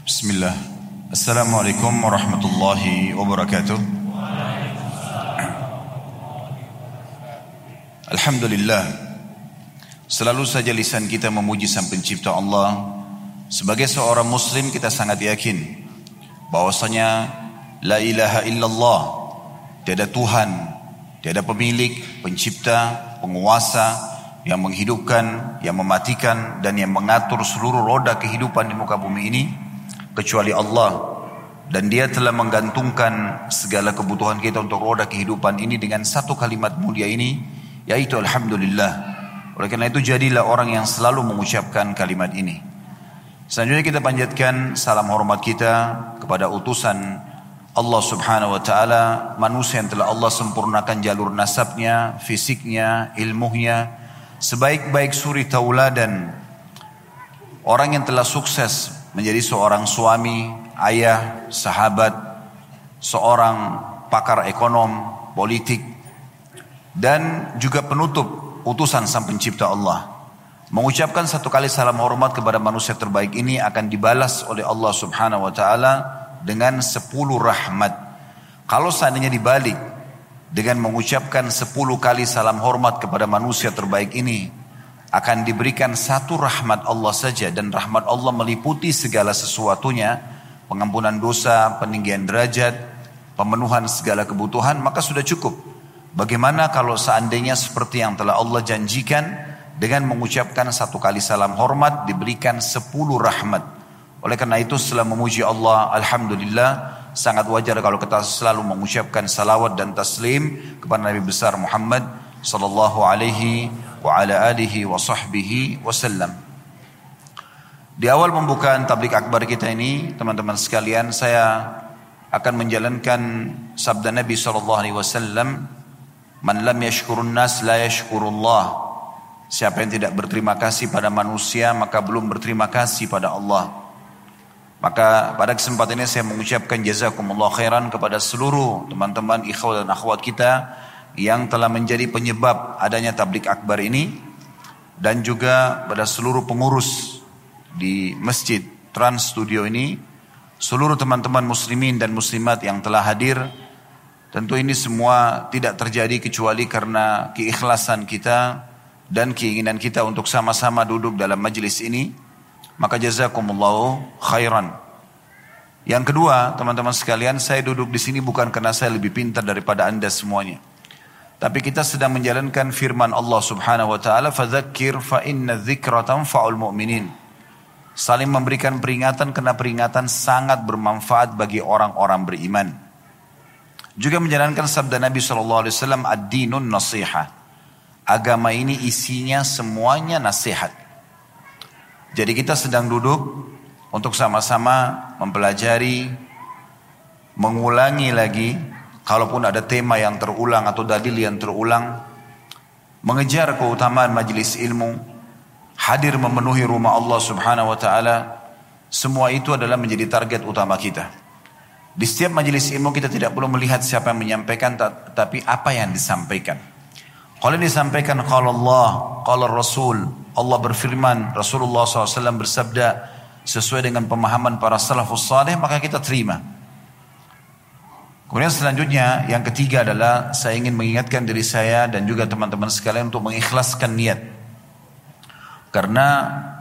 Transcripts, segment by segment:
Bismillah. Assalamualaikum warahmatullahi wabarakatuh. Alhamdulillah. Selalu saja lisan kita memuji Sang Pencipta Allah. Sebagai seorang muslim kita sangat yakin bahwasanya la ilaha illallah tiada Tuhan, tiada pemilik, pencipta, penguasa yang menghidupkan, yang mematikan dan yang mengatur seluruh roda kehidupan di muka bumi ini kecuali Allah. Dan dia telah menggantungkan segala kebutuhan kita untuk roda kehidupan ini dengan satu kalimat mulia ini yaitu Alhamdulillah. Oleh karena itu jadilah orang yang selalu mengucapkan kalimat ini. Selanjutnya kita panjatkan salam hormat kita kepada utusan Allah subhanahu wa ta'ala manusia yang telah Allah sempurnakan jalur nasabnya fisiknya ilmunya sebaik-baik suri tauladan orang yang telah sukses menjadi seorang suami, ayah, sahabat, seorang pakar ekonom, politik, dan juga penutup utusan sang pencipta Allah. Mengucapkan satu kali salam hormat kepada manusia terbaik ini akan dibalas oleh Allah subhanahu wa ta'ala dengan sepuluh rahmat. Kalau seandainya dibalik dengan mengucapkan sepuluh kali salam hormat kepada manusia terbaik ini, akan diberikan satu rahmat Allah saja dan rahmat Allah meliputi segala sesuatunya pengampunan dosa, peninggian derajat, pemenuhan segala kebutuhan maka sudah cukup. Bagaimana kalau seandainya seperti yang telah Allah janjikan dengan mengucapkan satu kali salam hormat diberikan sepuluh rahmat. Oleh karena itu setelah memuji Allah Alhamdulillah sangat wajar kalau kita selalu mengucapkan salawat dan taslim kepada Nabi besar Muhammad sallallahu alaihi wasallam. Di awal pembukaan tablik akbar kita ini, teman-teman sekalian, saya akan menjalankan sabda Nabi sallallahu alaihi wasallam, "Man lam yashkurun nas la yashkurullah." Siapa yang tidak berterima kasih pada manusia, maka belum berterima kasih pada Allah. Maka pada kesempatan ini saya mengucapkan jazakumullah khairan kepada seluruh teman-teman ikhwat dan akhwat kita yang telah menjadi penyebab adanya tablik akbar ini dan juga pada seluruh pengurus di masjid Trans Studio ini seluruh teman-teman muslimin dan muslimat yang telah hadir tentu ini semua tidak terjadi kecuali karena keikhlasan kita dan keinginan kita untuk sama-sama duduk dalam majlis ini. Maka jazakumullahu khairan. Yang kedua teman-teman sekalian saya duduk di sini bukan karena saya lebih pintar daripada anda semuanya tapi kita sedang menjalankan firman Allah Subhanahu wa taala, "Fadzakir fa inna dzikra tanfa'ul mu'minin." Saling memberikan peringatan karena peringatan sangat bermanfaat bagi orang-orang beriman. Juga menjalankan sabda Nabi sallallahu alaihi wasallam, "Ad-dinun nasiha." Agama ini isinya semuanya nasihat. Jadi kita sedang duduk untuk sama-sama mempelajari, mengulangi lagi kalaupun ada tema yang terulang atau dalil yang terulang, mengejar keutamaan majelis ilmu, hadir memenuhi rumah Allah Subhanahu wa taala, semua itu adalah menjadi target utama kita. Di setiap majelis ilmu kita tidak perlu melihat siapa yang menyampaikan tapi apa yang disampaikan. Kalau yang disampaikan kalau Allah, kalau Rasul, Allah berfirman, Rasulullah SAW bersabda sesuai dengan pemahaman para salafus saleh maka kita terima. Kemudian selanjutnya yang ketiga adalah saya ingin mengingatkan diri saya dan juga teman-teman sekalian untuk mengikhlaskan niat. Karena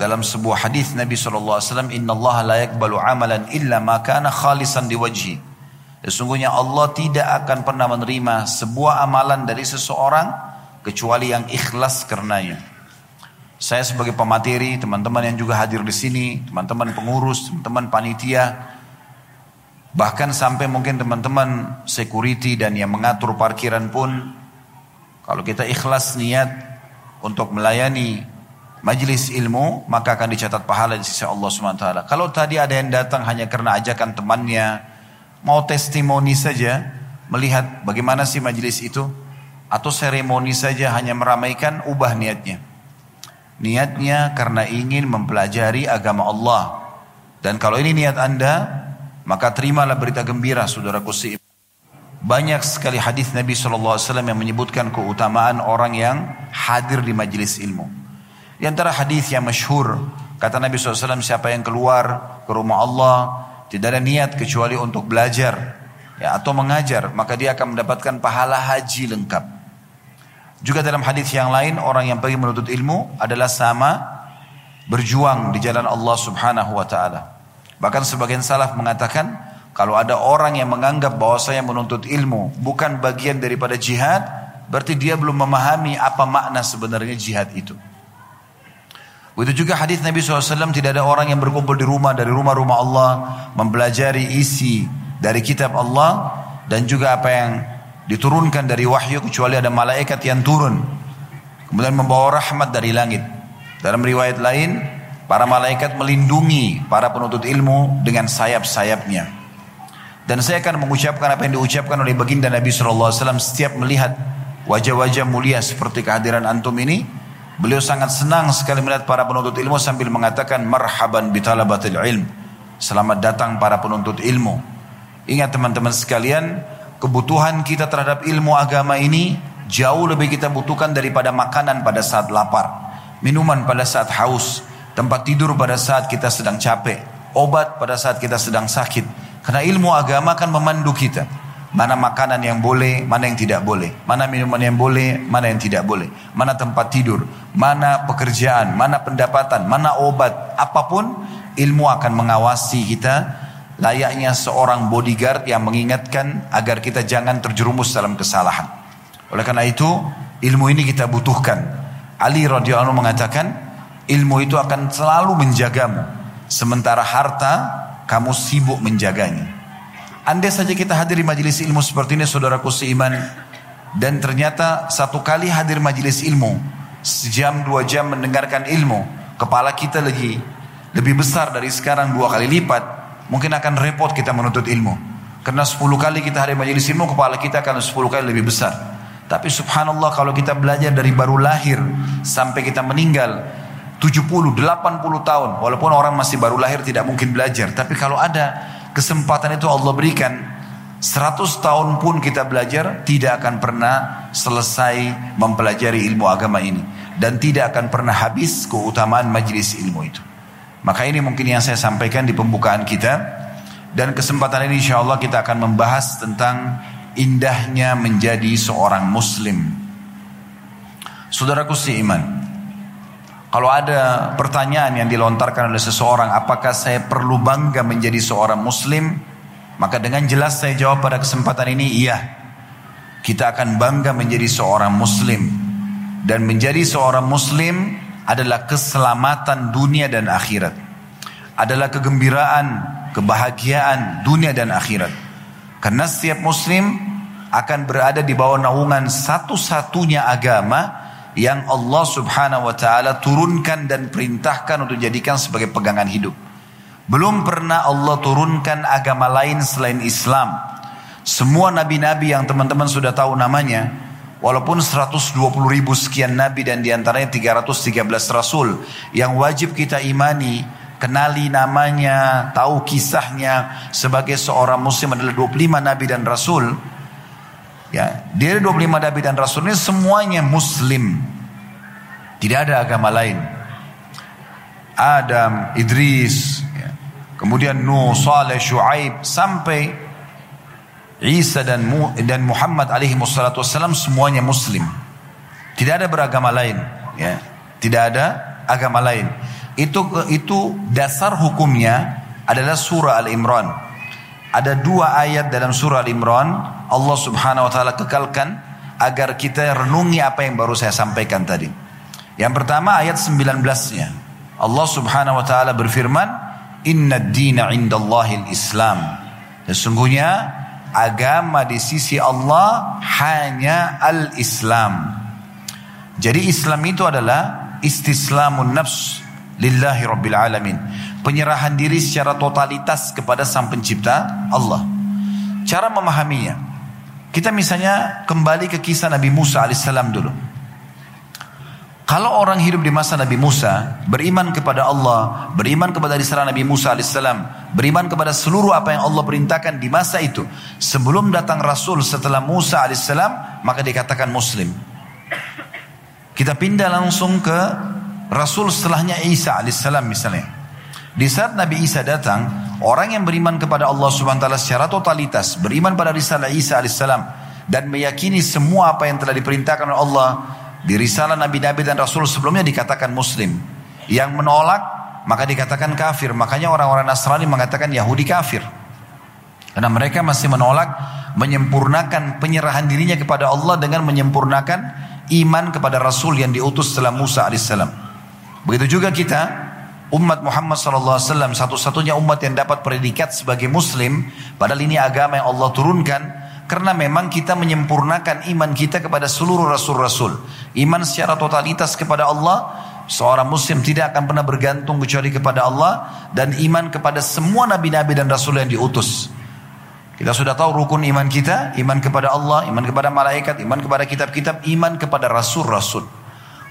dalam sebuah hadis Nabi SAW, Inna Allah la yakbalu amalan illa ma kana khalisan diwajhi. Sesungguhnya Allah tidak akan pernah menerima sebuah amalan dari seseorang kecuali yang ikhlas karenanya. Saya sebagai pemateri, teman-teman yang juga hadir di sini, teman-teman pengurus, teman-teman panitia, Bahkan sampai mungkin teman-teman security dan yang mengatur parkiran pun kalau kita ikhlas niat untuk melayani majelis ilmu maka akan dicatat pahala di sisi Allah SWT. Kalau tadi ada yang datang hanya karena ajakan temannya mau testimoni saja melihat bagaimana sih majelis itu atau seremoni saja hanya meramaikan ubah niatnya. Niatnya karena ingin mempelajari agama Allah. Dan kalau ini niat Anda, maka terimalah berita gembira saudaraku si banyak sekali hadis Nabi SAW yang menyebutkan keutamaan orang yang hadir di majelis ilmu. Di antara hadis yang masyhur Kata Nabi SAW, siapa yang keluar ke rumah Allah, tidak ada niat kecuali untuk belajar ya, atau mengajar, maka dia akan mendapatkan pahala haji lengkap. Juga dalam hadis yang lain, orang yang pergi menuntut ilmu adalah sama berjuang di jalan Allah Subhanahu wa taala. Bahkan sebagian salaf mengatakan, kalau ada orang yang menganggap bahwa saya menuntut ilmu bukan bagian daripada jihad, berarti dia belum memahami apa makna sebenarnya jihad itu. Begitu juga hadis Nabi SAW tidak ada orang yang berkumpul di rumah dari rumah-rumah Allah mempelajari isi dari kitab Allah dan juga apa yang diturunkan dari wahyu kecuali ada malaikat yang turun kemudian membawa rahmat dari langit. Dalam riwayat lain para malaikat melindungi para penuntut ilmu dengan sayap-sayapnya. Dan saya akan mengucapkan apa yang diucapkan oleh baginda Nabi SAW setiap melihat wajah-wajah mulia seperti kehadiran antum ini Beliau sangat senang sekali melihat para penuntut ilmu sambil mengatakan marhaban bitalabatil ilm. Selamat datang para penuntut ilmu. Ingat teman-teman sekalian, kebutuhan kita terhadap ilmu agama ini jauh lebih kita butuhkan daripada makanan pada saat lapar, minuman pada saat haus, tempat tidur pada saat kita sedang capek, obat pada saat kita sedang sakit. Karena ilmu agama akan memandu kita. Mana makanan yang boleh, mana yang tidak boleh. Mana minuman yang boleh, mana yang tidak boleh. Mana tempat tidur, mana pekerjaan, mana pendapatan, mana obat. Apa pun ilmu akan mengawasi kita layaknya seorang bodyguard yang mengingatkan agar kita jangan terjerumus dalam kesalahan. Oleh karena itu, ilmu ini kita butuhkan. Ali radhiyallahu mengatakan, ilmu itu akan selalu menjagamu. Sementara harta, kamu sibuk menjaganya. Andai saja kita hadir di majelis ilmu seperti ini saudaraku seiman dan ternyata satu kali hadir majelis ilmu sejam dua jam mendengarkan ilmu kepala kita lagi lebih besar dari sekarang dua kali lipat mungkin akan repot kita menuntut ilmu karena sepuluh kali kita hadir majelis ilmu kepala kita akan sepuluh kali lebih besar tapi subhanallah kalau kita belajar dari baru lahir sampai kita meninggal 70, 80 tahun walaupun orang masih baru lahir tidak mungkin belajar tapi kalau ada kesempatan itu Allah berikan 100 tahun pun kita belajar tidak akan pernah selesai mempelajari ilmu agama ini dan tidak akan pernah habis keutamaan majelis ilmu itu. Maka ini mungkin yang saya sampaikan di pembukaan kita dan kesempatan ini insya Allah kita akan membahas tentang indahnya menjadi seorang muslim. Saudaraku seiman, kalau ada pertanyaan yang dilontarkan oleh seseorang, apakah saya perlu bangga menjadi seorang muslim? Maka dengan jelas saya jawab pada kesempatan ini, iya. Kita akan bangga menjadi seorang muslim. Dan menjadi seorang muslim adalah keselamatan dunia dan akhirat. Adalah kegembiraan, kebahagiaan dunia dan akhirat. Karena setiap muslim akan berada di bawah naungan satu-satunya agama yang Allah subhanahu wa ta'ala turunkan dan perintahkan untuk jadikan sebagai pegangan hidup. Belum pernah Allah turunkan agama lain selain Islam. Semua nabi-nabi yang teman-teman sudah tahu namanya, walaupun 120 ribu sekian nabi dan di antaranya 313 rasul, yang wajib kita imani, kenali namanya, tahu kisahnya sebagai seorang muslim adalah 25 nabi dan rasul, Ya, dari 25 nabi dan rasul ini semuanya muslim. Tidak ada agama lain. Adam, Idris, ya. kemudian Nuh, Saleh, Shu'aib sampai Isa dan dan Muhammad alaihi wassalam semuanya muslim. Tidak ada beragama lain, ya. Tidak ada agama lain. Itu itu dasar hukumnya adalah surah Al-Imran. Ada dua ayat dalam surah Al-Imran Allah subhanahu wa ta'ala kekalkan agar kita renungi apa yang baru saya sampaikan tadi. Yang pertama ayat 19-nya. Allah subhanahu wa ta'ala berfirman, Inna dina indallahil islam. Sesungguhnya agama di sisi Allah hanya al-islam. Jadi Islam itu adalah istislamun nafs lillahi rabbil alamin penyerahan diri secara totalitas kepada sang pencipta Allah. Cara memahaminya. Kita misalnya kembali ke kisah Nabi Musa alaihissalam dulu. Kalau orang hidup di masa Nabi Musa, beriman kepada Allah, beriman kepada risalah Nabi Musa alaihissalam, beriman kepada seluruh apa yang Allah perintahkan di masa itu, sebelum datang Rasul setelah Musa alaihissalam, maka dikatakan Muslim. Kita pindah langsung ke Rasul setelahnya Isa alaihissalam misalnya. Di saat Nabi Isa datang, orang yang beriman kepada Allah subhanahu wa ta'ala secara totalitas, beriman pada risalah Isa alaihissalam, dan meyakini semua apa yang telah diperintahkan oleh Allah, di risalah Nabi-Nabi dan Rasul sebelumnya dikatakan Muslim. Yang menolak, maka dikatakan kafir. Makanya orang-orang Nasrani mengatakan Yahudi kafir. Karena mereka masih menolak menyempurnakan penyerahan dirinya kepada Allah dengan menyempurnakan iman kepada Rasul yang diutus setelah Musa alaihissalam. Begitu juga kita umat Muhammad SAW satu-satunya umat yang dapat predikat sebagai Muslim padahal ini agama yang Allah turunkan karena memang kita menyempurnakan iman kita kepada seluruh rasul-rasul. Iman secara totalitas kepada Allah, seorang muslim tidak akan pernah bergantung kecuali kepada Allah dan iman kepada semua nabi-nabi dan rasul yang diutus. Kita sudah tahu rukun iman kita, iman kepada Allah, iman kepada malaikat, iman kepada kitab-kitab, iman kepada rasul-rasul.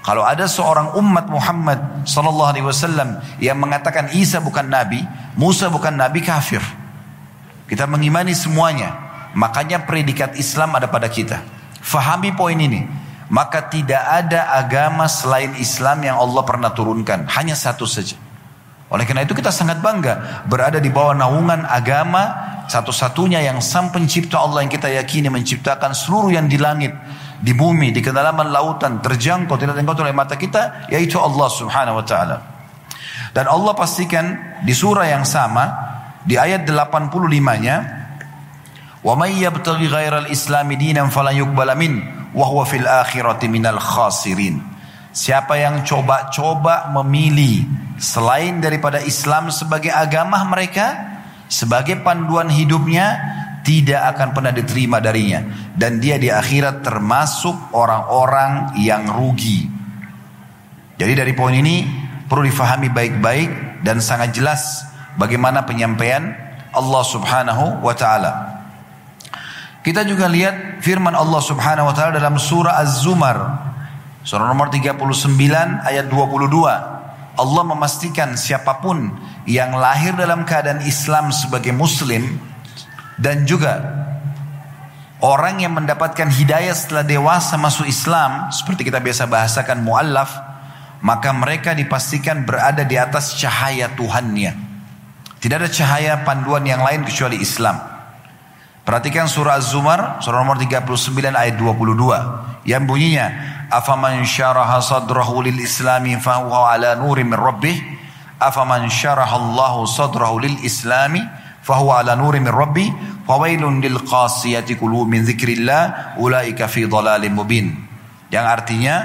Kalau ada seorang umat Muhammad sallallahu alaihi wasallam yang mengatakan Isa bukan nabi, Musa bukan nabi kafir. Kita mengimani semuanya. Makanya predikat Islam ada pada kita. Fahami poin ini. Maka tidak ada agama selain Islam yang Allah pernah turunkan. Hanya satu saja. Oleh karena itu kita sangat bangga berada di bawah naungan agama satu-satunya yang sang pencipta Allah yang kita yakini menciptakan seluruh yang di langit, di bumi, di kedalaman lautan, terjangkau, tidak terjangkau oleh mata kita, yaitu Allah subhanahu wa ta'ala. Dan Allah pastikan di surah yang sama, di ayat 85-nya, Wa may yabtaghi ghairal islami dinan falan yuqbala min wa huwa fil akhirati minal khasirin. Siapa yang coba-coba memilih selain daripada Islam sebagai agama mereka, sebagai panduan hidupnya, tidak akan pernah diterima darinya. Dan dia di akhirat termasuk orang-orang yang rugi. Jadi dari poin ini perlu difahami baik-baik dan sangat jelas bagaimana penyampaian Allah subhanahu wa ta'ala. Kita juga lihat firman Allah Subhanahu wa taala dalam surah Az-Zumar surah nomor 39 ayat 22. Allah memastikan siapa pun yang lahir dalam keadaan Islam sebagai muslim dan juga orang yang mendapatkan hidayah setelah dewasa masuk Islam seperti kita biasa bahasakan muallaf maka mereka dipastikan berada di atas cahaya Tuhannya. Tidak ada cahaya panduan yang lain kecuali Islam. Perhatikan surah Az-Zumar, surah nomor 39 ayat 22. Yang bunyinya, Afaman syaraha sadrahu lil islami fahuwa ala nuri min rabbih. Afaman syaraha Allahu sadrahu lil islami fahuwa ala nuri min rabbih. Fawailun lil qasiyati min zikrillah. Ulaika fi dhalalim mubin. Yang artinya,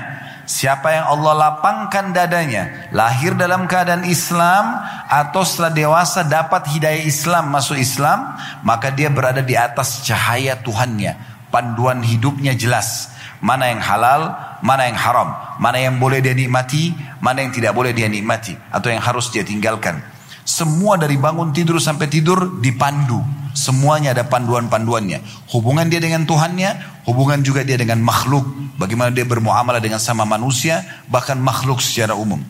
Siapa yang Allah lapangkan dadanya, lahir dalam keadaan Islam atau setelah dewasa dapat hidayah Islam masuk Islam, maka dia berada di atas cahaya Tuhannya. Panduan hidupnya jelas. Mana yang halal, mana yang haram, mana yang boleh dia nikmati, mana yang tidak boleh dia nikmati atau yang harus dia tinggalkan. Semua dari bangun tidur sampai tidur dipandu. Semuanya ada panduan-panduannya. Hubungan dia dengan Tuhannya, hubungan juga dia dengan makhluk. Bagaimana dia bermuamalah dengan sama manusia, bahkan makhluk secara umum.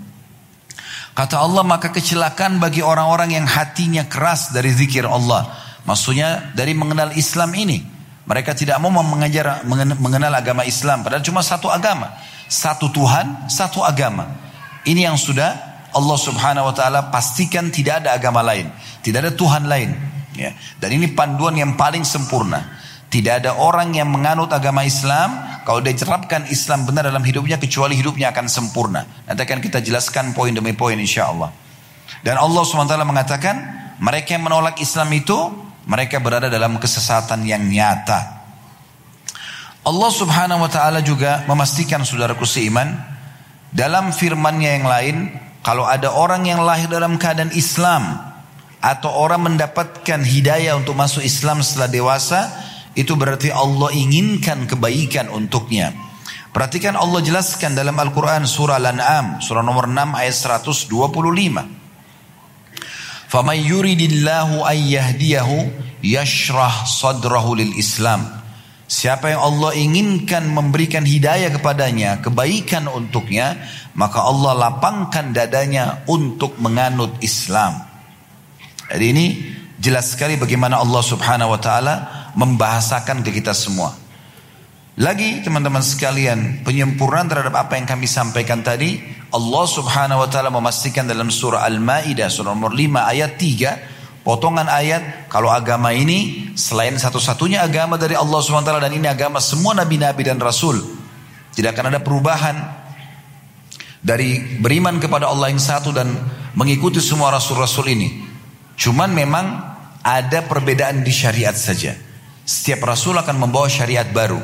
Kata Allah, maka kecelakaan bagi orang-orang yang hatinya keras dari zikir Allah. Maksudnya dari mengenal Islam ini. Mereka tidak mau mengajar mengenal agama Islam. Padahal cuma satu agama. Satu Tuhan, satu agama. Ini yang sudah Allah Subhanahu wa taala pastikan tidak ada agama lain, tidak ada Tuhan lain. Ya. Dan ini panduan yang paling sempurna. Tidak ada orang yang menganut agama Islam kalau dia terapkan Islam benar dalam hidupnya kecuali hidupnya akan sempurna. Nanti akan kita jelaskan poin demi poin insya Allah. Dan Allah SWT mengatakan mereka yang menolak Islam itu mereka berada dalam kesesatan yang nyata. Allah Subhanahu wa taala juga memastikan saudaraku seiman dalam firman-Nya yang lain kalau ada orang yang lahir dalam keadaan Islam atau orang mendapatkan hidayah untuk masuk Islam setelah dewasa, itu berarti Allah inginkan kebaikan untuknya. Perhatikan Allah jelaskan dalam Al-Quran surah Al-An'am, surah nomor 6 ayat 125. فَمَنْ يُرِدِ اللَّهُ أَنْ يَهْدِيَهُ يَشْرَحْ صَدْرَهُ لِلْإِسْلَامِ Siapa yang Allah inginkan memberikan hidayah kepadanya, kebaikan untuknya, maka Allah lapangkan dadanya untuk menganut Islam. Jadi ini jelas sekali bagaimana Allah Subhanahu wa taala membahasakan ke kita semua. Lagi teman-teman sekalian, penyempurnaan terhadap apa yang kami sampaikan tadi, Allah subhanahu wa ta'ala memastikan dalam surah Al-Ma'idah surah nomor 5 ayat 3 potongan ayat kalau agama ini selain satu-satunya agama dari Allah ta'ala dan ini agama semua nabi-nabi dan rasul tidak akan ada perubahan dari beriman kepada Allah yang satu dan mengikuti semua rasul-rasul ini. Cuman memang ada perbedaan di syariat saja. Setiap rasul akan membawa syariat baru.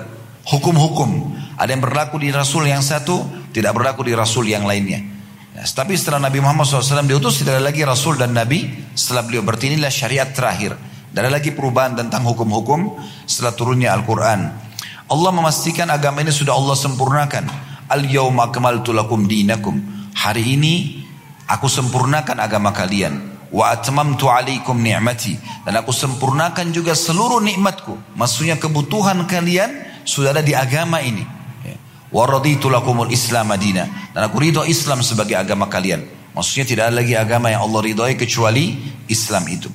Hukum-hukum. Ada yang berlaku di rasul yang satu tidak berlaku di Rasul yang lainnya. Ya, tapi setelah Nabi Muhammad SAW diutus tidak ada lagi Rasul dan Nabi setelah beliau berarti inilah syariat terakhir. Tidak ada lagi perubahan tentang hukum-hukum setelah turunnya Al-Quran. Allah memastikan agama ini sudah Allah sempurnakan. Al-yawma akmaltu lakum dinakum. Hari ini aku sempurnakan agama kalian. Wa atmamtu alaikum ni'mati. Dan aku sempurnakan juga seluruh nikmatku. Maksudnya kebutuhan kalian sudah ada di agama ini. Waraditu lakumul Islam Madinah. Dan aku ridho Islam sebagai agama kalian. Maksudnya tidak ada lagi agama yang Allah ridhoi kecuali Islam itu.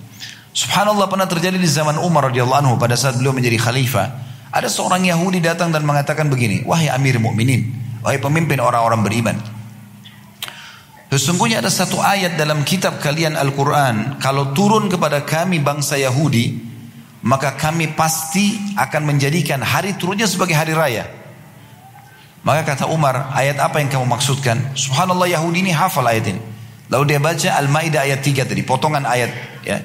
Subhanallah pernah terjadi di zaman Umar radhiyallahu anhu pada saat beliau menjadi khalifah. Ada seorang Yahudi datang dan mengatakan begini, wahai Amir Mukminin, wahai pemimpin orang-orang beriman. Sesungguhnya ada satu ayat dalam kitab kalian Al-Quran, kalau turun kepada kami bangsa Yahudi, maka kami pasti akan menjadikan hari turunnya sebagai hari raya. Maka kata Umar, ayat apa yang kamu maksudkan? Subhanallah Yahudi ini hafal ayat ini. Lalu dia baca Al-Maidah ayat 3 tadi, potongan ayat ya.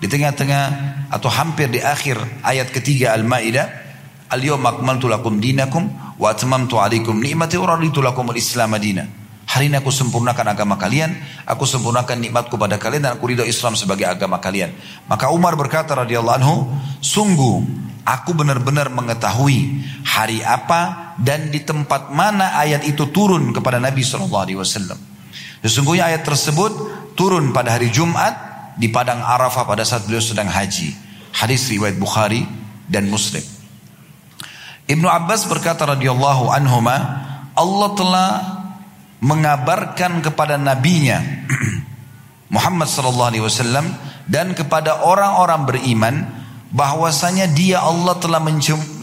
Di tengah-tengah atau hampir di akhir ayat ketiga Al-Maidah, Al-yawma akmaltu lakum dinakum wa atmamtu alaikum ni'mati wa raditu lakum al-Islam madina. Hari ini aku sempurnakan agama kalian, aku sempurnakan nikmatku pada kalian dan aku ridho Islam sebagai agama kalian. Maka Umar berkata radhiyallahu anhu, sungguh Aku benar-benar mengetahui hari apa dan di tempat mana ayat itu turun kepada Nabi Shallallahu Alaihi Wasallam. Sesungguhnya ayat tersebut turun pada hari Jumat di padang Arafah pada saat beliau sedang haji. Hadis riwayat Bukhari dan Muslim. Ibnu Abbas berkata radhiyallahu anhuma, Allah telah mengabarkan kepada nabinya Muhammad sallallahu alaihi wasallam dan kepada orang-orang beriman bahwasanya dia Allah telah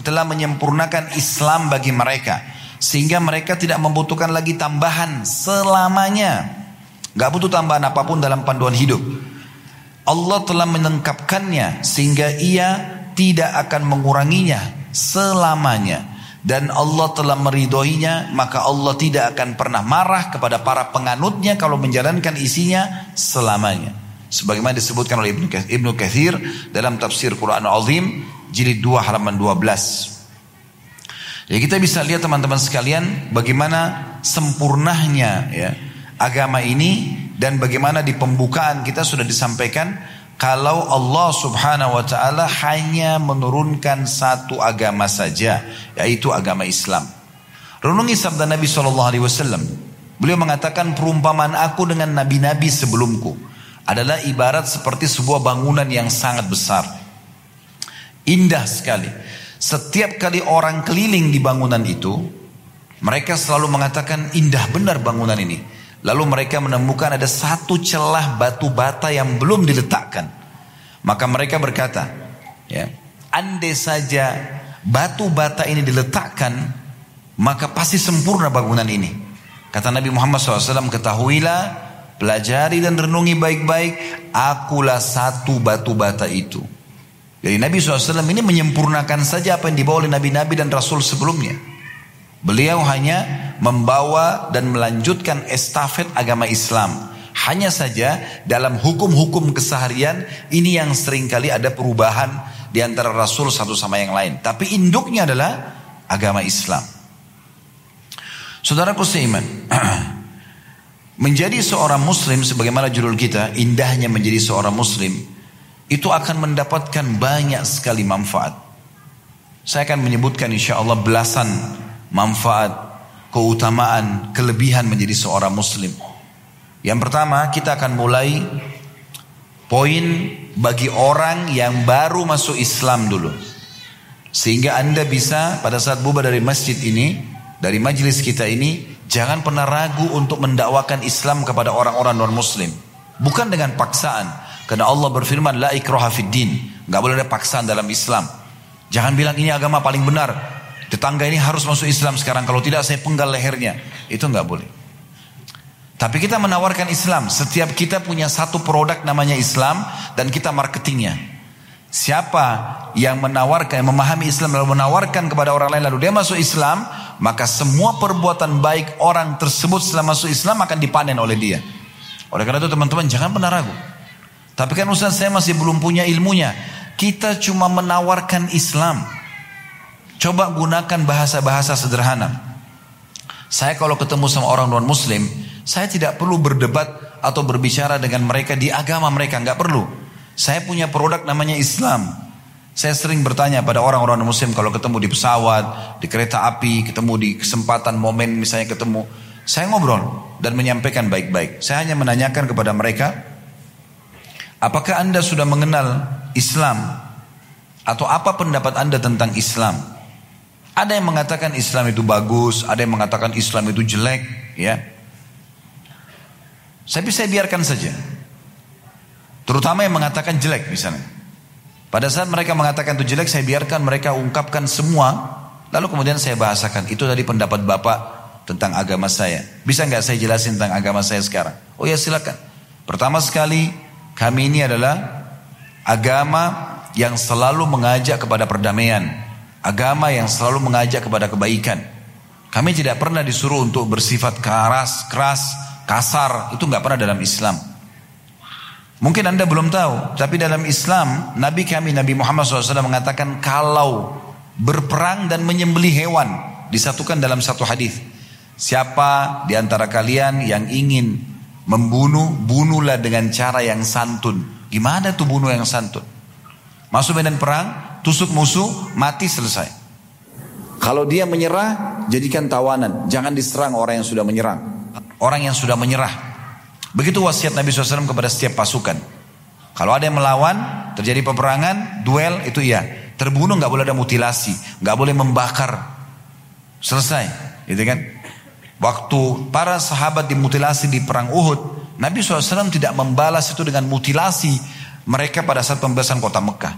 telah menyempurnakan Islam bagi mereka. Sehingga mereka tidak membutuhkan lagi tambahan selamanya. Nggak butuh tambahan apa pun dalam panduan hidup. Allah telah melengkapkannya sehingga ia tidak akan menguranginya selamanya. Dan Allah telah meridhoinya maka Allah tidak akan pernah marah kepada para penganutnya kalau menjalankan isinya selamanya sebagaimana disebutkan oleh Ibnu Ibnu Katsir dalam tafsir Quran Azim jilid 2 halaman 12. Ya kita bisa lihat teman-teman sekalian bagaimana sempurnanya ya agama ini dan bagaimana di pembukaan kita sudah disampaikan kalau Allah Subhanahu wa taala hanya menurunkan satu agama saja yaitu agama Islam. Renungi sabda Nabi sallallahu alaihi wasallam. Beliau mengatakan perumpamaan aku dengan nabi-nabi sebelumku adalah ibarat seperti sebuah bangunan yang sangat besar. Indah sekali. Setiap kali orang keliling di bangunan itu, mereka selalu mengatakan indah benar bangunan ini. Lalu mereka menemukan ada satu celah batu bata yang belum diletakkan. Maka mereka berkata, ya, andai saja batu bata ini diletakkan, maka pasti sempurna bangunan ini. Kata Nabi Muhammad SAW, ketahuilah Pelajari dan renungi baik-baik. Akulah satu batu bata itu. Jadi Nabi SAW ini menyempurnakan saja apa yang dibawa oleh Nabi-Nabi dan Rasul sebelumnya. Beliau hanya membawa dan melanjutkan estafet agama Islam. Hanya saja dalam hukum-hukum keseharian ini yang sering kali ada perubahan di antara Rasul satu sama yang lain. Tapi induknya adalah agama Islam. Saudaraku seiman, Menjadi seorang muslim sebagaimana judul kita, indahnya menjadi seorang muslim, itu akan mendapatkan banyak sekali manfaat. Saya akan menyebutkan insya Allah belasan manfaat, keutamaan, kelebihan menjadi seorang muslim. Yang pertama kita akan mulai poin bagi orang yang baru masuk Islam dulu. Sehingga anda bisa pada saat bubar dari masjid ini, dari majelis kita ini, Jangan pernah ragu untuk mendakwakan Islam kepada orang-orang non-muslim. Bukan dengan paksaan. Karena Allah berfirman, La ikroha fid. Gak boleh ada paksaan dalam Islam. Jangan bilang ini agama paling benar. Tetangga ini harus masuk Islam sekarang. Kalau tidak saya penggal lehernya. Itu gak boleh. Tapi kita menawarkan Islam. Setiap kita punya satu produk namanya Islam dan kita marketingnya. Siapa yang menawarkan, yang memahami Islam lalu menawarkan kepada orang lain lalu dia masuk Islam, maka semua perbuatan baik orang tersebut setelah masuk Islam akan dipanen oleh dia. Oleh karena itu teman-teman jangan pernah ragu. Tapi kan Ustaz saya masih belum punya ilmunya. Kita cuma menawarkan Islam. Coba gunakan bahasa-bahasa sederhana. Saya kalau ketemu sama orang non muslim, saya tidak perlu berdebat atau berbicara dengan mereka di agama mereka, nggak perlu. Saya punya produk namanya Islam. Saya sering bertanya pada orang-orang muslim kalau ketemu di pesawat, di kereta api, ketemu di kesempatan momen misalnya ketemu. Saya ngobrol dan menyampaikan baik-baik. Saya hanya menanyakan kepada mereka, apakah anda sudah mengenal Islam? Atau apa pendapat anda tentang Islam? Ada yang mengatakan Islam itu bagus, ada yang mengatakan Islam itu jelek, ya. Tapi saya biarkan saja. Terutama yang mengatakan jelek misalnya. Pada saat mereka mengatakan itu jelek, saya biarkan mereka ungkapkan semua. Lalu kemudian saya bahasakan. Itu tadi pendapat Bapak tentang agama saya. Bisa nggak saya jelasin tentang agama saya sekarang? Oh ya silakan. Pertama sekali, kami ini adalah agama yang selalu mengajak kepada perdamaian. Agama yang selalu mengajak kepada kebaikan. Kami tidak pernah disuruh untuk bersifat keras, keras, kasar. Itu nggak pernah dalam Islam. Mungkin anda belum tahu, tapi dalam Islam Nabi kami Nabi Muhammad SAW mengatakan kalau berperang dan menyembelih hewan disatukan dalam satu hadis. Siapa di antara kalian yang ingin membunuh, bunuhlah dengan cara yang santun. Gimana tuh bunuh yang santun? Masuk medan perang, tusuk musuh, mati selesai. Kalau dia menyerah, jadikan tawanan. Jangan diserang orang yang sudah menyerang. Orang yang sudah menyerah, Begitu wasiat Nabi SAW kepada setiap pasukan. Kalau ada yang melawan, terjadi peperangan, duel, itu iya. Terbunuh nggak boleh ada mutilasi, nggak boleh membakar. Selesai, gitu kan? Waktu para sahabat dimutilasi di perang Uhud, Nabi SAW tidak membalas itu dengan mutilasi mereka pada saat pembebasan kota Mekah.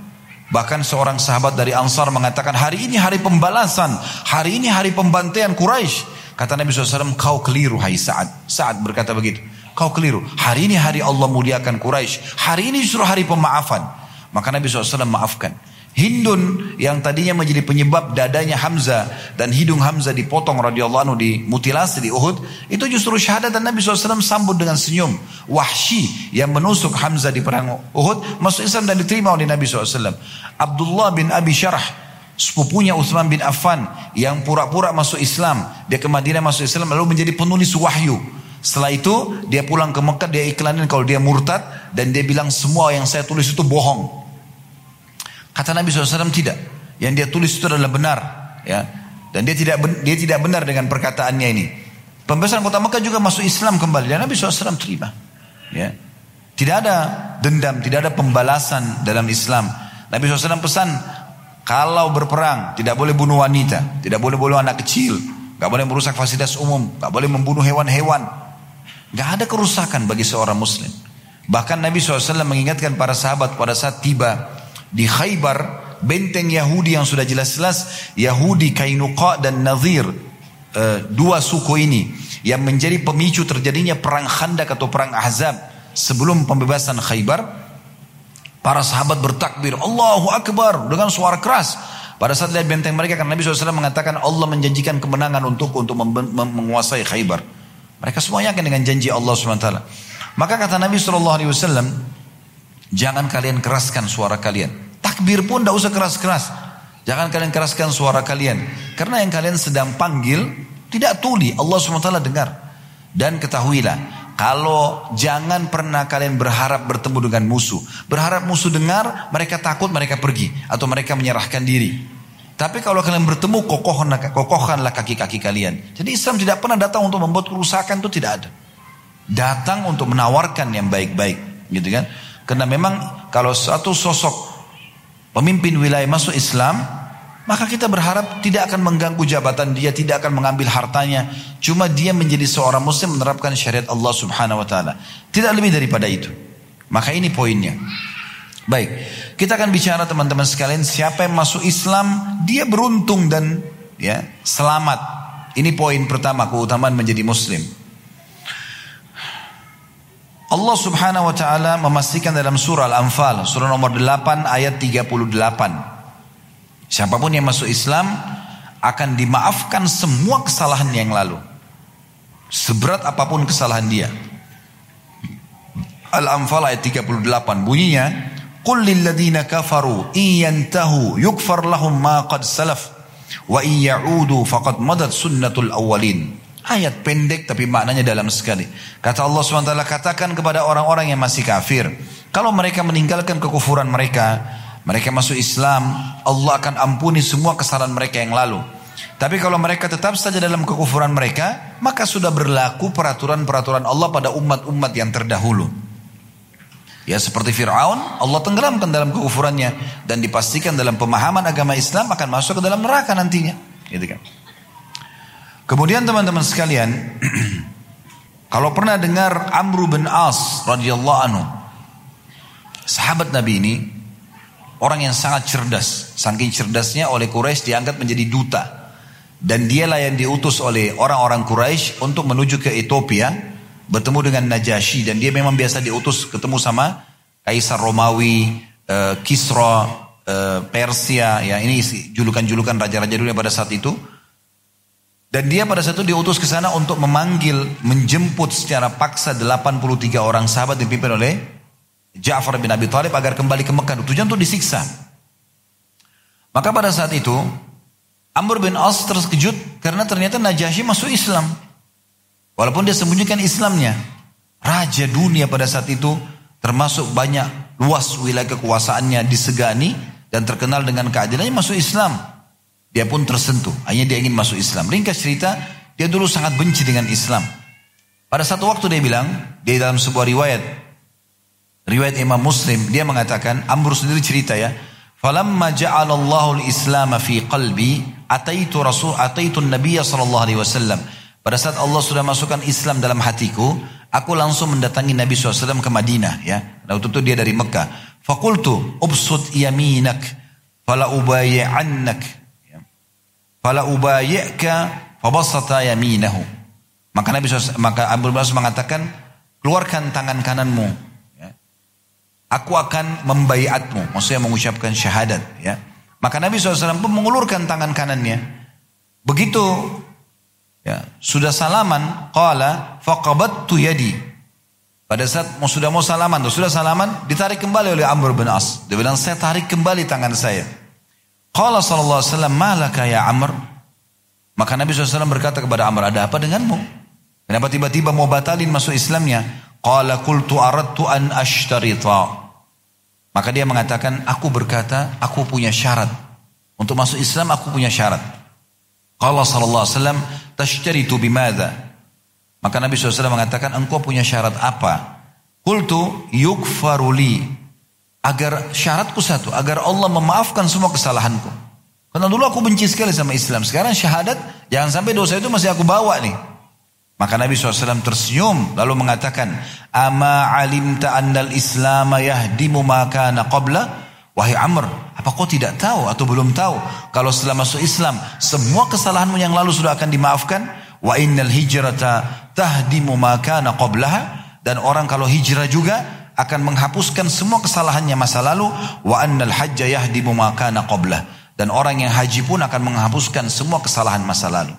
Bahkan seorang sahabat dari Ansar mengatakan, hari ini hari pembalasan, hari ini hari pembantaian Quraisy. Kata Nabi SAW, kau keliru hai Sa'ad. Sa'ad berkata begitu. Kau keliru. Hari ini hari Allah muliakan Quraisy. Hari ini justru hari pemaafan. Maka Nabi SAW maafkan. Hindun yang tadinya menjadi penyebab dadanya Hamzah dan hidung Hamzah dipotong radhiyallahu anhu dimutilasi di Uhud itu justru syahadat dan Nabi SAW sambut dengan senyum Wahsy yang menusuk Hamzah di perang Uhud masuk Islam dan diterima oleh Nabi SAW Abdullah bin Abi Syarah sepupunya Utsman bin Affan yang pura-pura masuk Islam dia ke Madinah masuk Islam lalu menjadi penulis wahyu setelah itu dia pulang ke Mekah dia iklanin kalau dia murtad dan dia bilang semua yang saya tulis itu bohong. Kata Nabi SAW tidak. Yang dia tulis itu adalah benar. Ya. Dan dia tidak dia tidak benar dengan perkataannya ini. Pembebasan kota Mekah juga masuk Islam kembali dan Nabi SAW terima. Ya. Tidak ada dendam, tidak ada pembalasan dalam Islam. Nabi SAW pesan kalau berperang tidak boleh bunuh wanita, tidak boleh bunuh anak kecil, nggak boleh merusak fasilitas umum, nggak boleh membunuh hewan-hewan, Gak ada kerusakan bagi seorang muslim. Bahkan Nabi SAW mengingatkan para sahabat pada saat tiba di Khaybar, benteng Yahudi yang sudah jelas-jelas Yahudi, Kainuqa dan Nazir, e, dua suku ini yang menjadi pemicu terjadinya perang Khandak atau perang Ahzab sebelum pembebasan Khaybar. Para sahabat bertakbir, Allahu Akbar dengan suara keras. Pada saat lihat benteng mereka, karena Nabi SAW mengatakan Allah menjanjikan kemenangan untuk untuk menguasai Khaybar. Mereka semua yakin dengan janji Allah SWT. Maka kata Nabi SAW, jangan kalian keraskan suara kalian. Takbir pun tidak usah keras-keras. Jangan kalian keraskan suara kalian. Karena yang kalian sedang panggil, tidak tuli. Allah SWT dengar. Dan ketahuilah, kalau jangan pernah kalian berharap bertemu dengan musuh. Berharap musuh dengar, mereka takut, mereka pergi. Atau mereka menyerahkan diri. Tapi kalau kalian bertemu, kokohkanlah, kokohkanlah kaki-kaki kalian. Jadi Islam tidak pernah datang untuk membuat kerusakan itu tidak ada. Datang untuk menawarkan yang baik-baik, gitu kan? Karena memang kalau satu sosok pemimpin wilayah masuk Islam, maka kita berharap tidak akan mengganggu jabatan dia, tidak akan mengambil hartanya. Cuma dia menjadi seorang muslim menerapkan syariat Allah subhanahu wa ta'ala. Tidak lebih daripada itu. Maka ini poinnya. Baik, kita akan bicara teman-teman sekalian siapa yang masuk Islam dia beruntung dan ya selamat. Ini poin pertama keutamaan menjadi muslim. Allah subhanahu wa ta'ala memastikan dalam surah Al-Anfal, surah nomor 8 ayat 38. Siapa pun yang masuk Islam akan dimaafkan semua kesalahan yang lalu. Seberat apa pun kesalahan dia. Al-Anfal ayat 38 bunyinya, "Qul kafaru in yantahu yukfar lahum ma qad salaf wa in ya'udu faqad madat sunnatul awwalin." Ayat pendek tapi maknanya dalam sekali. Kata Allah SWT katakan kepada orang-orang yang masih kafir. Kalau mereka meninggalkan kekufuran mereka. Mereka masuk Islam. Allah akan ampuni semua kesalahan mereka yang lalu. Tapi kalau mereka tetap saja dalam kekufuran mereka. Maka sudah berlaku peraturan-peraturan Allah pada umat-umat yang terdahulu. Ya seperti Fir'aun, Allah tenggelamkan dalam kekufurannya. Dan dipastikan dalam pemahaman agama Islam akan masuk ke dalam neraka nantinya. Gitu kan. Kemudian teman-teman sekalian, kalau pernah dengar Amru bin As radhiyallahu anhu, sahabat Nabi ini orang yang sangat cerdas, saking cerdasnya oleh Quraisy diangkat menjadi duta. Dan dialah yang diutus oleh orang-orang Quraisy untuk menuju ke Ethiopia, bertemu dengan Najasyi dan dia memang biasa diutus ketemu sama Kaisar Romawi, uh, Kisra, uh, Persia, ya ini julukan-julukan raja-raja dunia pada saat itu. Dan dia pada saat itu diutus ke sana untuk memanggil, menjemput secara paksa 83 orang sahabat yang dipimpin oleh Ja'far bin Abi Thalib agar kembali ke Mekah. Tujuan untuk disiksa. Maka pada saat itu, Amr bin As terkejut karena ternyata Najasyi masuk Islam. Walaupun dia sembunyikan Islamnya. Raja dunia pada saat itu termasuk banyak luas wilayah kekuasaannya disegani dan terkenal dengan keadilannya masuk Islam. Dia pun tersentuh. Hanya dia ingin masuk Islam. Ringkas cerita, dia dulu sangat benci dengan Islam. Pada satu waktu dia bilang, di dalam sebuah riwayat, riwayat Imam Muslim, dia mengatakan, Amr sendiri cerita ya, "Falamma ja'alallahu al-Islam fi qalbi, ataitu Rasul, ataitu Nabiya sallallahu alaihi wasallam." Pada saat Allah sudah masukkan Islam dalam hatiku, aku langsung mendatangi Nabi SAW ke Madinah ya. Waktu itu dia dari Mekah. Fakultu ubsud yaminak fala ubayi'annak Fala ubayyaka fabasata yaminahu. Maka Nabi SAW, maka Abu Bakar mengatakan, keluarkan tangan kananmu. Ya. Aku akan membaiatmu. Maksudnya mengucapkan syahadat. Ya. Maka Nabi SAW pun mengulurkan tangan kanannya. Begitu ya, sudah salaman, qala faqabattu yadi. Pada saat mau sudah mau salaman, tuh, sudah salaman, ditarik kembali oleh Amr bin As. Dia bilang, saya tarik kembali tangan saya. Qala sallallahu alaihi wasallam, "Malaka ya Amr?" Maka Nabi SAW berkata kepada Amr, "Ada apa denganmu? Kenapa tiba-tiba mau batalin masuk Islamnya?" Qala qultu aradtu an ashtarita. Maka dia mengatakan, "Aku berkata, aku punya syarat. Untuk masuk Islam aku punya syarat." Qala sallallahu alaihi wasallam, "Tashtaritu bimadha?" Maka Nabi SAW mengatakan, "Engkau punya syarat apa?" Qultu yukfaru li Agar syaratku satu, agar Allah memaafkan semua kesalahanku. Karena dulu aku benci sekali sama Islam. Sekarang syahadat, jangan sampai dosa itu masih aku bawa nih. Maka Nabi SAW tersenyum lalu mengatakan, Ama alimta andal islam yahdimu maka qabla? Wahai Amr, apa kau tidak tahu atau belum tahu kalau setelah masuk Islam semua kesalahanmu yang lalu sudah akan dimaafkan? Wa innal hijrata tahdimu maka qablaha dan orang kalau hijrah juga akan menghapuskan semua kesalahannya masa lalu wa annal hajja yahdimu ma kana qablah dan orang yang haji pun akan menghapuskan semua kesalahan masa lalu.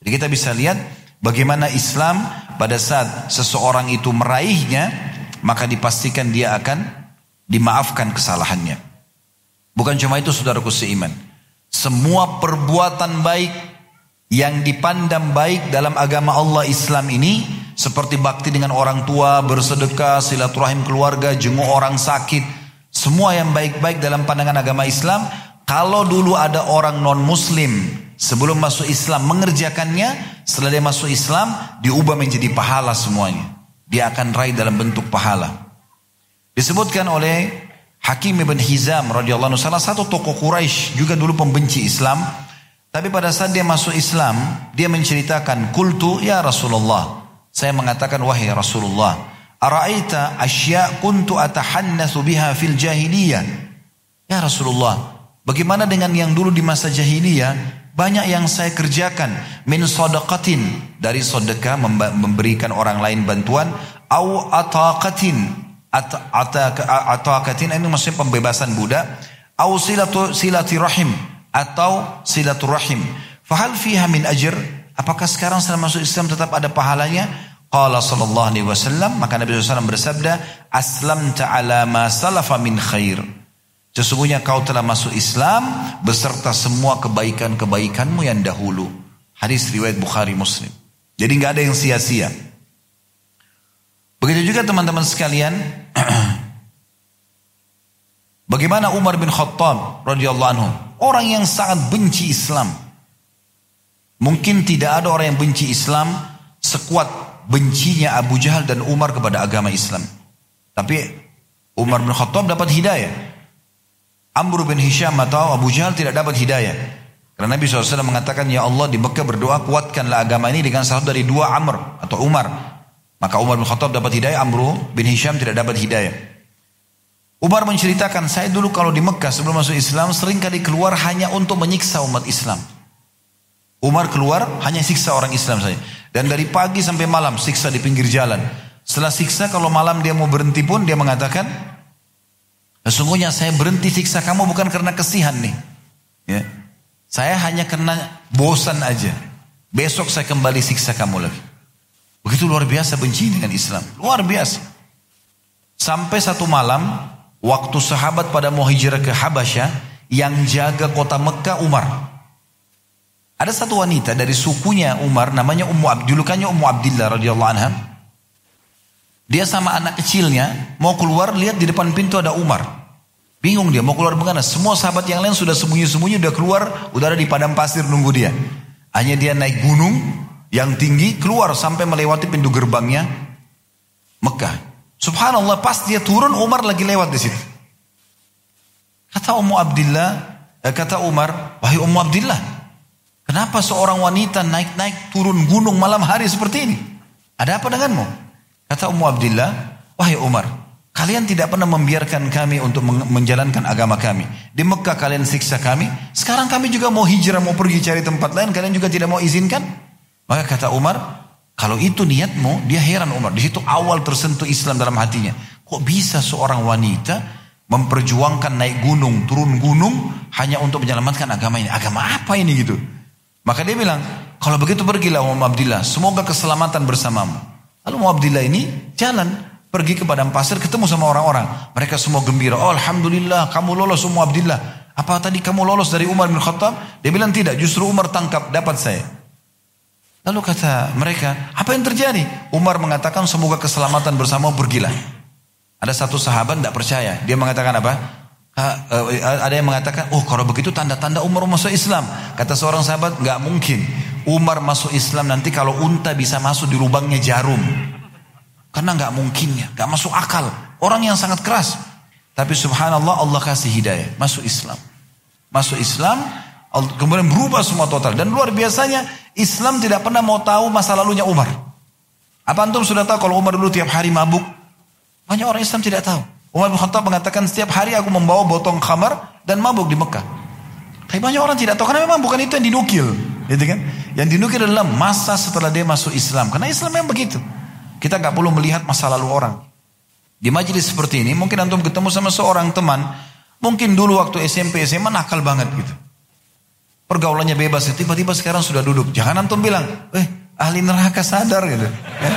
Jadi kita bisa lihat bagaimana Islam pada saat seseorang itu meraihnya maka dipastikan dia akan dimaafkan kesalahannya. Bukan cuma itu saudaraku seiman. Semua perbuatan baik yang dipandang baik dalam agama Allah Islam ini seperti bakti dengan orang tua, bersedekah, silaturahim keluarga, jenguk orang sakit. Semua yang baik-baik dalam pandangan agama Islam. Kalau dulu ada orang non-muslim sebelum masuk Islam mengerjakannya, setelah dia masuk Islam, diubah menjadi pahala semuanya. Dia akan raih dalam bentuk pahala. Disebutkan oleh Hakim ibn Hizam radhiyallahu anhu salah satu tokoh Quraisy juga dulu pembenci Islam. Tapi pada saat dia masuk Islam, dia menceritakan, "Kultu ya Rasulullah, saya mengatakan wahai Rasulullah, araita asya kuntu atahannatsu biha fil jahiliyah. Ya Rasulullah, Bagaimana dengan yang dulu di masa jahiliyah? Banyak yang saya kerjakan. Min sodakatin. Dari sodekah memberikan orang lain bantuan. Au ataqatin. Ataqatin ini maksudnya pembebasan budak. Au silatu, silati rahim. Atau silaturahim. Fahal fiha min ajr? Apakah sekarang setelah masuk Islam tetap ada pahalanya? Qala sallallahu alaihi wasallam, maka Nabi SAW bersabda, "Aslam ta'ala ma salafa min khair." Sesungguhnya kau telah masuk Islam beserta semua kebaikan-kebaikanmu yang dahulu. Hadis riwayat Bukhari Muslim. Jadi nggak ada yang sia-sia. Begitu juga teman-teman sekalian. Bagaimana Umar bin Khattab radhiyallahu anhu, orang yang sangat benci Islam. Mungkin tidak ada orang yang benci Islam sekuat bencinya Abu Jahal dan Umar kepada agama Islam. Tapi Umar bin Khattab dapat hidayah. Amr bin Hisham atau Abu Jahal tidak dapat hidayah. Karena Nabi SAW mengatakan, Ya Allah di Mekah berdoa kuatkanlah agama ini dengan satu dari dua Amr atau Umar. Maka Umar bin Khattab dapat hidayah, Amr bin Hisham tidak dapat hidayah. Umar menceritakan, saya dulu kalau di Mekah sebelum masuk Islam sering kali keluar hanya untuk menyiksa umat Islam. Umar keluar hanya siksa orang Islam saja. Dan dari pagi sampai malam siksa di pinggir jalan. Setelah siksa kalau malam dia mau berhenti pun dia mengatakan, Sesungguhnya saya berhenti siksa kamu bukan karena kesihan nih. Ya. Saya hanya karena bosan aja. Besok saya kembali siksa kamu lagi. Begitu luar biasa benci dengan Islam. Luar biasa. Sampai satu malam, waktu sahabat pada mau hijrah ke Habasyah, yang jaga kota Mekah Umar. Ada satu wanita dari sukunya Umar, namanya Ummu Abdul, julukannya Ummu Abdillah radhiyallahu anha. Dia sama anak kecilnya mau keluar lihat di depan pintu ada Umar. Bingung dia mau keluar bagaimana? Semua sahabat yang lain sudah sembunyi-sembunyi udah keluar, udah ada di padang pasir nunggu dia. Hanya dia naik gunung yang tinggi keluar sampai melewati pintu gerbangnya Mekah. Subhanallah pas dia turun Umar lagi lewat di situ. Kata Ummu Abdillah, eh, kata Umar, wahai Ummu Abdillah, kenapa seorang wanita naik-naik turun gunung malam hari seperti ini? Ada apa denganmu? Kata Ummu Abdillah, wahai Umar, kalian tidak pernah membiarkan kami untuk menjalankan agama kami. Di Mekah kalian siksa kami, sekarang kami juga mau hijrah, mau pergi cari tempat lain, kalian juga tidak mau izinkan? Maka kata Umar, kalau itu niatmu, dia heran Umar. Di situ awal tersentuh Islam dalam hatinya. Kok bisa seorang wanita memperjuangkan naik gunung, turun gunung hanya untuk menyelamatkan agama ini? Agama apa ini gitu? Maka dia bilang, kalau begitu pergilah Umar Abdillah, semoga keselamatan bersamamu. Lalu Muabdillah ini jalan pergi ke padang pasir ketemu sama orang-orang. Mereka semua gembira. Oh Alhamdulillah kamu lolos semua Abdillah. Apa tadi kamu lolos dari Umar bin Khattab? Dia bilang tidak, justru Umar tangkap, dapat saya. Lalu kata mereka, apa yang terjadi? Umar mengatakan semoga keselamatan bersama pergilah. Ada satu sahabat tidak percaya. Dia mengatakan apa? Eh, ada yang mengatakan, oh kalau begitu tanda-tanda Umar masuk Islam. Kata seorang sahabat, nggak mungkin. Umar masuk Islam nanti kalau unta bisa masuk di lubangnya jarum. Karena nggak mungkin ya, nggak masuk akal. Orang yang sangat keras. Tapi subhanallah Allah kasih hidayah, masuk Islam. Masuk Islam, kemudian berubah semua total. Dan luar biasanya, Islam tidak pernah mau tahu masa lalunya Umar. Apa antum sudah tahu kalau Umar dulu tiap hari mabuk? Banyak orang Islam tidak tahu. Umar bin Khattab mengatakan setiap hari aku membawa botol khamar dan mabuk di Mekah. Tapi banyak orang tidak tahu karena memang bukan itu yang dinukil, gitu kan? Yang dinukil adalah masa setelah dia masuk Islam. Karena Islam memang begitu. Kita nggak perlu melihat masa lalu orang. Di majelis seperti ini mungkin antum ketemu sama seorang teman, mungkin dulu waktu SMP SMA nakal banget gitu. Pergaulannya bebas, tiba-tiba sekarang sudah duduk. Jangan antum bilang, eh ahli neraka sadar gitu. Ya.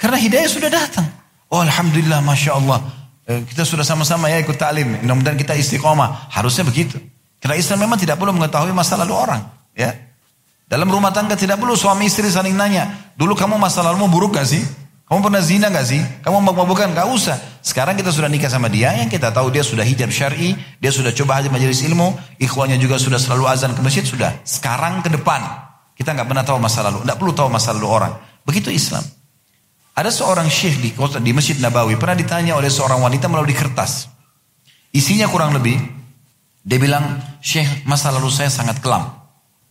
Karena hidayah sudah datang. Oh Alhamdulillah Masya Allah. Eh, kita sudah sama-sama ya ikut ta'lim. Mudah-mudahan kita istiqomah. Harusnya begitu. Karena Islam memang tidak perlu mengetahui masa lalu orang. Ya. Dalam rumah tangga tidak perlu suami istri saling nanya. Dulu kamu masa lalumu buruk gak sih? Kamu pernah zina gak sih? Kamu mabuk-mabukan? Gak usah. Sekarang kita sudah nikah sama dia. Yang kita tahu dia sudah hijab syari. Dia sudah coba haji majelis ilmu. Ikhwannya juga sudah selalu azan ke masjid. Sudah. Sekarang ke depan. Kita nggak pernah tahu masa lalu. Nggak perlu tahu masa lalu orang. Begitu Islam. Ada seorang syekh di kota di Masjid Nabawi pernah ditanya oleh seorang wanita melalui kertas. Isinya kurang lebih dia bilang, "Syekh, masa lalu saya sangat kelam."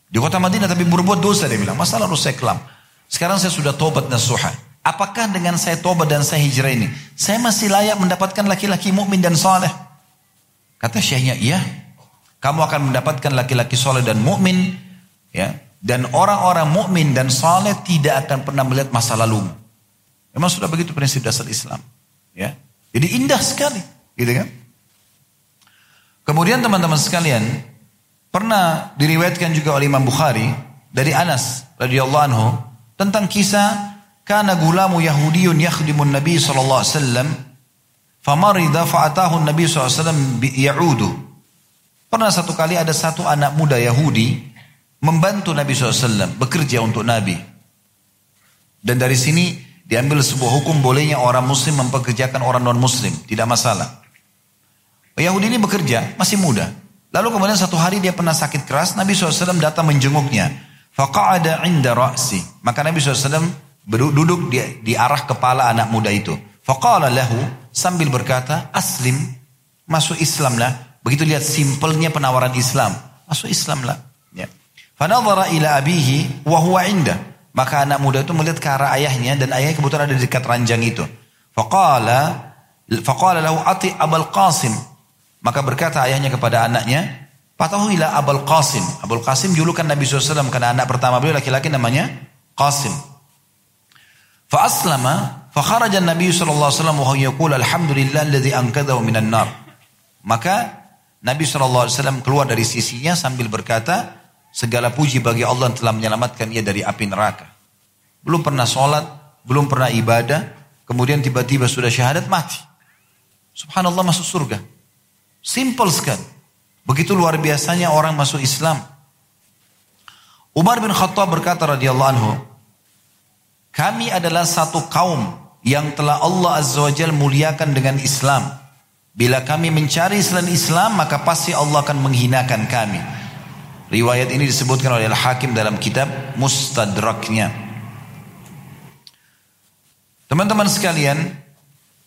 Di kota Madinah tapi berbuat dosa dia bilang, "Masa lalu saya kelam. Sekarang saya sudah tobat nasuha. Apakah dengan saya tobat dan saya hijrah ini, saya masih layak mendapatkan laki-laki mukmin dan saleh?" Kata syekhnya, iya. Kamu akan mendapatkan laki-laki soleh dan mukmin, ya. Dan orang-orang mukmin dan soleh tidak akan pernah melihat masa lalu. Memang sudah begitu prinsip dasar Islam, ya. Jadi indah sekali, gitu kan? Kemudian teman-teman sekalian, pernah diriwayatkan juga oleh Imam Bukhari dari Anas radhiyallahu anhu tentang kisah kana gulamu Yahudiyun yakhdimun Nabi sallallahu alaihi wasallam famarida fa'atahu Nabi sallallahu alaihi wasallam ya'udu. Pernah satu kali ada satu anak muda Yahudi membantu Nabi SAW bekerja untuk Nabi. Dan dari sini diambil sebuah hukum bolehnya orang muslim mempekerjakan orang non muslim. Tidak masalah. Yahudi ini bekerja, masih muda. Lalu kemudian satu hari dia pernah sakit keras, Nabi SAW datang menjenguknya. Faqa'ada inda ra'si. Maka Nabi SAW duduk di, di arah kepala anak muda itu. Faqala lahu sambil berkata, aslim, masuk Islam lah. Begitu lihat simpelnya penawaran Islam. Masuk Islam lah. Ya. Fanadhara ila abihi wa huwa inda. Maka anak muda itu melihat ke arah ayahnya dan ayahnya kebetulan ada di dekat ranjang itu. Faqala faqala lahu ati Abul Qasim. Maka berkata ayahnya kepada anaknya, Patahu ila Abul Qasim. Abul Qasim julukan Nabi SAW karena anak pertama beliau laki-laki namanya Qasim. Fa aslama fa kharaja Nabi alaihi wasallam wa yaqul alhamdulillah alladhi anqadhahu minan nar. Maka Nabi SAW keluar dari sisinya sambil berkata, segala puji bagi Allah yang telah menyelamatkan ia dari api neraka. Belum pernah sholat, belum pernah ibadah, kemudian tiba-tiba sudah syahadat mati. Subhanallah masuk surga. Simple sekali. Begitu luar biasanya orang masuk Islam. Umar bin Khattab berkata radhiyallahu anhu, kami adalah satu kaum yang telah Allah Azza wa Jal muliakan dengan Islam. Bila kami mencari selain Islam, maka pasti Allah akan menghinakan kami. Riwayat ini disebutkan oleh Al-Hakim dalam kitab Mustadraknya. Teman-teman sekalian,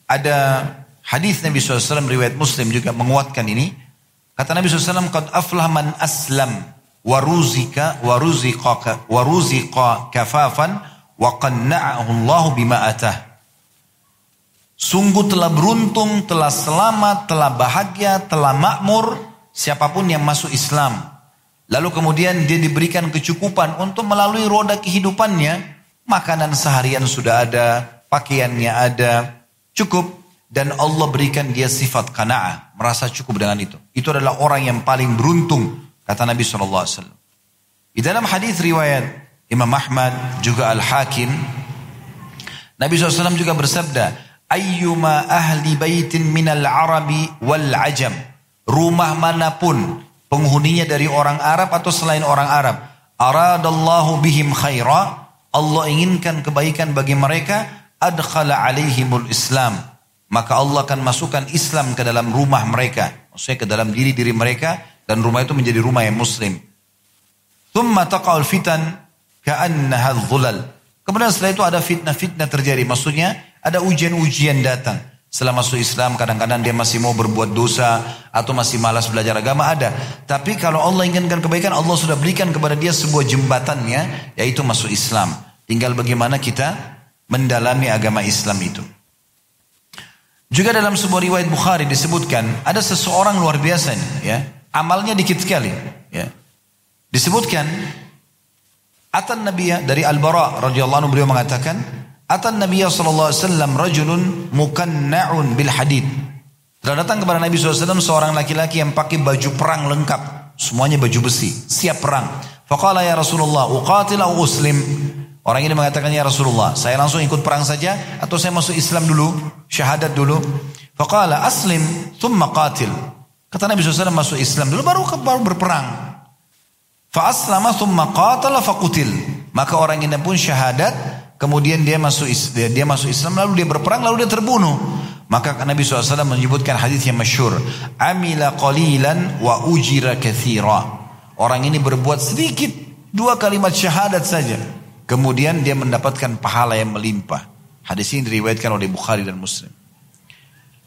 ada hadis Nabi SAW riwayat Muslim juga menguatkan ini. Kata Nabi SAW, "Qad aflah man aslam waruzika waruzika waruzika kafafan wa Allah bima atah." Sungguh telah beruntung, telah selamat, telah bahagia, telah makmur siapa pun yang masuk Islam. Lalu kemudian dia diberikan kecukupan untuk melalui roda kehidupannya. Makanan seharian sudah ada, pakaiannya ada, cukup. Dan Allah berikan dia sifat kana'ah, merasa cukup dengan itu. Itu adalah orang yang paling beruntung, kata Nabi SAW. Di dalam hadis riwayat Imam Ahmad, juga Al-Hakim, Nabi SAW juga bersabda, ayyuma ahli baitin minal arabi wal ajam. Rumah mana pun penghuninya dari orang Arab atau selain orang Arab. Aradallahu bihim khaira. Allah inginkan kebaikan bagi mereka. Adkhala alaihimul Islam. Maka Allah akan masukkan Islam ke dalam rumah mereka. Maksudnya ke dalam diri-diri mereka. Dan rumah itu menjadi rumah yang muslim. Thumma taqa'ul fitan ka'annaha dhulal. Kemudian setelah itu ada fitnah-fitnah terjadi. Maksudnya ada ujian-ujian datang. Setelah masuk Islam kadang-kadang dia masih mau berbuat dosa atau masih malas belajar agama ada. Tapi kalau Allah inginkan kebaikan Allah sudah berikan kepada dia sebuah jembatannya yaitu masuk Islam. Tinggal bagaimana kita mendalami agama Islam itu. Juga dalam sebuah riwayat Bukhari disebutkan ada seseorang luar biasa ya. Amalnya dikit sekali ya. Disebutkan Atan Nabi dari Al-Bara radhiyallahu anhu beliau mengatakan Atan Nabi sallallahu alaihi wasallam rajulun mukanna'un bil hadid. Telah datang kepada Nabi SAW seorang laki-laki yang pakai baju perang lengkap. Semuanya baju besi, siap perang. Faqala ya Rasulullah, uqatil au uslim. Orang ini mengatakan ya Rasulullah, saya langsung ikut perang saja atau saya masuk Islam dulu, syahadat dulu. Faqala aslim thumma qatil. Kata Nabi SAW masuk Islam dulu baru baru berperang. Fa aslama thumma qatala faqutil. Maka orang ini pun syahadat Kemudian dia masuk dia, dia masuk Islam lalu dia berperang lalu dia terbunuh. Maka Nabi SAW menyebutkan hadis yang masyur. Amila qalilan wa ujira kathira. Orang ini berbuat sedikit. Dua kalimat syahadat saja. Kemudian dia mendapatkan pahala yang melimpah. Hadis ini diriwayatkan oleh Bukhari dan Muslim.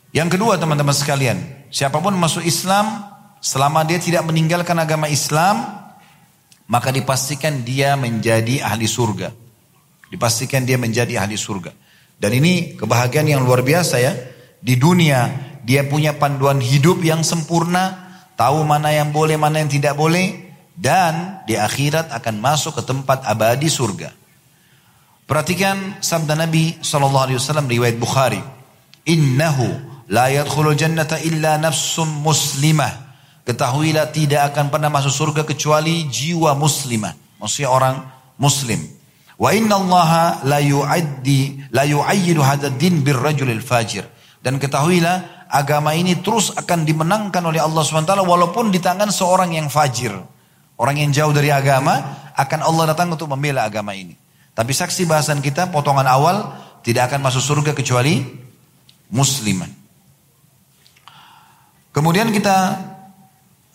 Yang kedua teman-teman sekalian. Siapa pun masuk Islam. Selama dia tidak meninggalkan agama Islam. Maka dipastikan dia menjadi ahli surga. Dipastikan dia menjadi ahli surga. Dan ini kebahagiaan yang luar biasa ya. Di dunia dia punya panduan hidup yang sempurna, tahu mana yang boleh, mana yang tidak boleh, dan di akhirat akan masuk ke tempat abadi surga. Perhatikan sabda Nabi SAW riwayat Bukhari. Innahu la yadkhulul jannata illa nafsum muslimah. Ketahuilah tidak akan pernah masuk surga kecuali jiwa muslimah. Maksudnya orang muslim. Wa inna allaha la yu'addi la yu'ayyidu hadad din bir rajulil fajir. Dan ketahuilah agama ini terus akan dimenangkan oleh Allah SWT walaupun di tangan seorang yang fajir. Orang yang jauh dari agama akan Allah datang untuk membela agama ini. Tapi saksi bahasan kita potongan awal tidak akan masuk surga kecuali musliman. Kemudian kita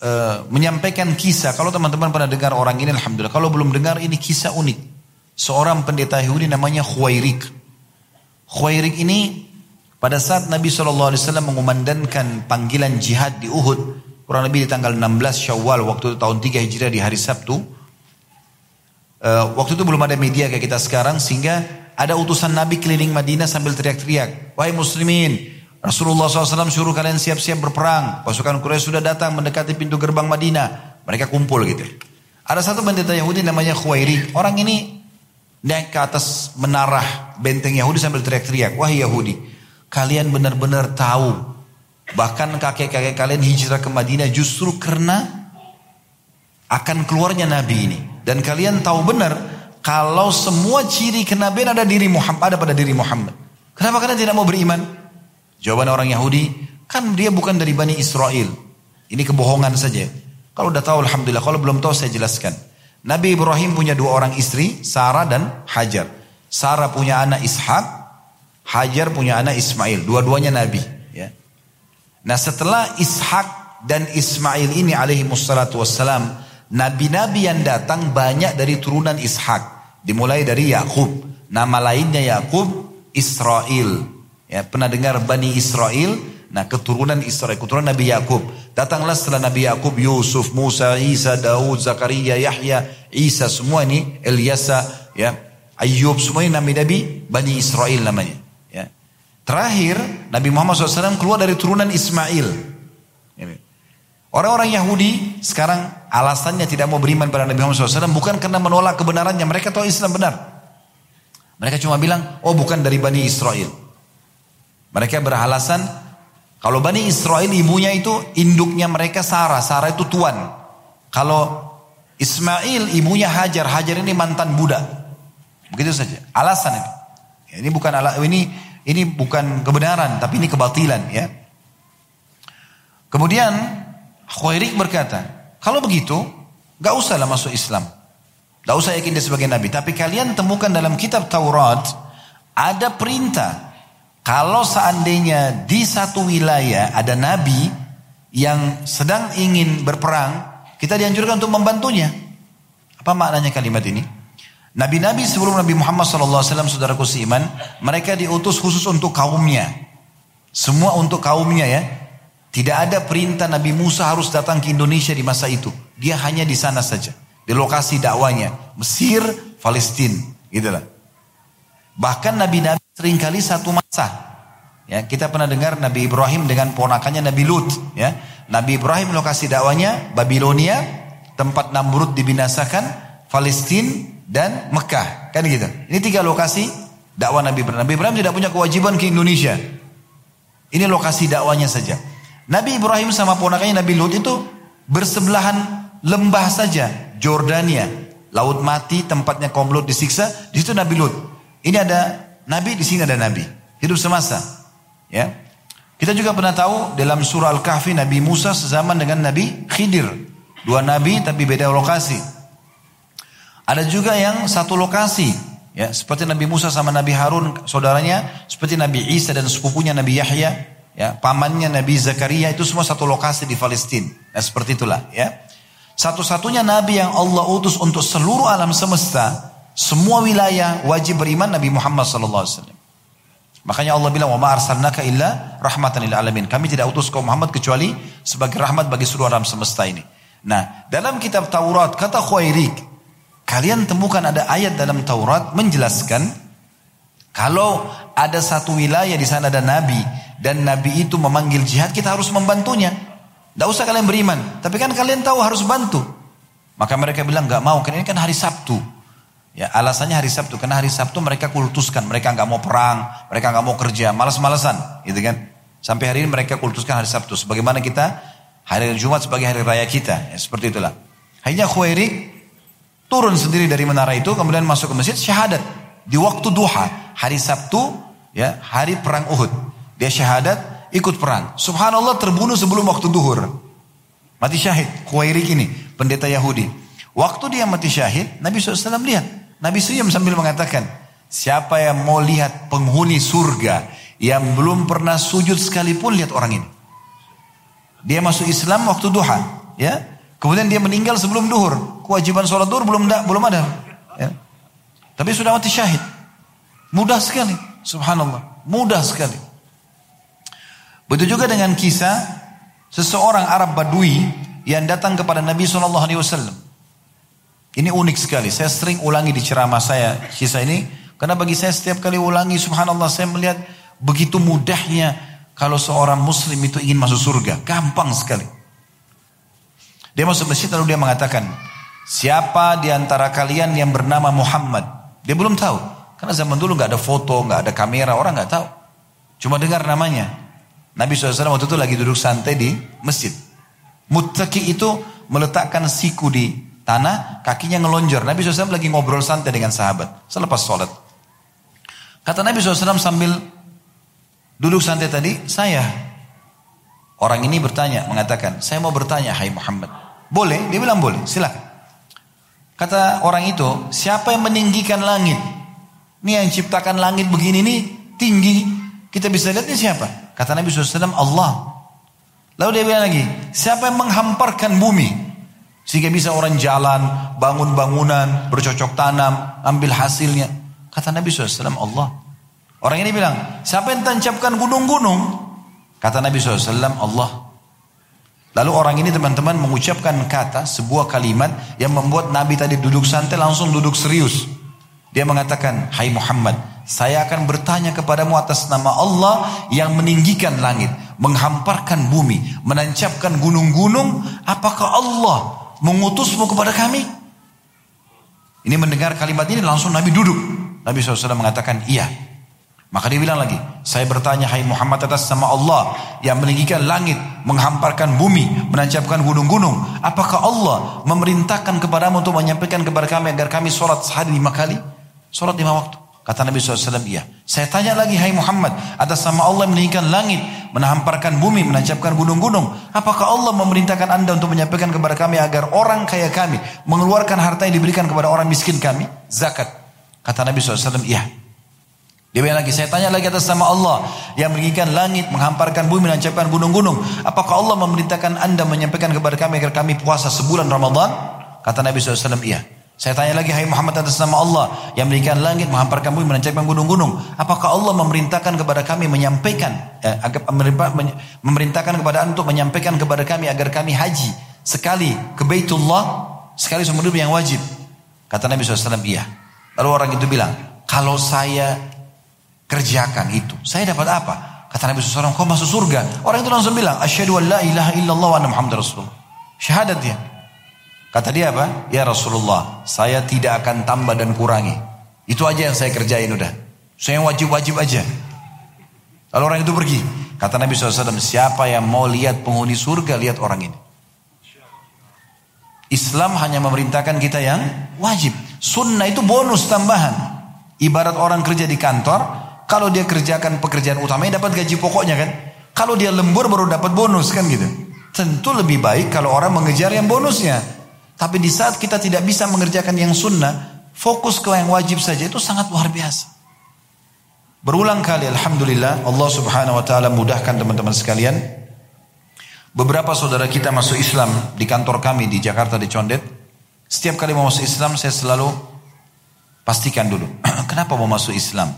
uh, menyampaikan kisah. Kalau teman-teman pernah dengar orang ini, alhamdulillah. Kalau belum dengar, ini kisah unik. Seorang pendeta Yahudi namanya Khuairik. Khuairik ini pada saat Nabi SAW mengumandangkan panggilan jihad di Uhud, kurang lebih di tanggal 16 Syawal waktu itu tahun 3 Hijriah di hari Sabtu. Uh, waktu itu belum ada media kayak kita sekarang sehingga ada utusan Nabi keliling Madinah sambil teriak-teriak, "Wahai muslimin, Rasulullah SAW suruh kalian siap-siap berperang. Pasukan Quraisy sudah datang mendekati pintu gerbang Madinah. Mereka kumpul gitu. Ada satu pendeta Yahudi namanya Khuwairi. Orang ini naik ke atas menara benteng Yahudi sambil teriak-teriak, "Wahai Yahudi, kalian benar-benar tahu bahkan kakek-kakek kalian hijrah ke Madinah justru karena akan keluarnya Nabi ini dan kalian tahu benar kalau semua ciri kenabian ada diri Muhammad ada pada diri Muhammad kenapa kalian tidak mau beriman jawaban orang Yahudi kan dia bukan dari Bani Israel ini kebohongan saja kalau udah tahu Alhamdulillah kalau belum tahu saya jelaskan Nabi Ibrahim punya dua orang istri Sarah dan Hajar Sarah punya anak Ishak Hajar punya anak Ismail, dua-duanya nabi. Ya. Nah setelah Ishak dan Ismail ini alaihi mussalatu wassalam, nabi-nabi yang datang banyak dari turunan Ishak. Dimulai dari Yakub, nama lainnya Yakub, Israel. Ya, pernah dengar Bani Israel? Nah keturunan Israel, keturunan Nabi Yakub. Datanglah setelah Nabi Yakub Yusuf, Musa, Isa, Daud, Zakaria, Yahya, Isa semua ini, Eliasa, ya, Ayub semua ini nabi-nabi Bani Israel namanya. Terakhir Nabi Muhammad SAW keluar dari turunan Ismail. Orang-orang Yahudi sekarang alasannya tidak mau beriman pada Nabi Muhammad SAW bukan karena menolak kebenarannya. Mereka tahu Islam benar. Mereka cuma bilang, oh bukan dari Bani Israel. Mereka beralasan, kalau Bani Israel ibunya itu induknya mereka Sarah. Sarah itu tuan. Kalau Ismail ibunya Hajar. Hajar ini mantan budak. Begitu saja. Alasan ini. Ini bukan ala, ini ini bukan kebenaran, tapi ini kebatilan ya. Kemudian Khairik berkata, kalau begitu, gak usahlah masuk Islam. Gak usah yakin dia sebagai nabi. Tapi kalian temukan dalam kitab Taurat, ada perintah. Kalau seandainya di satu wilayah ada nabi yang sedang ingin berperang, kita dianjurkan untuk membantunya. Apa maknanya kalimat ini? Nabi-nabi sebelum Nabi Muhammad SAW saudaraku seiman, mereka diutus khusus untuk kaumnya. Semua untuk kaumnya ya. Tidak ada perintah Nabi Musa harus datang ke Indonesia di masa itu. Dia hanya di sana saja. Di lokasi dakwanya. Mesir, Palestina. Gitulah. Bahkan Nabi-Nabi sering kali satu masa. Ya, kita pernah dengar Nabi Ibrahim dengan ponakannya Nabi Lut. Ya, Nabi Ibrahim lokasi dakwanya Babilonia, tempat Namrud dibinasakan, Palestina, dan Mekah. Kan gitu. Ini tiga lokasi dakwah Nabi Ibrahim. Nabi Ibrahim tidak punya kewajiban ke Indonesia. Ini lokasi dakwanya saja. Nabi Ibrahim sama ponakannya Nabi Lut itu bersebelahan lembah saja, Jordania. Laut mati, tempatnya kaum Lut disiksa, di situ Nabi Lut. Ini ada Nabi, di sini ada Nabi. Hidup semasa. Ya. Kita juga pernah tahu dalam surah Al-Kahfi Nabi Musa sezaman dengan Nabi Khidir. Dua nabi tapi beda lokasi. Ada juga yang satu lokasi, ya seperti Nabi Musa sama Nabi Harun saudaranya, seperti Nabi Isa dan sepupunya Nabi Yahya, ya pamannya Nabi Zakaria itu semua satu lokasi di Palestina. Nah, seperti itulah, ya. Satu-satunya Nabi yang Allah utus untuk seluruh alam semesta, semua wilayah wajib beriman Nabi Muhammad sallallahu alaihi wasallam. Makanya Allah bilang, "Wa ma arsalnaka illa rahmatan lil alamin." Kami tidak utus kaum Muhammad kecuali sebagai rahmat bagi seluruh alam semesta ini. Nah, dalam kitab Taurat kata Khuairik, Kalian temukan ada ayat dalam Taurat menjelaskan Kalau ada satu wilayah di sana ada nabi dan nabi itu memanggil jihad, kita harus membantunya. Tidak usah kalian beriman, tapi kan kalian tahu harus bantu. Maka mereka bilang nggak mau, karena ini kan hari Sabtu. Ya, alasannya hari Sabtu karena hari Sabtu mereka kultuskan, mereka nggak mau perang, mereka nggak mau kerja, malas-malasan, gitu kan? Sampai hari ini mereka kultuskan hari Sabtu. Sebagaimana kita hari Jumat sebagai hari raya kita, ya, seperti itulah. Hanya Khuwairi turun sendiri dari menara itu, kemudian masuk ke masjid syahadat di waktu duha, hari Sabtu, ya hari perang Uhud. Dia syahadat, ikut perang. Subhanallah terbunuh sebelum waktu duhur. Mati syahid, Khuwairi ini, pendeta Yahudi. Waktu dia mati syahid, Nabi SAW lihat. Nabi senyum sambil mengatakan, siapa yang mau lihat penghuni surga yang belum pernah sujud sekalipun lihat orang ini. Dia masuk Islam waktu duha, ya. Kemudian dia meninggal sebelum duhur. Kewajiban sholat duhur belum da, belum ada. Ya. Tapi sudah mati syahid. Mudah sekali. Subhanallah. Mudah sekali. Begitu juga dengan kisah seseorang Arab Badui yang datang kepada Nabi SAW. Ini unik sekali. Saya sering ulangi di ceramah saya kisah ini. Karena bagi saya setiap kali ulangi subhanallah saya melihat begitu mudahnya kalau seorang muslim itu ingin masuk surga. Gampang sekali. Dia masuk masjid lalu dia mengatakan, siapa di antara kalian yang bernama Muhammad? Dia belum tahu. Karena zaman dulu nggak ada foto, nggak ada kamera, orang nggak tahu. Cuma dengar namanya. Nabi SAW waktu itu lagi duduk santai di masjid. Muttaki itu meletakkan siku di tanah, kakinya ngelonjor. Nabi SAW lagi ngobrol santai dengan sahabat selepas sholat. Kata Nabi SAW sambil duduk santai tadi, saya. Orang ini bertanya, mengatakan, saya mau bertanya, hai Muhammad. Boleh? Dia bilang boleh, silakan. Kata orang itu, siapa yang meninggikan langit? Ini yang ciptakan langit begini nih, tinggi. Kita bisa lihat ini siapa? Kata Nabi SAW, Allah. Lalu dia bilang lagi, siapa yang menghamparkan bumi? Sehingga bisa orang jalan, bangun bangunan, bercocok tanam, ambil hasilnya. Kata Nabi SAW, Allah. Orang ini bilang, siapa yang tancapkan gunung-gunung? Kata Nabi SAW, Allah. Lalu orang ini teman-teman mengucapkan kata, sebuah kalimat yang membuat Nabi tadi duduk santai langsung duduk serius. Dia mengatakan, Hai Muhammad, saya akan bertanya kepadamu atas nama Allah yang meninggikan langit, menghamparkan bumi, menancapkan gunung-gunung. Apakah Allah mengutusmu kepada kami? Ini mendengar kalimat ini langsung Nabi duduk. Nabi SAW mengatakan iya. Maka dia bilang lagi, saya bertanya hai Muhammad atas sama Allah yang meninggikan langit, menghamparkan bumi, menancapkan gunung-gunung. Apakah Allah memerintahkan kepadamu untuk menyampaikan kepada kami agar kami sholat sehari lima kali? Sholat lima waktu. Kata Nabi SAW, iya. Saya tanya lagi, hai Muhammad, atas sama Allah meninggikan langit, menahamparkan bumi, menancapkan gunung-gunung. Apakah Allah memerintahkan anda untuk menyampaikan kepada kami agar orang kaya kami mengeluarkan harta yang diberikan kepada orang miskin kami? Zakat. Kata Nabi SAW, iya. Dia lagi, saya tanya lagi atas sama Allah yang meninggikan langit, menghamparkan bumi, menancapkan gunung-gunung. Apakah Allah memerintahkan anda menyampaikan kepada kami agar kami puasa sebulan Ramadan? Kata Nabi SAW, iya. Saya tanya lagi, hai Muhammad atas nama Allah yang memberikan langit, menghamparkan bumi, menancapkan gunung-gunung. Apakah Allah memerintahkan kepada kami menyampaikan, eh, memerintahkan kepada untuk menyampaikan kepada kami agar kami haji sekali ke Baitullah, sekali seumur hidup yang wajib? Kata Nabi SAW, iya. Lalu orang itu bilang, kalau saya kerjakan itu, saya dapat apa? Kata Nabi SAW, kau masuk surga. Orang itu langsung bilang, asyhadu an la ilaha illallah wa anna Muhammad Rasulullah. Syahadat dia. Kata dia apa? Ya Rasulullah, saya tidak akan tambah dan kurangi. Itu aja yang saya kerjain udah. Saya wajib-wajib aja. Lalu orang itu pergi. Kata Nabi SAW, siapa yang mau lihat penghuni surga, lihat orang ini. Islam hanya memerintahkan kita yang wajib. Sunnah itu bonus tambahan. Ibarat orang kerja di kantor, kalau dia kerjakan pekerjaan utamanya dapat gaji pokoknya kan. Kalau dia lembur baru dapat bonus kan gitu. Tentu lebih baik kalau orang mengejar yang bonusnya. Tapi di saat kita tidak bisa mengerjakan yang sunnah, fokus ke yang wajib saja itu sangat luar biasa. Berulang kali Alhamdulillah Allah subhanahu wa ta'ala mudahkan teman-teman sekalian. Beberapa saudara kita masuk Islam di kantor kami di Jakarta di Condet. Setiap kali mau masuk Islam saya selalu pastikan dulu. Kenapa mau masuk Islam?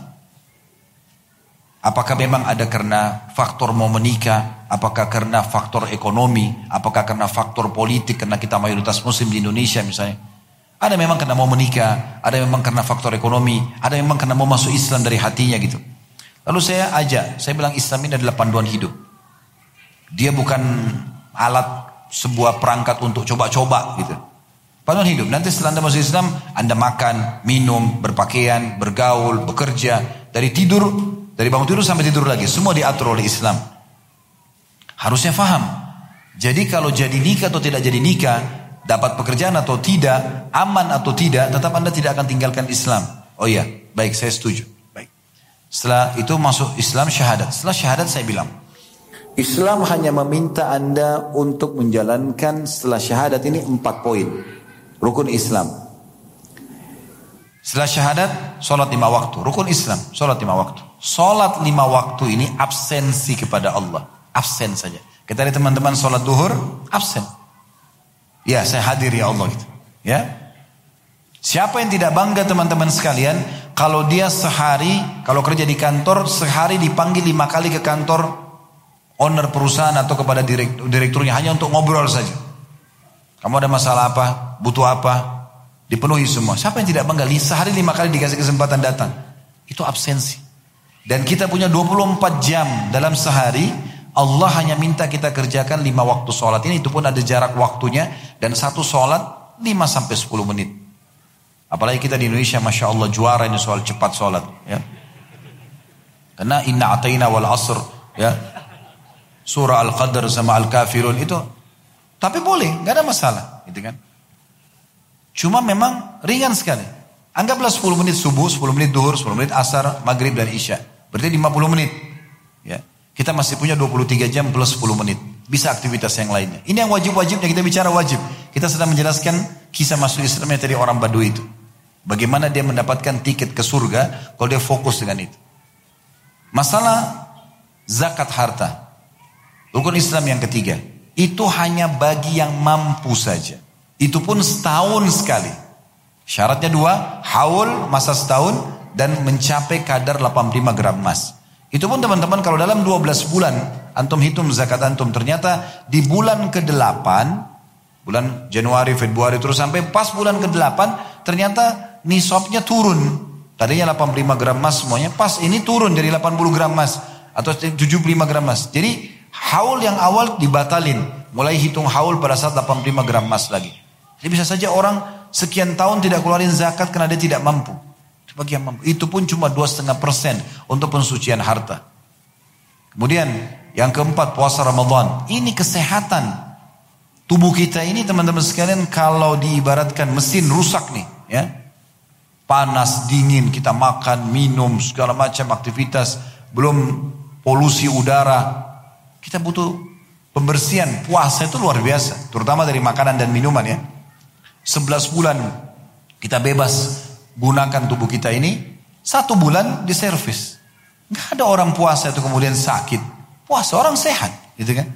Apakah memang ada karena faktor mau menikah? Apakah karena faktor ekonomi? Apakah karena faktor politik? Karena kita mayoritas muslim di Indonesia misalnya. Ada memang karena mau menikah, ada memang karena faktor ekonomi, ada memang karena mau masuk Islam dari hatinya gitu. Lalu saya ajak, saya bilang Islam ini adalah panduan hidup. Dia bukan alat sebuah perangkat untuk coba-coba gitu. Panduan hidup. Nanti setelah Anda masuk Islam, Anda makan, minum, berpakaian, bergaul, bekerja. Dari tidur, dari bangun tidur sampai tidur lagi. Semua diatur oleh Islam. Harusnya faham. Jadi kalau jadi nikah atau tidak jadi nikah, dapat pekerjaan atau tidak, aman atau tidak, tetap Anda tidak akan tinggalkan Islam. Oh iya, baik saya setuju. Baik. Setelah itu masuk Islam syahadat. Setelah syahadat saya bilang, Islam hanya meminta Anda untuk menjalankan setelah syahadat ini empat poin. Rukun Islam. Setelah syahadat, sholat lima waktu. Rukun Islam, sholat lima waktu. Sholat lima waktu ini absensi kepada Allah. Absen saja. Kita ada teman-teman sholat duhur, absen. Ya, saya hadir ya Allah gitu. Ya. Siapa yang tidak bangga teman-teman sekalian, kalau dia sehari, kalau kerja di kantor, sehari dipanggil lima kali ke kantor owner perusahaan atau kepada direktur, direkturnya hanya untuk ngobrol saja. Kamu ada masalah apa? Butuh apa? Dipenuhi semua. Siapa yang tidak bangga? Sehari lima kali dikasih kesempatan datang. Itu absensi. Dan kita punya 24 jam dalam sehari. Allah hanya minta kita kerjakan lima waktu sholat ini. Itu pun ada jarak waktunya. Dan satu sholat 5 sampai 10 menit. Apalagi kita di Indonesia Masya Allah juara ini soal cepat sholat. Ya. Karena inna ataina wal asr. Ya. Surah Al-Qadr sama Al-Kafirun itu tapi boleh, nggak ada masalah, gitu kan? Cuma memang ringan sekali. Anggaplah 10 menit subuh, 10 menit duhur, 10 menit asar, maghrib dan isya. Berarti 50 menit. Ya. Kita masih punya 23 jam plus 10 menit. Bisa aktivitas yang lainnya. Ini yang wajib-wajibnya kita bicara wajib. Kita sedang menjelaskan kisah masuk Islamnya tadi orang Badui itu. Bagaimana dia mendapatkan tiket ke surga kalau dia fokus dengan itu. Masalah zakat harta. Rukun Islam yang ketiga itu hanya bagi yang mampu saja. Itu pun setahun sekali. Syaratnya dua, haul masa setahun dan mencapai kadar 85 gram emas. Itu pun teman-teman kalau dalam 12 bulan antum hitung zakat antum ternyata di bulan ke-8 bulan Januari, Februari terus sampai pas bulan ke-8 ternyata nisabnya turun. Tadinya 85 gram emas semuanya, pas ini turun jadi 80 gram emas atau 75 gram emas. Jadi Haul yang awal dibatalin. Mulai hitung haul pada saat 85 gram emas lagi. Jadi bisa saja orang sekian tahun tidak keluarin zakat karena dia tidak mampu. Bagi yang mampu. Itu pun cuma 2,5 persen untuk pensucian harta. Kemudian yang keempat puasa Ramadan. Ini kesehatan. Tubuh kita ini teman-teman sekalian kalau diibaratkan mesin rusak nih. ya Panas, dingin, kita makan, minum, segala macam aktivitas. Belum polusi udara, kita butuh pembersihan. Puasa itu luar biasa. Terutama dari makanan dan minuman ya. 11 bulan kita bebas gunakan tubuh kita ini. Satu bulan diservis. Gak ada orang puasa itu kemudian sakit. Puasa orang sehat. Gitu kan.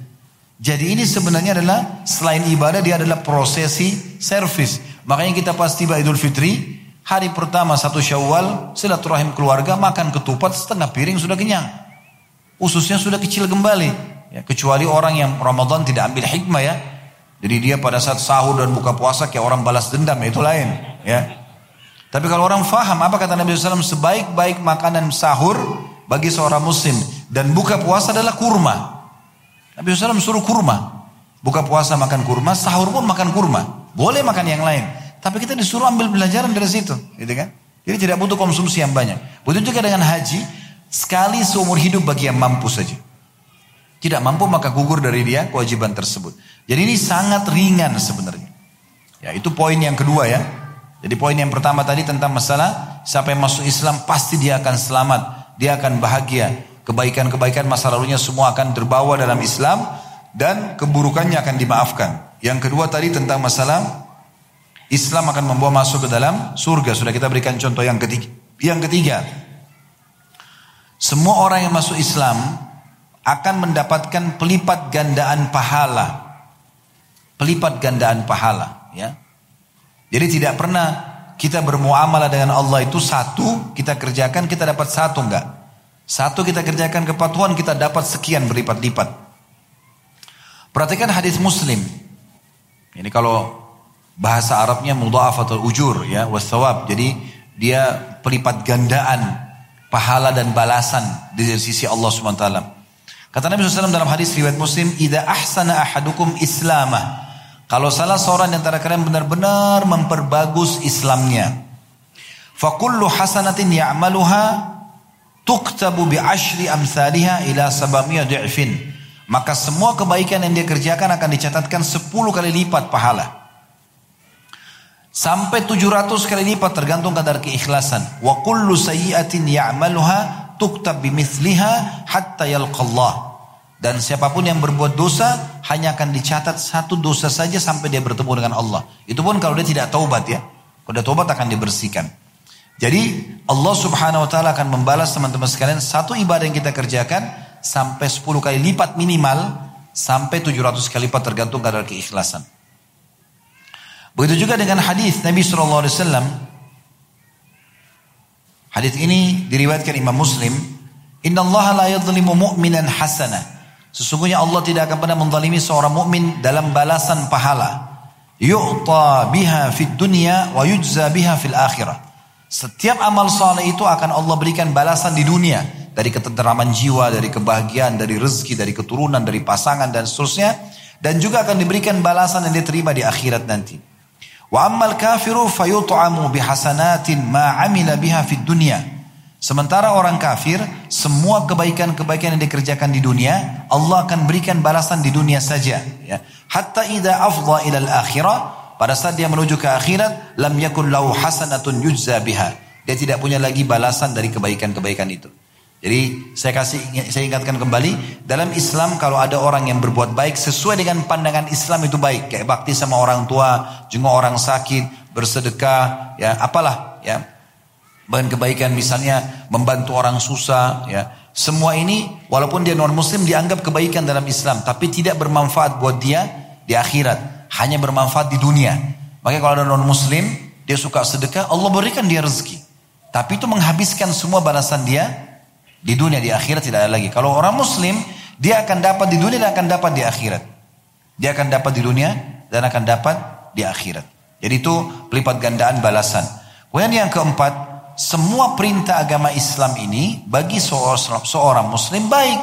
Jadi ini sebenarnya adalah selain ibadah dia adalah prosesi servis. Makanya kita pas tiba Idul Fitri, hari pertama satu Syawal, silaturahim keluarga makan ketupat setengah piring sudah kenyang. Ususnya sudah kecil kembali. Ya, kecuali orang yang Ramadan tidak ambil hikmah ya. Jadi dia pada saat sahur dan buka puasa kayak orang balas dendam itu lain. Ya. Tapi kalau orang faham apa kata Nabi SAW sebaik-baik makanan sahur bagi seorang muslim dan buka puasa adalah kurma. Nabi SAW suruh kurma. Buka puasa makan kurma, sahur pun makan kurma. Boleh makan yang lain. Tapi kita disuruh ambil pelajaran dari situ. Gitu kan? Jadi tidak butuh konsumsi yang banyak. Begitu juga dengan haji. Sekali seumur hidup bagi yang mampu saja. Tidak mampu maka gugur dari dia kewajiban tersebut. Jadi ini sangat ringan sebenarnya. Ya itu poin yang kedua ya. Jadi poin yang pertama tadi tentang masalah siapa yang masuk Islam pasti dia akan selamat, dia akan bahagia. Kebaikan-kebaikan masa lalunya semua akan terbawa dalam Islam dan keburukannya akan dimaafkan. Yang kedua tadi tentang masalah Islam akan membawa masuk ke dalam surga. Sudah kita berikan contoh yang ketiga. Yang ketiga, semua orang yang masuk Islam akan mendapatkan pelipat gandaan pahala. Pelipat gandaan pahala, ya. Jadi tidak pernah kita bermuamalah dengan Allah itu satu kita kerjakan kita dapat satu enggak. Satu kita kerjakan kepatuhan kita dapat sekian berlipat-lipat. Perhatikan hadis Muslim. Ini kalau Bahasa Arabnya mudha'afatul ujur ya, wasawab. Jadi dia pelipat gandaan pahala dan balasan di sisi Allah SWT. Kata Nabi SAW dalam hadis riwayat Muslim, "Idza ahsana ahadukum islamah." Kalau salah seorang di antara kalian benar-benar memperbagus Islamnya, fakullu hasanatin ya'maluha tuktabu bi ashri amsalha ila sabamiyah di'fin. Maka semua kebaikan yang dia kerjakan akan dicatatkan 10 kali lipat pahala. Sampai 700 kali lipat tergantung kadar keikhlasan. Wa kullu sayyi'atin ya'maluha tuktab bimithliha hatta yalqallah. Dan siapa pun yang berbuat dosa hanya akan dicatat satu dosa saja sampai dia bertemu dengan Allah. Itu pun kalau dia tidak taubat ya. Kalau dia taubat akan dibersihkan. Jadi Allah subhanahu wa ta'ala akan membalas teman-teman sekalian satu ibadah yang kita kerjakan sampai 10 kali lipat minimal sampai 700 kali lipat tergantung kadar keikhlasan. Begitu juga dengan hadis Nabi SAW. Hadis ini diriwayatkan Imam Muslim. Inna Allah la yadlimu mu'minan hasanah. Sesungguhnya Allah tidak akan pernah menzalimi seorang mukmin dalam balasan pahala. Yu'ta biha fid dunya wa yujza biha fil akhirah. Setiap amal saleh itu akan Allah berikan balasan di dunia. Dari ketenteraman jiwa, dari kebahagiaan, dari rezeki, dari keturunan, dari pasangan dan seterusnya. Dan juga akan diberikan balasan yang diterima di akhirat nanti. Wa ammal kafiru fayut'amu bihasanatin ma amila biha fid dunya. Sementara orang kafir, semua kebaikan-kebaikan yang dikerjakan di dunia, Allah akan berikan balasan di dunia saja. Ya. Hatta idha afdha ilal akhirah, pada saat dia menuju ke akhirat, lam yakun lahu hasanatun yujza biha. Dia tidak punya lagi balasan dari kebaikan-kebaikan itu. Jadi saya kasih saya ingatkan kembali dalam Islam kalau ada orang yang berbuat baik sesuai dengan pandangan Islam itu baik kayak bakti sama orang tua, jenguk orang sakit, bersedekah, ya apalah ya Bahkan kebaikan misalnya membantu orang susah ya. Semua ini walaupun dia non muslim dianggap kebaikan dalam Islam tapi tidak bermanfaat buat dia di akhirat, hanya bermanfaat di dunia. Makanya kalau ada non muslim dia suka sedekah, Allah berikan dia rezeki. Tapi itu menghabiskan semua balasan dia di dunia di akhirat tidak ada lagi. Kalau orang muslim dia akan dapat di dunia dan akan dapat di akhirat. Dia akan dapat di dunia dan akan dapat di akhirat. Jadi itu pelipat gandaan balasan. Kemudian yang keempat, semua perintah agama Islam ini bagi seorang, seorang muslim baik.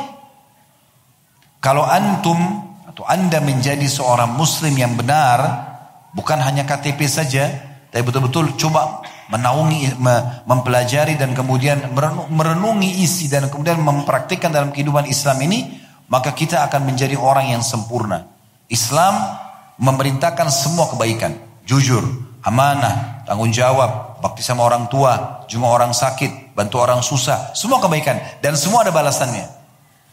Kalau antum atau anda menjadi seorang muslim yang benar, bukan hanya KTP saja, tapi betul-betul coba menaungi, mempelajari dan kemudian merenungi isi dan kemudian mempraktikkan dalam kehidupan Islam ini, maka kita akan menjadi orang yang sempurna. Islam memerintahkan semua kebaikan, jujur, amanah, tanggung jawab, bakti sama orang tua, jumlah orang sakit, bantu orang susah, semua kebaikan dan semua ada balasannya.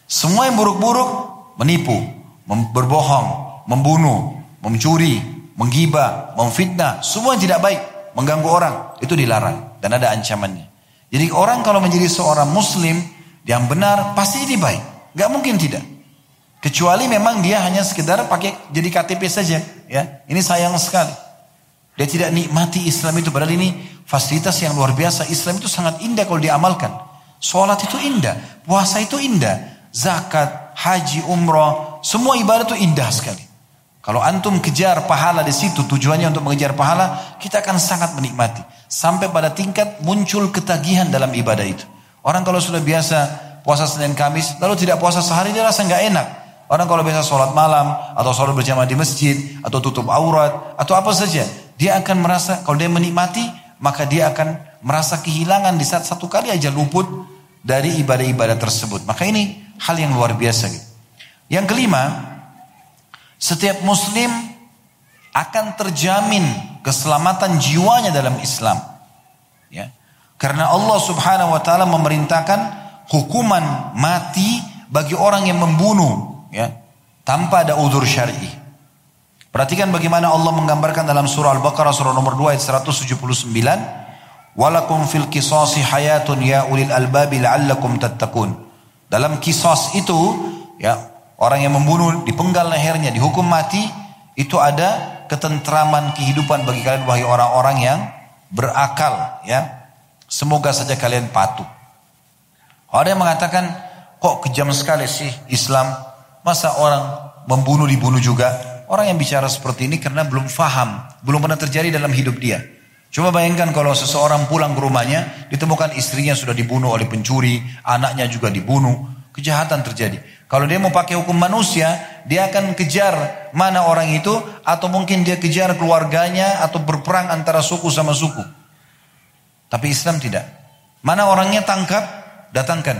Semua yang buruk-buruk menipu, berbohong, membunuh, mencuri, menggibah, memfitnah, semua yang tidak baik, mengganggu orang, itu dilarang dan ada ancamannya. Jadi orang kalau menjadi seorang muslim yang benar pasti jadi baik, nggak mungkin tidak. Kecuali memang dia hanya sekedar pakai jadi KTP saja, ya. Ini sayang sekali. Dia tidak nikmati Islam itu. Padahal ini fasilitas yang luar biasa. Islam itu sangat indah kalau diamalkan. Sholat itu indah. Puasa itu indah. Zakat, haji, umrah. Semua ibadah itu indah sekali. Kalau antum kejar pahala di situ, tujuannya untuk mengejar pahala, kita akan sangat menikmati. Sampai pada tingkat muncul ketagihan dalam ibadah itu. Orang kalau sudah biasa puasa Senin Kamis, lalu tidak puasa sehari, dia rasa nggak enak. Orang kalau biasa sholat malam, atau sholat berjamaah di masjid, atau tutup aurat, atau apa saja. Dia akan merasa kalau dia menikmati maka dia akan merasa kehilangan di saat satu kali aja luput dari ibadah-ibadah tersebut. Maka ini hal yang luar biasa. Gitu. Yang kelima, setiap muslim akan terjamin keselamatan jiwanya dalam Islam. Ya. Karena Allah Subhanahu wa taala memerintahkan hukuman mati bagi orang yang membunuh ya tanpa ada udur syar'i. Perhatikan bagaimana Allah menggambarkan dalam surah Al-Baqarah surah nomor 2 ayat 179. Walakum fil qisasi hayatun ya ulil albabi la'allakum tattaqun. Dalam kisos itu ya orang yang membunuh dipenggal lehernya dihukum mati itu ada ketentraman kehidupan bagi kalian wahai orang-orang yang berakal ya. Semoga saja kalian patuh. Ada yang mengatakan kok kejam sekali sih Islam. Masa orang membunuh dibunuh juga? Orang yang bicara seperti ini karena belum faham, belum pernah terjadi dalam hidup dia. Coba bayangkan kalau seseorang pulang ke rumahnya, ditemukan istrinya sudah dibunuh oleh pencuri, anaknya juga dibunuh, kejahatan terjadi. Kalau dia mau pakai hukum manusia, dia akan kejar mana orang itu, atau mungkin dia kejar keluarganya, atau berperang antara suku sama suku. Tapi Islam tidak. Mana orangnya tangkap, datangkan.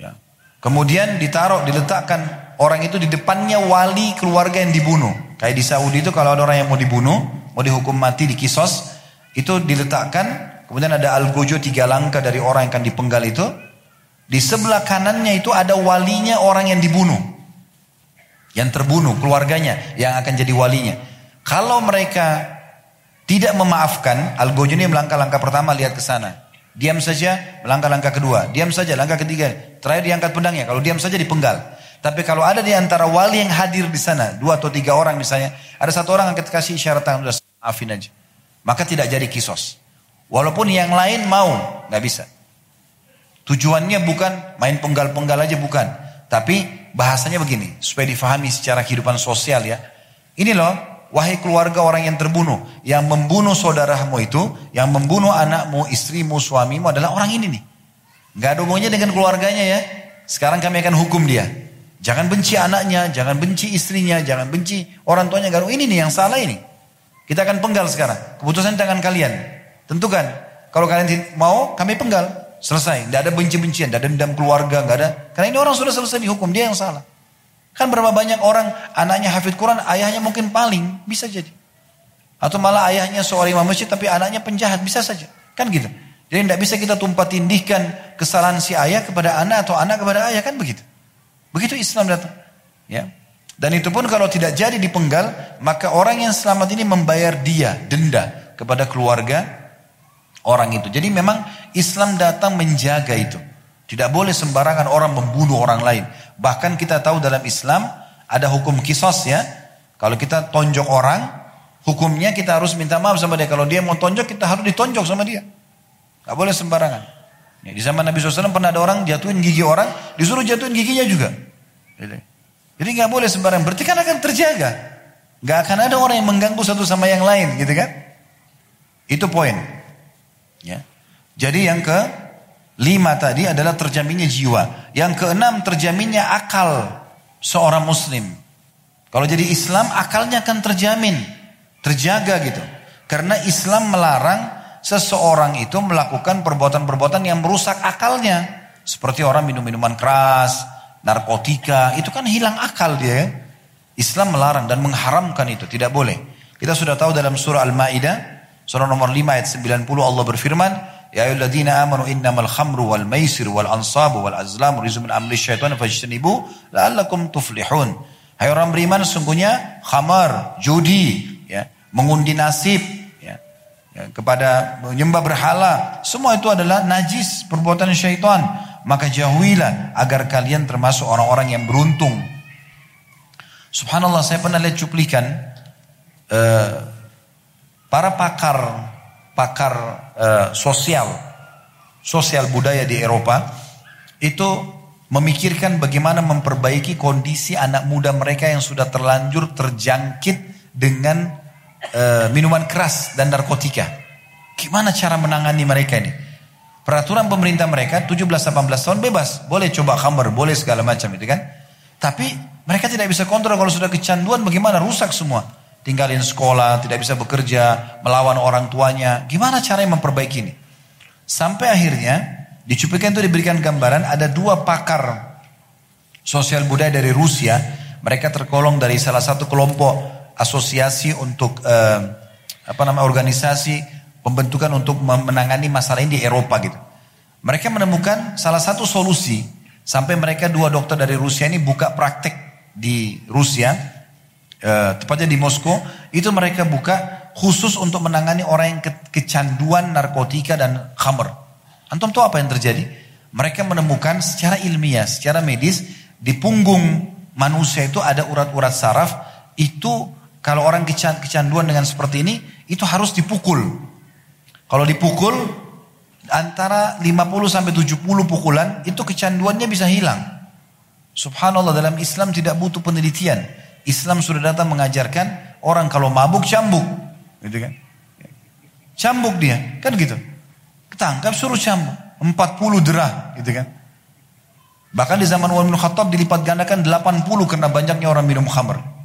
Ya. Kemudian ditaruh, diletakkan orang itu di depannya wali keluarga yang dibunuh. Kayak di Saudi itu kalau ada orang yang mau dibunuh, mau dihukum mati di kisos, itu diletakkan. Kemudian ada algojo tiga langkah dari orang yang akan dipenggal itu. Di sebelah kanannya itu ada walinya orang yang dibunuh. Yang terbunuh, keluarganya yang akan jadi walinya. Kalau mereka tidak memaafkan, Algojo ini melangkah-langkah pertama lihat ke sana. Diam saja, melangkah-langkah kedua. Diam saja, langkah ketiga. Terakhir diangkat pedangnya. Kalau diam saja dipenggal. Tapi kalau ada di antara wali yang hadir di sana, dua atau tiga orang misalnya, ada satu orang yang kita kasih isyarat tangan, udah maafin aja. Maka tidak jadi kisos. Walaupun yang lain mau, nggak bisa. Tujuannya bukan main penggal-penggal aja bukan. Tapi bahasanya begini, supaya difahami secara kehidupan sosial ya. Ini loh, wahai keluarga orang yang terbunuh. Yang membunuh saudaramu itu, yang membunuh anakmu, istrimu, suamimu adalah orang ini nih. Gak ada hubungannya dengan keluarganya ya. Sekarang kami akan hukum dia. Jangan benci anaknya, jangan benci istrinya, jangan benci orang tuanya. Ini nih yang salah ini. Kita akan penggal sekarang. Keputusan tangan kalian. Tentukan. Kalau kalian mau, kami penggal. Selesai. Tidak ada benci-bencian, tidak ada dendam keluarga, nggak ada. Karena ini orang sudah selesai dihukum, dia yang salah. Kan berapa banyak orang anaknya hafid Quran, ayahnya mungkin paling, bisa jadi. Atau malah ayahnya seorang imam masjid tapi anaknya penjahat, bisa saja. Kan gitu. Jadi tidak bisa kita tumpah tindihkan kesalahan si ayah kepada anak atau anak kepada ayah, kan begitu. Begitu Islam datang. Ya. Dan itu pun kalau tidak jadi dipenggal, maka orang yang selamat ini membayar dia, denda kepada keluarga orang itu. Jadi memang Islam datang menjaga itu. Tidak boleh sembarangan orang membunuh orang lain. Bahkan kita tahu dalam Islam ada hukum kisos ya. Kalau kita tonjok orang, hukumnya kita harus minta maaf sama dia. Kalau dia mau tonjok, kita harus ditonjok sama dia. Gak boleh sembarangan. Ya, di zaman Nabi SAW pernah ada orang jatuhin gigi orang, disuruh jatuhin giginya juga. Jadi gak boleh sembarangan. Berarti kan akan terjaga. Gak akan ada orang yang mengganggu satu sama yang lain, gitu kan? Itu poin. Ya. Jadi yang ke lima tadi adalah terjaminnya jiwa. Yang keenam terjaminnya akal seorang muslim. Kalau jadi Islam akalnya akan terjamin, terjaga gitu. Karena Islam melarang seseorang itu melakukan perbuatan-perbuatan yang merusak akalnya. Seperti orang minum minuman keras, narkotika, itu kan hilang akal dia. Islam melarang dan mengharamkan itu, tidak boleh. Kita sudah tahu dalam surah Al-Maidah Surah nomor 5 ayat 90 Allah berfirman, Ya ayyuhalladzina amanu innamal khamru wal maisir wal ansabu wal azlamu rizqun min amri syaitan fajtanibu la'allakum tuflihun. Hai orang beriman sungguhnya khamar, judi, ya, mengundi nasib, ya, ya, kepada menyembah berhala, semua itu adalah najis perbuatan syaitan. Maka jauhilah agar kalian termasuk orang-orang yang beruntung. Subhanallah saya pernah lihat cuplikan uh, para pakar pakar uh, sosial sosial budaya di Eropa itu memikirkan bagaimana memperbaiki kondisi anak muda mereka yang sudah terlanjur terjangkit dengan uh, minuman keras dan narkotika. Gimana cara menangani mereka ini? Peraturan pemerintah mereka 17-18 tahun bebas, boleh coba khamar, boleh segala macam itu kan. Tapi mereka tidak bisa kontrol kalau sudah kecanduan bagaimana rusak semua tinggalin sekolah, tidak bisa bekerja, melawan orang tuanya. Gimana caranya memperbaiki ini? Sampai akhirnya di cuplikan itu diberikan gambaran ada dua pakar sosial budaya dari Rusia. Mereka terkolong dari salah satu kelompok asosiasi untuk eh, apa nama organisasi pembentukan untuk menangani masalah ini di Eropa gitu. Mereka menemukan salah satu solusi sampai mereka dua dokter dari Rusia ini buka praktek di Rusia Eh, tepatnya di Moskow, itu mereka buka khusus untuk menangani orang yang ke, kecanduan narkotika dan khamr. Antum tahu apa yang terjadi? Mereka menemukan secara ilmiah, secara medis, di punggung manusia itu ada urat-urat saraf, itu kalau orang kecanduan dengan seperti ini, itu harus dipukul. Kalau dipukul, antara 50 sampai 70 pukulan, itu kecanduannya bisa hilang. Subhanallah dalam Islam tidak butuh penelitian. Islam sudah datang mengajarkan orang kalau mabuk cambuk, gitu kan? Cambuk dia, kan gitu. Ketangkap suruh cambuk, 40 derah, gitu kan? Bahkan di zaman Umar bin Khattab dilipat gandakan 80 karena banyaknya orang minum khamr.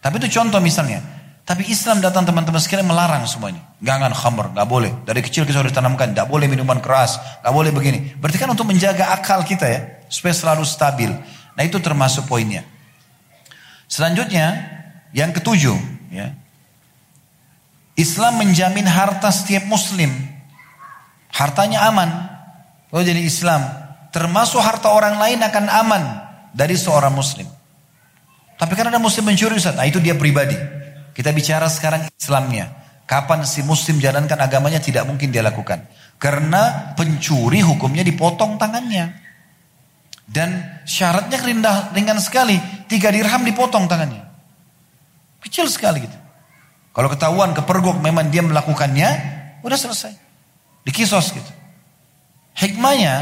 Tapi itu contoh misalnya. Tapi Islam datang teman-teman sekalian melarang semuanya. Jangan khamr, nggak boleh. Dari kecil kita sudah ditanamkan, nggak boleh minuman keras, nggak boleh begini. Berarti kan untuk menjaga akal kita ya, supaya selalu stabil. Nah itu termasuk poinnya. Selanjutnya, yang ketujuh, ya, Islam menjamin harta setiap muslim. Hartanya aman. Kalau jadi Islam, termasuk harta orang lain akan aman dari seorang muslim. Tapi karena ada muslim mencuri Ustaz, nah itu dia pribadi. Kita bicara sekarang Islamnya. Kapan si muslim jalankan agamanya tidak mungkin dia lakukan. Karena pencuri hukumnya dipotong tangannya. Dan syaratnya rindah, ringan sekali. Tiga dirham dipotong tangannya. Kecil sekali gitu. Kalau ketahuan kepergok memang dia melakukannya, udah selesai. Dikisos gitu. Hikmahnya,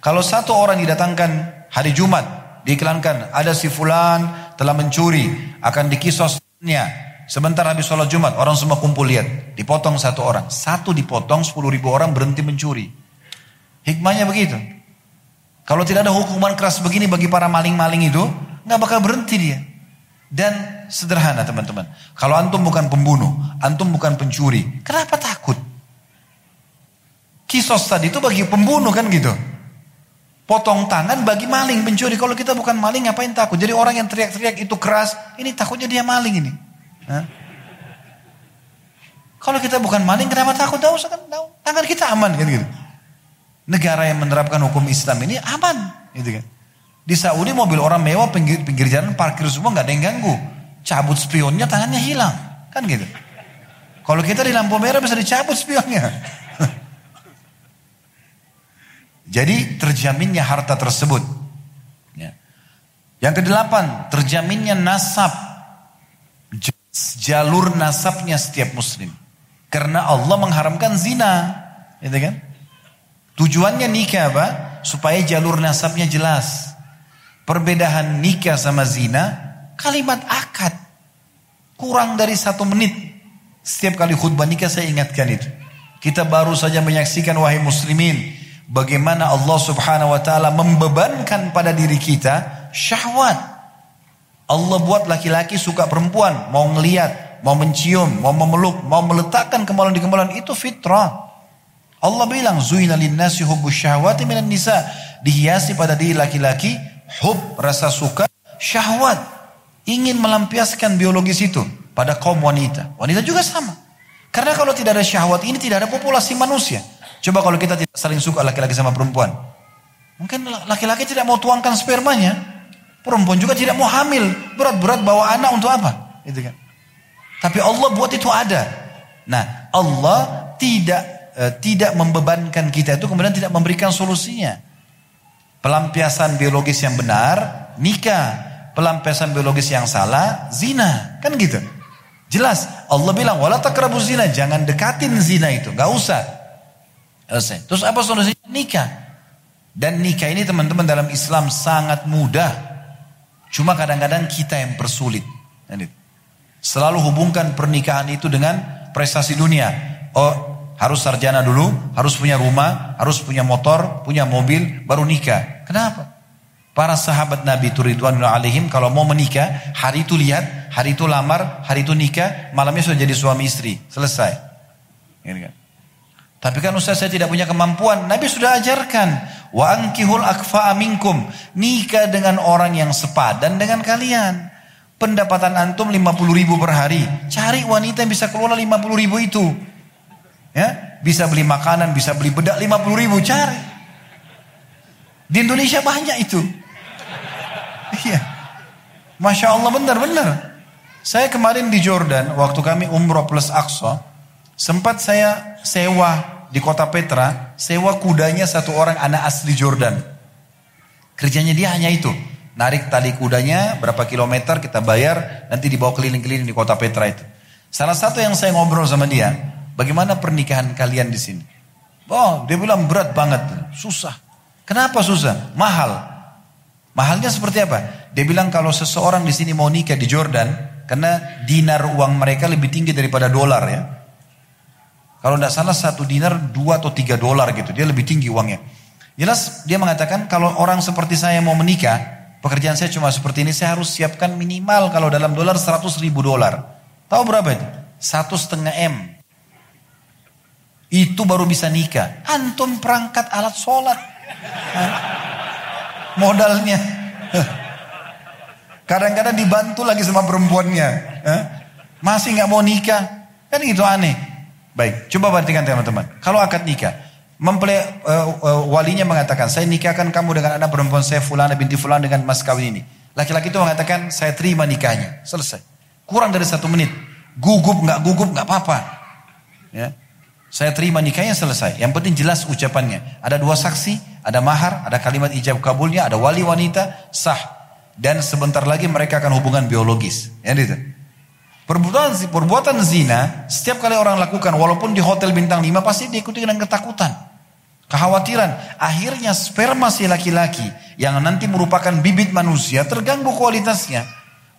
kalau satu orang didatangkan hari Jumat, diiklankan ada si fulan telah mencuri, akan dikisosnya. Sebentar habis sholat Jumat, orang semua kumpul lihat. Dipotong satu orang. Satu dipotong, sepuluh ribu orang berhenti mencuri. Hikmahnya begitu. Kalau tidak ada hukuman keras begini bagi para maling-maling itu, nggak bakal berhenti dia. Dan sederhana teman-teman. Kalau antum bukan pembunuh, antum bukan pencuri, kenapa takut? Kisos tadi itu bagi pembunuh kan gitu. Potong tangan bagi maling pencuri. Kalau kita bukan maling ngapain takut? Jadi orang yang teriak-teriak itu keras, ini takutnya dia maling ini. Hah? Kalau kita bukan maling kenapa takut? Tahu kan tahu. Tangan kita aman kan gitu. Negara yang menerapkan hukum Islam ini aman, gitu kan. Di Saudi mobil orang mewah pinggir, pinggir jalan parkir semua nggak ada yang ganggu. Cabut spionnya tangannya hilang. Kan gitu. Kalau kita di lampu merah bisa dicabut spionnya. Jadi terjaminnya harta tersebut. Ya. Yang kedelapan, terjaminnya nasab. Jalur nasabnya setiap muslim. Karena Allah mengharamkan zina. Gitu kan? Tujuannya nikah apa? Supaya jalur nasabnya jelas. Perbedaan nikah sama zina, kalimat akad. Kurang dari satu menit. Setiap kali khutbah nikah saya ingatkan itu. Kita baru saja menyaksikan wahai muslimin. Bagaimana Allah subhanahu wa ta'ala membebankan pada diri kita syahwat. Allah buat laki-laki suka perempuan. Mau ngeliat, mau mencium, mau memeluk, mau meletakkan kemaluan di kemaluan. Itu fitrah. Allah bilang, Zuina linnasi hubbus syahwati minan nisa. Dihiasi pada diri laki-laki hub, rasa suka, syahwat. Ingin melampiaskan biologis itu pada kaum wanita. Wanita juga sama. Karena kalau tidak ada syahwat ini tidak ada populasi manusia. Coba kalau kita tidak saling suka laki-laki sama perempuan. Mungkin laki-laki tidak mau tuangkan spermanya. Perempuan juga tidak mau hamil. Berat-berat bawa anak untuk apa? Itu kan. Tapi Allah buat itu ada. Nah, Allah tidak eh, tidak membebankan kita itu kemudian tidak memberikan solusinya. Pelampiasan biologis yang benar, nikah. Pelampiasan biologis yang salah, zina. Kan gitu. Jelas. Allah bilang, wala takrabu zina. Jangan dekatin zina itu. Gak usah. Selesai. Terus apa solusinya? Nikah. Dan nikah ini teman-teman dalam Islam sangat mudah. Cuma kadang-kadang kita yang persulit. Selalu hubungkan pernikahan itu dengan prestasi dunia. Oh harus sarjana dulu, harus punya rumah, harus punya motor, punya mobil, baru nikah. Kenapa? Para sahabat Nabi itu alaihim kalau mau menikah, hari itu lihat, hari itu lamar, hari itu nikah, malamnya sudah jadi suami istri. Selesai. Kan? Tapi kan Ustaz saya tidak punya kemampuan. Nabi sudah ajarkan. Wa ankihul akfa minkum. Nikah dengan orang yang sepadan dengan kalian. Pendapatan antum 50 ribu per hari. Cari wanita yang bisa kelola 50 ribu itu. Ya, bisa beli makanan, bisa beli bedak 50 ribu, cari. Di Indonesia banyak itu. Iya. Masya Allah benar-benar. Saya kemarin di Jordan, waktu kami umroh plus Aqsa, sempat saya sewa di kota Petra, sewa kudanya satu orang anak asli Jordan. Kerjanya dia hanya itu. Narik tali kudanya, berapa kilometer kita bayar, nanti dibawa keliling-keliling di kota Petra itu. Salah satu yang saya ngobrol sama dia, Bagaimana pernikahan kalian di sini? Oh, dia bilang berat banget, susah. Kenapa susah? Mahal. Mahalnya seperti apa? Dia bilang kalau seseorang di sini mau nikah di Jordan, karena dinar uang mereka lebih tinggi daripada dolar ya. Kalau tidak salah satu dinar dua atau tiga dolar gitu, dia lebih tinggi uangnya. Jelas dia mengatakan kalau orang seperti saya mau menikah, pekerjaan saya cuma seperti ini, saya harus siapkan minimal kalau dalam dolar 100 ribu dolar. Tahu berapa itu? Satu setengah M. Itu baru bisa nikah. Antum perangkat alat sholat modalnya. Kadang-kadang dibantu lagi sama perempuannya. Masih nggak mau nikah. Kan itu aneh. Baik, coba perhatikan teman-teman. Kalau akad nikah, mempelai uh, uh, walinya mengatakan, saya nikahkan kamu dengan anak perempuan saya fulana binti fulan dengan mas kawin ini. Laki-laki itu mengatakan, saya terima nikahnya. Selesai. Kurang dari satu menit. Gugup nggak gugup nggak apa-apa. Ya. Saya terima nikahnya selesai. Yang penting jelas ucapannya. Ada dua saksi, ada mahar, ada kalimat ijab kabulnya, ada wali wanita, sah. Dan sebentar lagi mereka akan hubungan biologis. Ya itu. Perbuatan, perbuatan zina, setiap kali orang lakukan, walaupun di hotel bintang 5, pasti diikuti dengan ketakutan. Kekhawatiran. Akhirnya sperma si laki-laki yang nanti merupakan bibit manusia terganggu kualitasnya.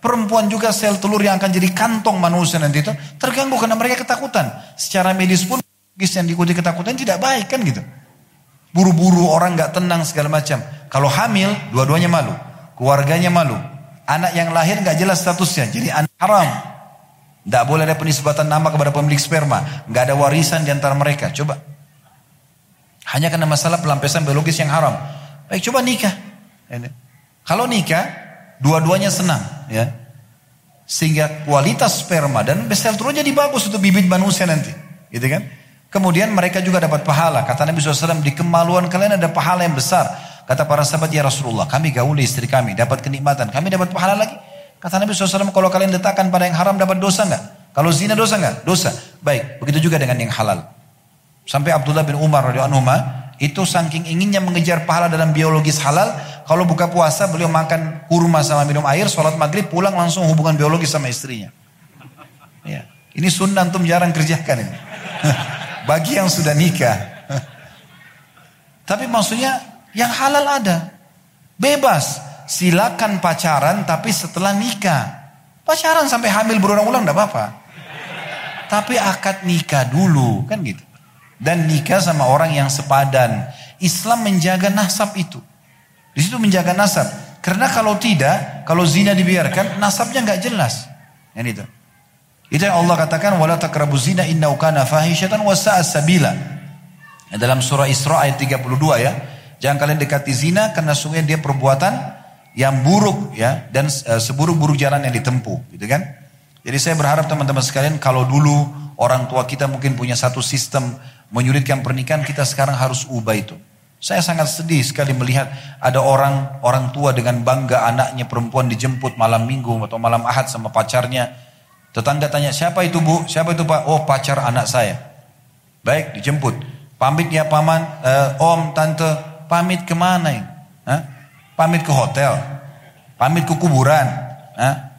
Perempuan juga sel telur yang akan jadi kantong manusia nanti itu terganggu karena mereka ketakutan. Secara medis pun yang diikuti ketakutan tidak baik kan gitu. Buru-buru orang nggak tenang segala macam. Kalau hamil, dua-duanya malu, keluarganya malu. Anak yang lahir nggak jelas statusnya, jadi anak haram. Tidak boleh ada penisbatan nama kepada pemilik sperma, nggak ada warisan di antara mereka. Coba. Hanya karena masalah pelampiasan biologis yang haram. Baik, coba nikah. Kalau nikah, dua-duanya senang, ya. Sehingga kualitas sperma dan besel terus jadi bagus untuk bibit manusia nanti, gitu kan? Kemudian mereka juga dapat pahala. Kata Nabi SAW, di kemaluan kalian ada pahala yang besar. Kata para sahabat, ya Rasulullah, kami gauli istri kami, dapat kenikmatan. Kami dapat pahala lagi. Kata Nabi SAW, kalau kalian letakkan pada yang haram, dapat dosa nggak? Kalau zina dosa nggak? Dosa. Baik, begitu juga dengan yang halal. Sampai Abdullah bin Umar radhiyallahu itu saking inginnya mengejar pahala dalam biologis halal, kalau buka puasa beliau makan kurma sama minum air, sholat maghrib pulang langsung hubungan biologis sama istrinya. Ya. Ini sunnah antum jarang kerjakan ini. bagi yang sudah nikah. Tapi maksudnya yang halal ada. Bebas. Silakan pacaran tapi setelah nikah. Pacaran sampai hamil berulang-ulang tidak apa-apa. Tapi akad nikah dulu. Kan gitu. Dan nikah sama orang yang sepadan. Islam menjaga nasab itu. Di situ menjaga nasab. Karena kalau tidak, kalau zina dibiarkan, nasabnya nggak jelas. Yang itu. Itu yang Allah katakan wala taqrabu zina innahu kana sabila. Dalam surah Isra ayat 32 ya. Jangan kalian dekati zina karena sungguh dia perbuatan yang buruk ya dan uh, seburuk-buruk jalan yang ditempuh, gitu kan? Jadi saya berharap teman-teman sekalian kalau dulu orang tua kita mungkin punya satu sistem menyulitkan pernikahan, kita sekarang harus ubah itu. Saya sangat sedih sekali melihat ada orang orang tua dengan bangga anaknya perempuan dijemput malam minggu atau malam ahad sama pacarnya Tetangga tanya, siapa itu bu? Siapa itu pak? Oh pacar anak saya. Baik, dijemput. Pamit ya paman, uh, om, tante, pamit ke mana ini? Hah? Pamit ke hotel? Pamit ke kuburan? Hah?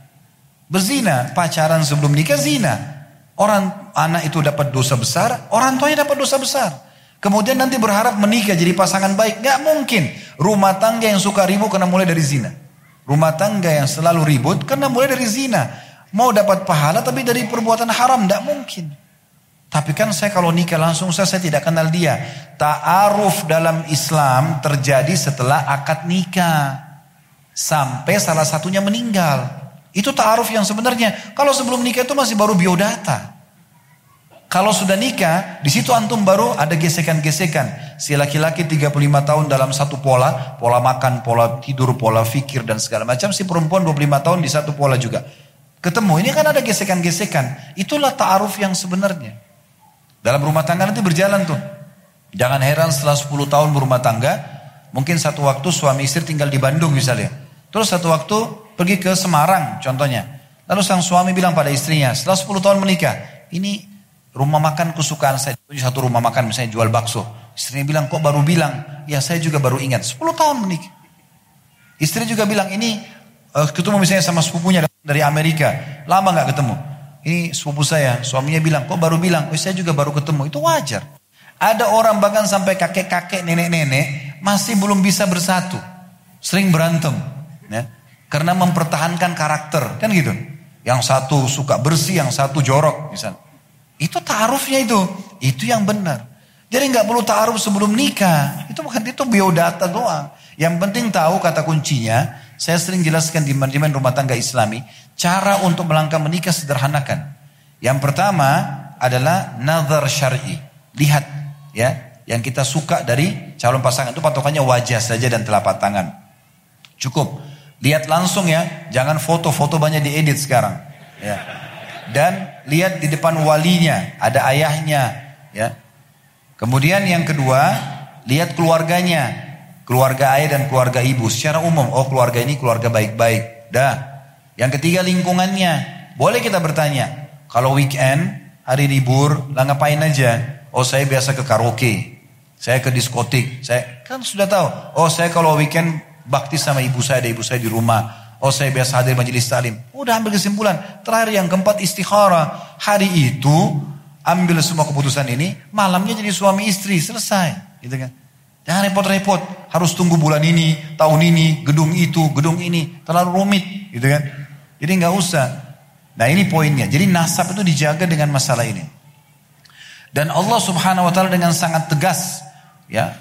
Berzina, pacaran sebelum nikah zina. Orang anak itu dapat dosa besar, orang tuanya dapat dosa besar. Kemudian nanti berharap menikah jadi pasangan baik. Gak mungkin. Rumah tangga yang suka ribut karena mulai dari zina. Rumah tangga yang selalu ribut karena mulai dari zina. Mau dapat pahala tapi dari perbuatan haram tidak mungkin. Tapi kan saya kalau nikah langsung saya, saya tidak kenal dia. Ta'aruf dalam Islam terjadi setelah akad nikah. Sampai salah satunya meninggal. Itu ta'aruf yang sebenarnya. Kalau sebelum nikah itu masih baru biodata. Kalau sudah nikah, di situ antum baru ada gesekan-gesekan. Si laki-laki 35 tahun dalam satu pola, pola makan, pola tidur, pola fikir dan segala macam. Si perempuan 25 tahun di satu pola juga ketemu. Ini kan ada gesekan-gesekan. Itulah ta'aruf yang sebenarnya. Dalam rumah tangga nanti berjalan tuh. Jangan heran setelah 10 tahun berumah tangga, mungkin satu waktu suami istri tinggal di Bandung misalnya. Terus satu waktu pergi ke Semarang contohnya. Lalu sang suami bilang pada istrinya, setelah 10 tahun menikah, ini rumah makan kesukaan saya. Satu rumah makan misalnya jual bakso. Istrinya bilang, kok baru bilang? Ya saya juga baru ingat, 10 tahun menikah. Istri juga bilang, ini uh, ketemu misalnya sama sepupunya dari Amerika, lama nggak ketemu. Ini sepupu saya, suaminya bilang, kok baru bilang, oh, saya juga baru ketemu. Itu wajar. Ada orang bahkan sampai kakek-kakek, nenek-nenek masih belum bisa bersatu. Sering berantem. Ya. Karena mempertahankan karakter, kan gitu. Yang satu suka bersih, yang satu jorok misalnya. Itu taarufnya itu. Itu yang benar. Jadi nggak perlu taaruf sebelum nikah. Itu bukan itu biodata doang. Yang penting tahu kata kuncinya. Saya sering jelaskan di manajemen rumah tangga Islami. Cara untuk melangkah menikah sederhanakan. Yang pertama adalah nazar syar'i. Lihat ya, yang kita suka dari calon pasangan itu patokannya wajah saja dan telapak tangan. Cukup. Lihat langsung ya, jangan foto-foto banyak diedit sekarang. Ya. Dan lihat di depan walinya, ada ayahnya, ya. Kemudian yang kedua, lihat keluarganya, keluarga ayah dan keluarga ibu secara umum. Oh keluarga ini keluarga baik-baik. Dah. Yang ketiga lingkungannya. Boleh kita bertanya, kalau weekend, hari libur, lah ngapain aja? Oh saya biasa ke karaoke, saya ke diskotik, saya kan sudah tahu. Oh saya kalau weekend bakti sama ibu saya, ada ibu saya di rumah. Oh saya biasa hadir majelis salim. Udah ambil kesimpulan. Terakhir yang keempat istikharah. Hari itu ambil semua keputusan ini, malamnya jadi suami istri, selesai. Gitu kan. Jangan repot-repot, harus tunggu bulan ini, tahun ini, gedung itu, gedung ini, terlalu rumit, gitu kan. Jadi nggak usah. Nah ini poinnya. Jadi nasab itu dijaga dengan masalah ini. Dan Allah Subhanahu wa taala dengan sangat tegas ya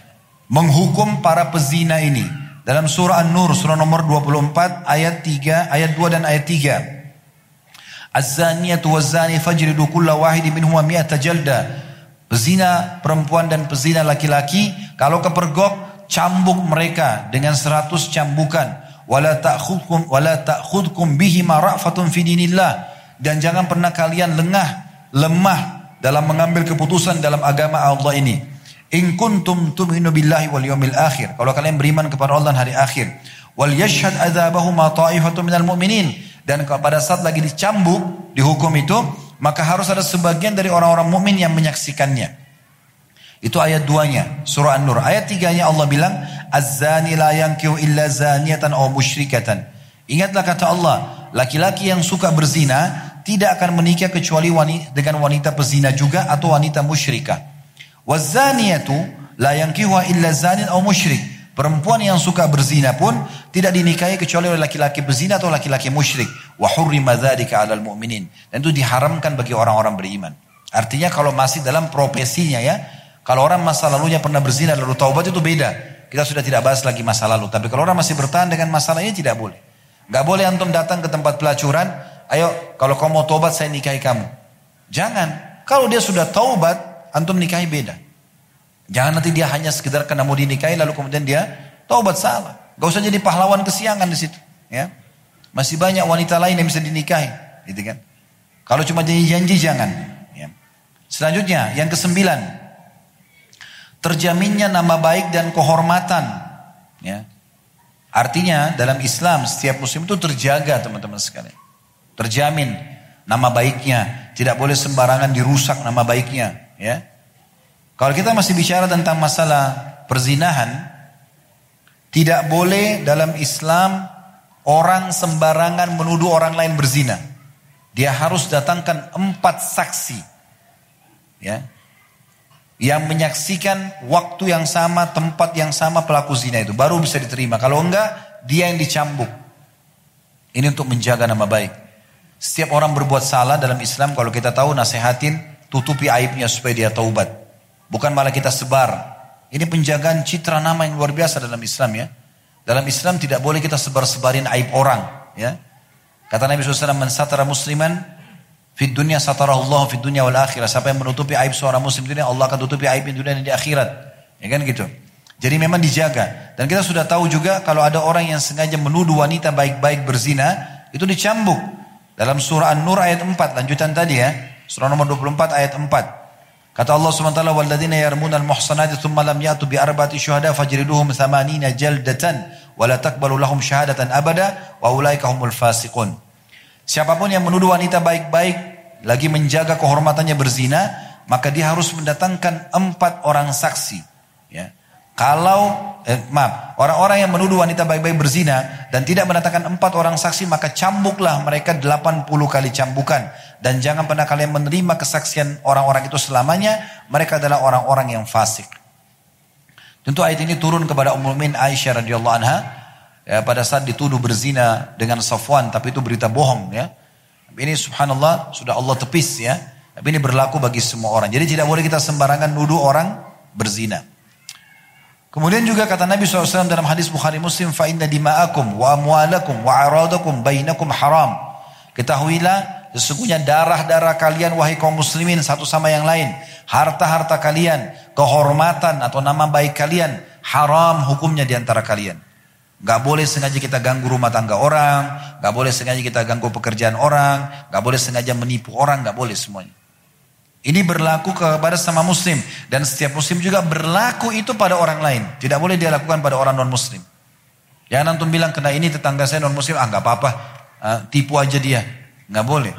menghukum para pezina ini. Dalam surah An-Nur surah nomor 24 ayat 3, ayat 2 dan ayat 3. Az-zaniyatu fajridu kulla wahidi minhum mi'ata jalda. Pezina perempuan dan pezina laki-laki kalau kepergok cambuk mereka dengan seratus cambukan. Wala ta'khudkum wala ta'khudkum bihi ra'fatun fi dinillah dan jangan pernah kalian lengah, lemah dalam mengambil keputusan dalam agama Allah ini. In kuntum tu'minu billahi wal yawmil akhir. Kalau kalian beriman kepada Allah dan hari akhir. Wal yashhad adzabahuma ta'ifatun minal mu'minin. Dan pada saat lagi dicambuk, dihukum itu, maka harus ada sebagian dari orang-orang mukmin yang menyaksikannya. Itu ayat duanya, surah An-Nur. Ayat tiganya Allah bilang, Az-zani la yankiu illa zaniyatan aw musyrikatan. Ingatlah kata Allah, laki-laki yang suka berzina tidak akan menikah kecuali wanita, dengan wanita pezina juga atau wanita musyrikah. Wazaniyatu la yankihuha illa zanin atau musyrik. Perempuan yang suka berzina pun tidak dinikahi kecuali oleh laki-laki berzina atau laki-laki musyrik. Wa hurrima dzalika 'alal mu'minin. Dan itu diharamkan bagi orang-orang beriman. Artinya kalau masih dalam profesinya ya, kalau orang masa lalunya pernah berzina lalu taubat itu beda. Kita sudah tidak bahas lagi masa lalu. Tapi kalau orang masih bertahan dengan masalahnya tidak boleh. Gak boleh antum datang ke tempat pelacuran. Ayo kalau kamu mau taubat saya nikahi kamu. Jangan. Kalau dia sudah taubat antum nikahi beda. Jangan nanti dia hanya sekedar karena mau dinikahi lalu kemudian dia taubat salah. Gak usah jadi pahlawan kesiangan di situ. Ya, masih banyak wanita lain yang bisa dinikahi, gitu kan? Kalau cuma jadi janji jangan. Ya. Selanjutnya yang kesembilan, terjaminnya nama baik dan kehormatan. Ya. Artinya dalam Islam setiap muslim itu terjaga teman-teman sekalian. Terjamin nama baiknya, tidak boleh sembarangan dirusak nama baiknya. Ya. Kalau kita masih bicara tentang masalah perzinahan, tidak boleh dalam Islam orang sembarangan menuduh orang lain berzina. Dia harus datangkan empat saksi. Ya. Yang menyaksikan waktu yang sama, tempat yang sama pelaku zina itu. Baru bisa diterima. Kalau enggak, dia yang dicambuk. Ini untuk menjaga nama baik. Setiap orang berbuat salah dalam Islam, kalau kita tahu nasihatin, tutupi aibnya supaya dia taubat. Bukan malah kita sebar. Ini penjagaan citra nama yang luar biasa dalam Islam ya. Dalam Islam tidak boleh kita sebar-sebarin aib orang. Ya. Kata Nabi SAW, Man satara musliman, Fit dunia satara Allah fit dunia wal akhirat. Siapa yang menutupi aib seorang muslim dunia, Allah akan tutupi aib di dunia dan di akhirat. Ya kan gitu. Jadi memang dijaga. Dan kita sudah tahu juga kalau ada orang yang sengaja menuduh wanita baik-baik berzina, itu dicambuk. Dalam surah An-Nur ayat 4, lanjutan tadi ya. Surah nomor 24 ayat 4. Kata Allah SWT, وَالَّذِينَ يَرْمُونَ الْمُحْصَنَاتِ ثُمَّ لَمْ يَأْتُوا بِأَرْبَةِ شُهَدَاءَ فَجْرِدُوهُمْ ثَمَانِينَ جَلْدَةً وَلَا تَقْبَلُوا لَهُمْ شَهَادَةً أَبَدًا وَأُولَٰئِكَ هُمُ الْفَاسِقُونَ Siapa pun yang menuduh wanita baik-baik, lagi menjaga kehormatannya berzina, maka dia harus mendatangkan empat orang saksi. Ya. Kalau, eh, maaf, orang-orang yang menuduh wanita baik-baik berzina dan tidak mendatangkan empat orang saksi, maka cambuklah mereka 80 kali cambukan. Dan jangan pernah kalian menerima kesaksian orang-orang itu selamanya. Mereka adalah orang-orang yang fasik. Tentu ayat ini turun kepada Ummul Min Aisyah radhiyallahu anha ya, pada saat dituduh berzina dengan Safwan, tapi itu berita bohong ya. Ini subhanallah sudah Allah tepis ya. Tapi ini berlaku bagi semua orang. Jadi tidak boleh kita sembarangan nuduh orang berzina. Kemudian juga kata Nabi SAW dalam hadis Bukhari Muslim, fa inna dima'akum wa amwalakum wa aradakum bainakum haram. Ketahuilah sesungguhnya darah-darah kalian wahai kaum muslimin satu sama yang lain, harta-harta kalian, kehormatan atau nama baik kalian haram hukumnya di antara kalian. Gak boleh sengaja kita ganggu rumah tangga orang, gak boleh sengaja kita ganggu pekerjaan orang, gak boleh sengaja menipu orang, gak boleh semuanya. Ini berlaku kepada sama muslim dan setiap muslim juga berlaku itu pada orang lain. Tidak boleh dia lakukan pada orang non muslim. Jangan antum bilang kena ini tetangga saya non muslim, ah gak apa-apa, ah, tipu aja dia, gak boleh,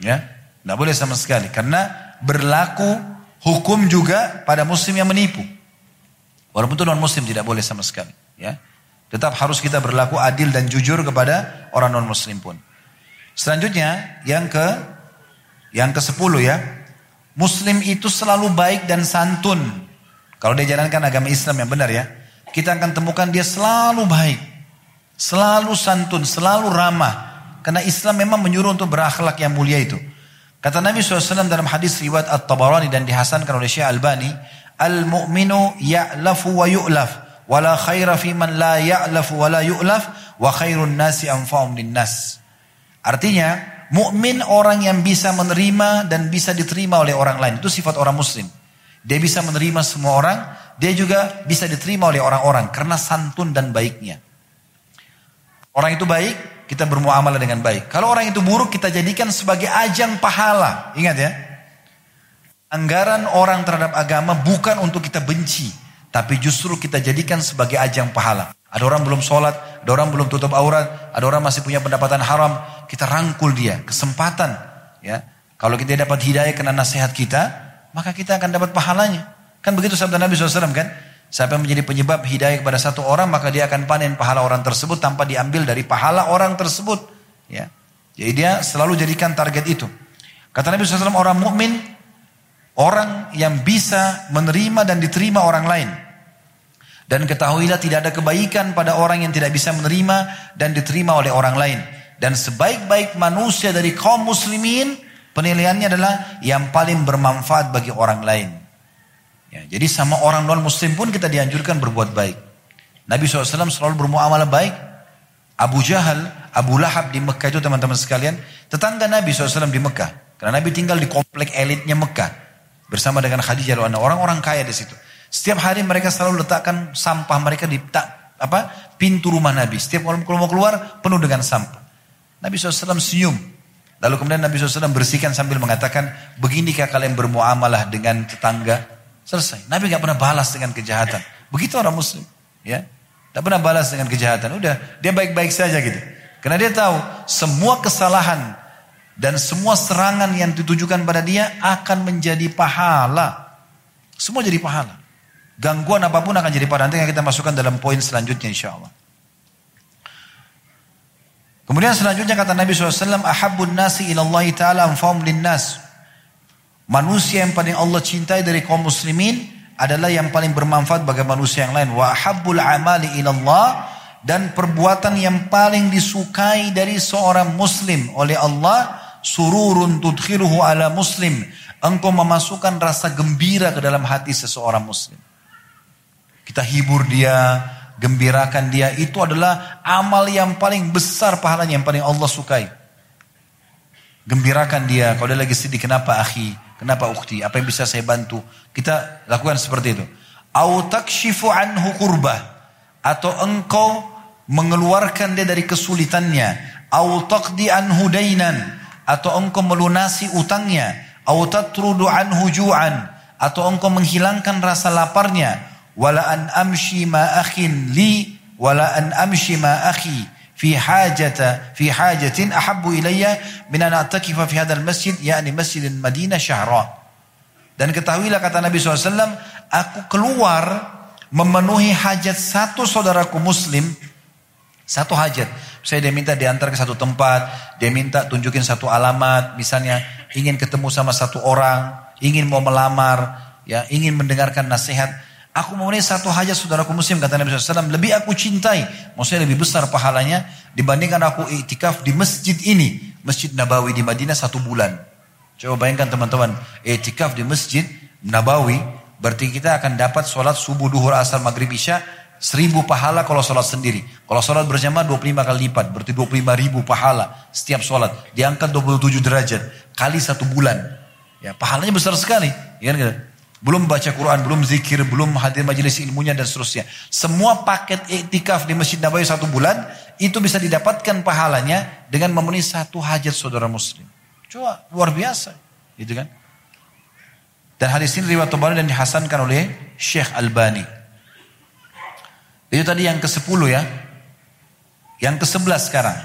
ya, gak boleh sama sekali. Karena berlaku hukum juga pada muslim yang menipu. Walaupun itu non muslim tidak boleh sama sekali, ya. Tetap harus kita berlaku adil dan jujur kepada orang non muslim pun. Selanjutnya yang ke yang ke sepuluh ya. Muslim itu selalu baik dan santun. Kalau dia jalankan agama Islam yang benar ya. Kita akan temukan dia selalu baik. Selalu santun, selalu ramah. Karena Islam memang menyuruh untuk berakhlak yang mulia itu. Kata Nabi SAW dalam hadis riwayat At-Tabarani dan dihasankan oleh Syekh Albani. Al-mu'minu ya'lafu wa yu'laf. Wala khaira fi man la ya'laf wa la yu'laf wa khairun nasi anfa'um linnas. Artinya, mukmin orang yang bisa menerima dan bisa diterima oleh orang lain. Itu sifat orang muslim. Dia bisa menerima semua orang, dia juga bisa diterima oleh orang-orang karena santun dan baiknya. Orang itu baik, kita bermuamalah dengan baik. Kalau orang itu buruk, kita jadikan sebagai ajang pahala. Ingat ya. Anggaran orang terhadap agama bukan untuk kita benci, tapi justru kita jadikan sebagai ajang pahala. Ada orang belum sholat, ada orang belum tutup aurat, ada orang masih punya pendapatan haram. Kita rangkul dia, kesempatan. Ya, Kalau kita dapat hidayah kena nasihat kita, maka kita akan dapat pahalanya. Kan begitu sabda Nabi SAW kan? Siapa yang menjadi penyebab hidayah kepada satu orang, maka dia akan panen pahala orang tersebut tanpa diambil dari pahala orang tersebut. Ya. Jadi dia selalu jadikan target itu. Kata Nabi SAW, orang mukmin Orang yang bisa menerima dan diterima orang lain. Dan ketahuilah tidak ada kebaikan pada orang yang tidak bisa menerima dan diterima oleh orang lain. Dan sebaik-baik manusia dari kaum muslimin, penilaiannya adalah yang paling bermanfaat bagi orang lain. Ya, jadi sama orang non muslim pun kita dianjurkan berbuat baik. Nabi SAW selalu bermuamalah baik. Abu Jahal, Abu Lahab di Mekah itu teman-teman sekalian, tetangga Nabi SAW di Mekah. Karena Nabi tinggal di komplek elitnya Mekah bersama dengan Khadijah orang-orang kaya di situ. Setiap hari mereka selalu letakkan sampah mereka di tak, apa pintu rumah Nabi. Setiap kalau mau keluar penuh dengan sampah. Nabi SAW senyum. Lalu kemudian Nabi SAW bersihkan sambil mengatakan, beginikah kalian bermuamalah dengan tetangga? Selesai. Nabi nggak pernah balas dengan kejahatan. Begitu orang Muslim, ya, tidak pernah balas dengan kejahatan. Udah, dia baik-baik saja gitu. Karena dia tahu semua kesalahan dan semua serangan yang ditujukan pada dia akan menjadi pahala. Semua jadi pahala. Gangguan apa pun akan jadi pahala. Nanti kita masukkan dalam poin selanjutnya insya Allah. Kemudian selanjutnya kata Nabi SAW, Ahabun nasi ilallahi ta'ala anfa'um linnas. Manusia yang paling Allah cintai dari kaum muslimin adalah yang paling bermanfaat bagi manusia yang lain. Wa ahabbul amali ilallah dan perbuatan yang paling disukai dari seorang muslim oleh Allah sururun tudkhiruhu ala muslim. Engkau memasukkan rasa gembira ke dalam hati seseorang muslim. Kita hibur dia, gembirakan dia. Itu adalah amal yang paling besar pahalanya, yang paling Allah sukai. Gembirakan dia. Kalau dia lagi sedih, kenapa akhi? Kenapa ukti? Apa yang bisa saya bantu? Kita lakukan seperti itu. Au takshifu anhu kurbah. Atau engkau mengeluarkan dia dari kesulitannya. Au taqdi anhu dainan atau engkau melunasi utangnya. Atau tatrudu atau engkau menghilangkan rasa laparnya. Wala an amshi ma akhin li wala an amshi ma akhi. Fi hajata fi hajatin ahabbu ilayya min an atakifa fi hadzal masjid yakni masjid Madinah syahra. Dan ketahuilah kata Nabi SAW aku keluar memenuhi hajat satu saudaraku muslim satu hajat saya dia minta diantar ke satu tempat, dia minta tunjukin satu alamat, misalnya ingin ketemu sama satu orang, ingin mau melamar, ya ingin mendengarkan nasihat. Aku memenuhi satu hajat saudaraku muslim kata Nabi SAW. Lebih aku cintai. Maksudnya lebih besar pahalanya dibandingkan aku itikaf di masjid ini. Masjid Nabawi di Madinah satu bulan. Coba bayangkan teman-teman. Itikaf di masjid Nabawi. Berarti kita akan dapat sholat subuh, duhur, asar, maghrib, isya. Seribu pahala kalau sholat sendiri. Kalau sholat berjamaah 25 kali lipat. Berarti 25 ribu pahala setiap sholat. Diangkat 27 derajat. Kali satu bulan. Ya, pahalanya besar sekali. Ya, kan? Belum baca Quran, belum zikir, belum hadir majelis ilmunya dan seterusnya. Semua paket iktikaf di Masjid Nabawi satu bulan, itu bisa didapatkan pahalanya dengan memenuhi satu hajat saudara muslim. Coba, luar biasa. Gitu kan? Dan hadis ini riwayat Tabarani dan dihasankan oleh Syekh Albani. Itu tadi yang ke-10 ya. Yang ke-11 sekarang.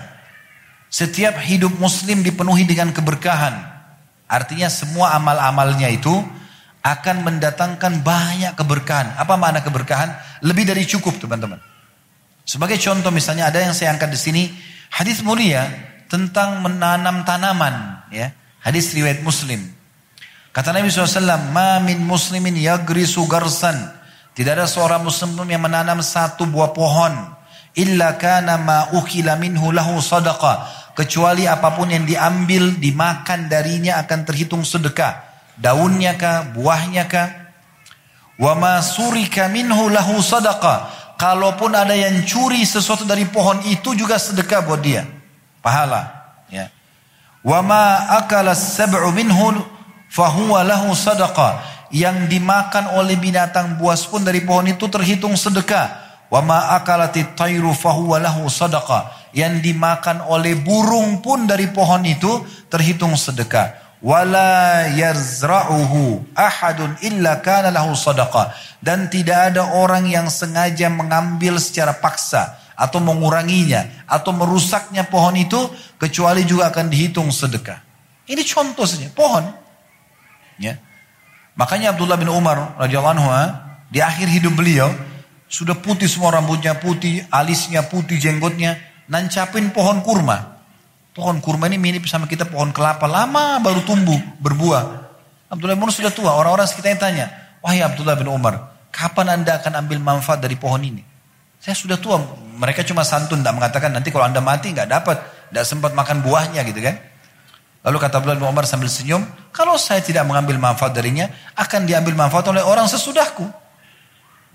Setiap hidup muslim dipenuhi dengan keberkahan. Artinya semua amal-amalnya itu akan mendatangkan banyak keberkahan. Apa makna keberkahan? Lebih dari cukup teman-teman. Sebagai contoh misalnya ada yang saya angkat di sini hadis mulia tentang menanam tanaman ya. Hadis riwayat Muslim. Kata Nabi SAW, Ma min muslimin yagrisu garsan. Tidak ada seorang muslim yang menanam satu buah pohon. Illa kana ma ukila minhu lahu sadaqa. Kecuali apa pun yang diambil, dimakan darinya akan terhitung sedekah daunnya kah, buahnya kah? Wa ma surika minhu lahu sadaqa. Kalaupun ada yang curi sesuatu dari pohon itu juga sedekah buat dia. Pahala, ya. Wa ma akala sab'u minhu fahuwa lahu sadaqa. Yang dimakan oleh binatang buas pun dari pohon itu terhitung sedekah. Wa ma akalati tayru fahuwa lahu sadaqa. Yang dimakan oleh burung pun dari pohon itu terhitung sedekah wala yazra'uhu ahadun illa kana lahu sadaqah dan tidak ada orang yang sengaja mengambil secara paksa atau menguranginya atau merusaknya pohon itu kecuali juga akan dihitung sedekah. Ini contoh saja pohon. Ya. Makanya Abdullah bin Umar radhiyallahu anhu di akhir hidup beliau sudah putih semua rambutnya putih, alisnya putih, jenggotnya nancapin pohon kurma. Pohon kurma ini mirip sama kita pohon kelapa lama baru tumbuh berbuah. Abdullah bin Umar sudah tua. Orang-orang sekitarnya tanya, wahai Abdullah bin Umar, kapan anda akan ambil manfaat dari pohon ini? Saya sudah tua. Mereka cuma santun, tidak mengatakan nanti kalau anda mati nggak dapat, tidak sempat makan buahnya gitu kan? Lalu kata Abdullah bin Umar sambil senyum, kalau saya tidak mengambil manfaat darinya, akan diambil manfaat oleh orang sesudahku.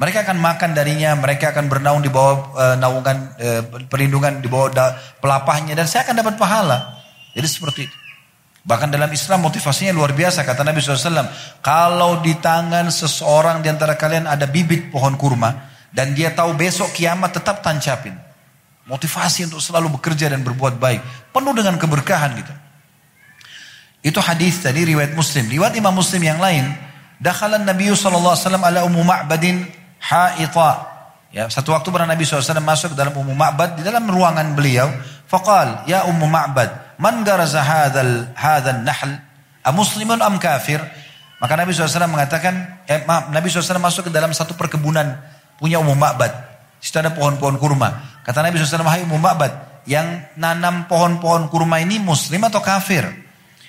Mereka akan makan darinya, mereka akan bernaung di bawah e, naungan e, perlindungan di bawah da, pelapahnya dan saya akan dapat pahala. Jadi seperti itu. Bahkan dalam Islam motivasinya luar biasa kata Nabi SAW. Kalau di tangan seseorang di antara kalian ada bibit pohon kurma dan dia tahu besok kiamat tetap tancapin. Motivasi untuk selalu bekerja dan berbuat baik. Penuh dengan keberkahan gitu. Itu hadis tadi riwayat Muslim. Riwayat Imam Muslim yang lain. Dakhalan Nabi SAW ala ummu ma'badin haita. Ya, satu waktu pernah Nabi SAW masuk dalam umum ma'bad di dalam ruangan beliau. Faqal, ya umum ma'bad, man garaza hadal hadal nahl? A muslimun am kafir? Maka Nabi SAW mengatakan, eh, maaf, Nabi SAW masuk ke dalam satu perkebunan punya umum ma'bad. Di situ ada pohon-pohon kurma. Kata Nabi SAW, hai umum ma'bad, yang nanam pohon-pohon kurma ini muslim atau kafir?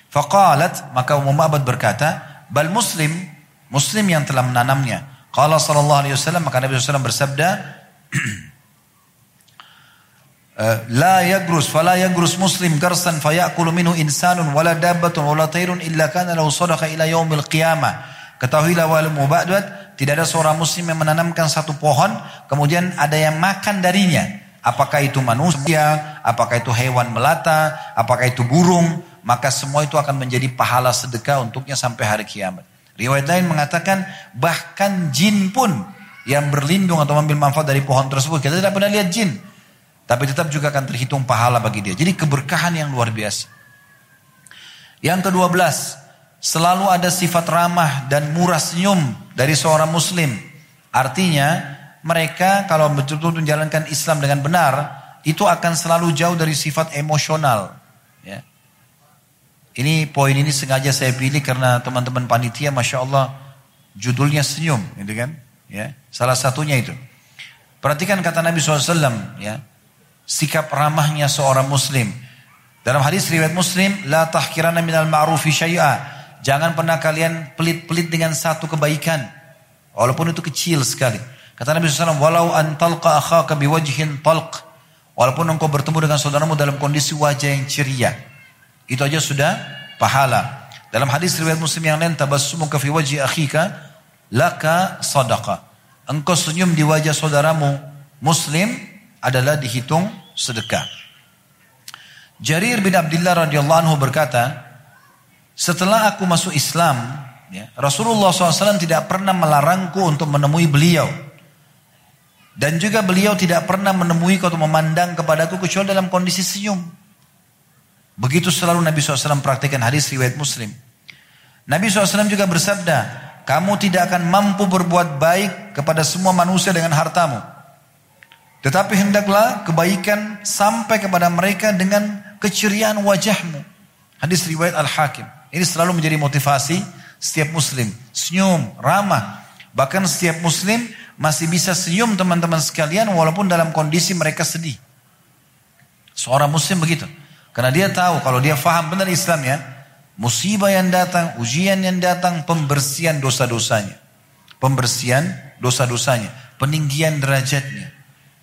Faqalat, maka umum ma'bad berkata, bal muslim, muslim yang telah menanamnya. Qala sallallahu alaihi wasallam maka Nabi SAW bersabda eh, La yagrus fala yagrus muslim garsan fayakulu minhu insanun wala dabbatun wala tairun illa kana lahu sadaqa ila yaumil qiyamah. Ketahuilah wal mubadwat tidak ada seorang muslim yang menanamkan satu pohon kemudian ada yang makan darinya. Apakah itu manusia, apakah itu hewan melata, apakah itu burung, maka semua itu akan menjadi pahala sedekah untuknya sampai hari kiamat. Riwayat lain mengatakan bahkan jin pun yang berlindung atau mengambil manfaat dari pohon tersebut. Kita tidak pernah lihat jin. Tapi tetap juga akan terhitung pahala bagi dia. Jadi keberkahan yang luar biasa. Yang kedua belas, selalu ada sifat ramah dan murah senyum dari seorang muslim. Artinya mereka kalau betul-betul menjalankan Islam dengan benar, itu akan selalu jauh dari sifat emosional. Ini poin ini sengaja saya pilih karena teman-teman panitia Masya Allah judulnya senyum gitu kan. Ya, salah satunya itu. Perhatikan kata Nabi SAW ya. Sikap ramahnya seorang muslim. Dalam hadis riwayat muslim. La tahkirana minal ma'rufi syai'a. Jangan pernah kalian pelit-pelit dengan satu kebaikan. Walaupun itu kecil sekali. Kata Nabi SAW, walau antalqa akhaka biwajhin talq. Walaupun engkau bertemu dengan saudaramu dalam kondisi wajah yang ceria. Itu aja sudah pahala. Dalam hadis riwayat muslim yang lain, tabassumuka fi wajhi akhika, laka sadaqa. Engkau senyum di wajah saudaramu muslim adalah dihitung sedekah. Jarir bin Abdullah radhiyallahu anhu berkata, setelah aku masuk Islam, ya, Rasulullah SAW tidak pernah melarangku untuk menemui beliau. Dan juga beliau tidak pernah menemui atau memandang kepadaku kecuali dalam kondisi senyum. Begitu selalu Nabi SAW praktikkan hadis riwayat muslim. Nabi SAW juga bersabda, kamu tidak akan mampu berbuat baik kepada semua manusia dengan hartamu. Tetapi hendaklah kebaikan sampai kepada mereka dengan keceriaan wajahmu. Hadis riwayat Al-Hakim. Ini selalu menjadi motivasi setiap muslim. Senyum, ramah. Bahkan setiap muslim masih bisa senyum teman-teman sekalian walaupun dalam kondisi mereka sedih. Seorang muslim begitu. Karena dia tahu kalau dia faham benar Islam ya, musibah yang datang, ujian yang datang, pembersihan dosa-dosanya. Pembersihan dosa-dosanya, peninggian derajatnya.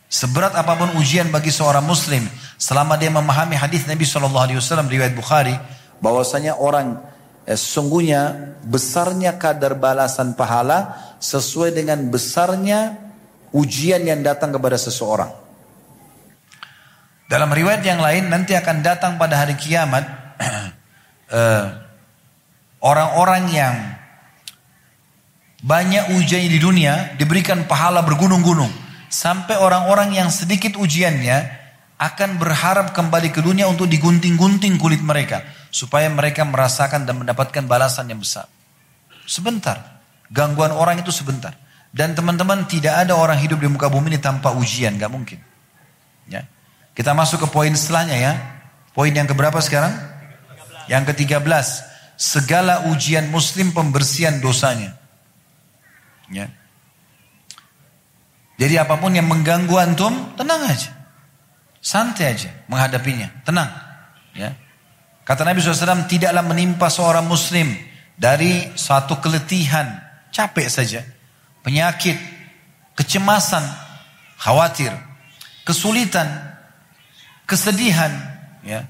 Seberat apa pun ujian bagi seorang muslim, selama dia memahami hadis Nabi Shallallahu Alaihi Wasallam riwayat Bukhari, bahwasanya orang eh, sesungguhnya besarnya kadar balasan pahala sesuai dengan besarnya ujian yang datang kepada seseorang. Dalam riwayat yang lain nanti akan datang pada hari kiamat eh, orang-orang uh, yang banyak ujian di dunia diberikan pahala bergunung-gunung sampai orang-orang yang sedikit ujiannya akan berharap kembali ke dunia untuk digunting-gunting kulit mereka supaya mereka merasakan dan mendapatkan balasan yang besar. Sebentar, gangguan orang itu sebentar. Dan teman-teman tidak ada orang hidup di muka bumi ini tanpa ujian, gak mungkin. Kita masuk ke poin setelahnya ya. Poin yang keberapa sekarang? Yang ke-13. Segala ujian muslim pembersihan dosanya. Ya. Jadi apa pun yang mengganggu antum, tenang aja. Santai aja menghadapinya, tenang. Ya. Kata Nabi SAW, tidaklah menimpa seorang muslim dari satu keletihan, capek saja, penyakit, kecemasan, khawatir, kesulitan, kesedihan, ya.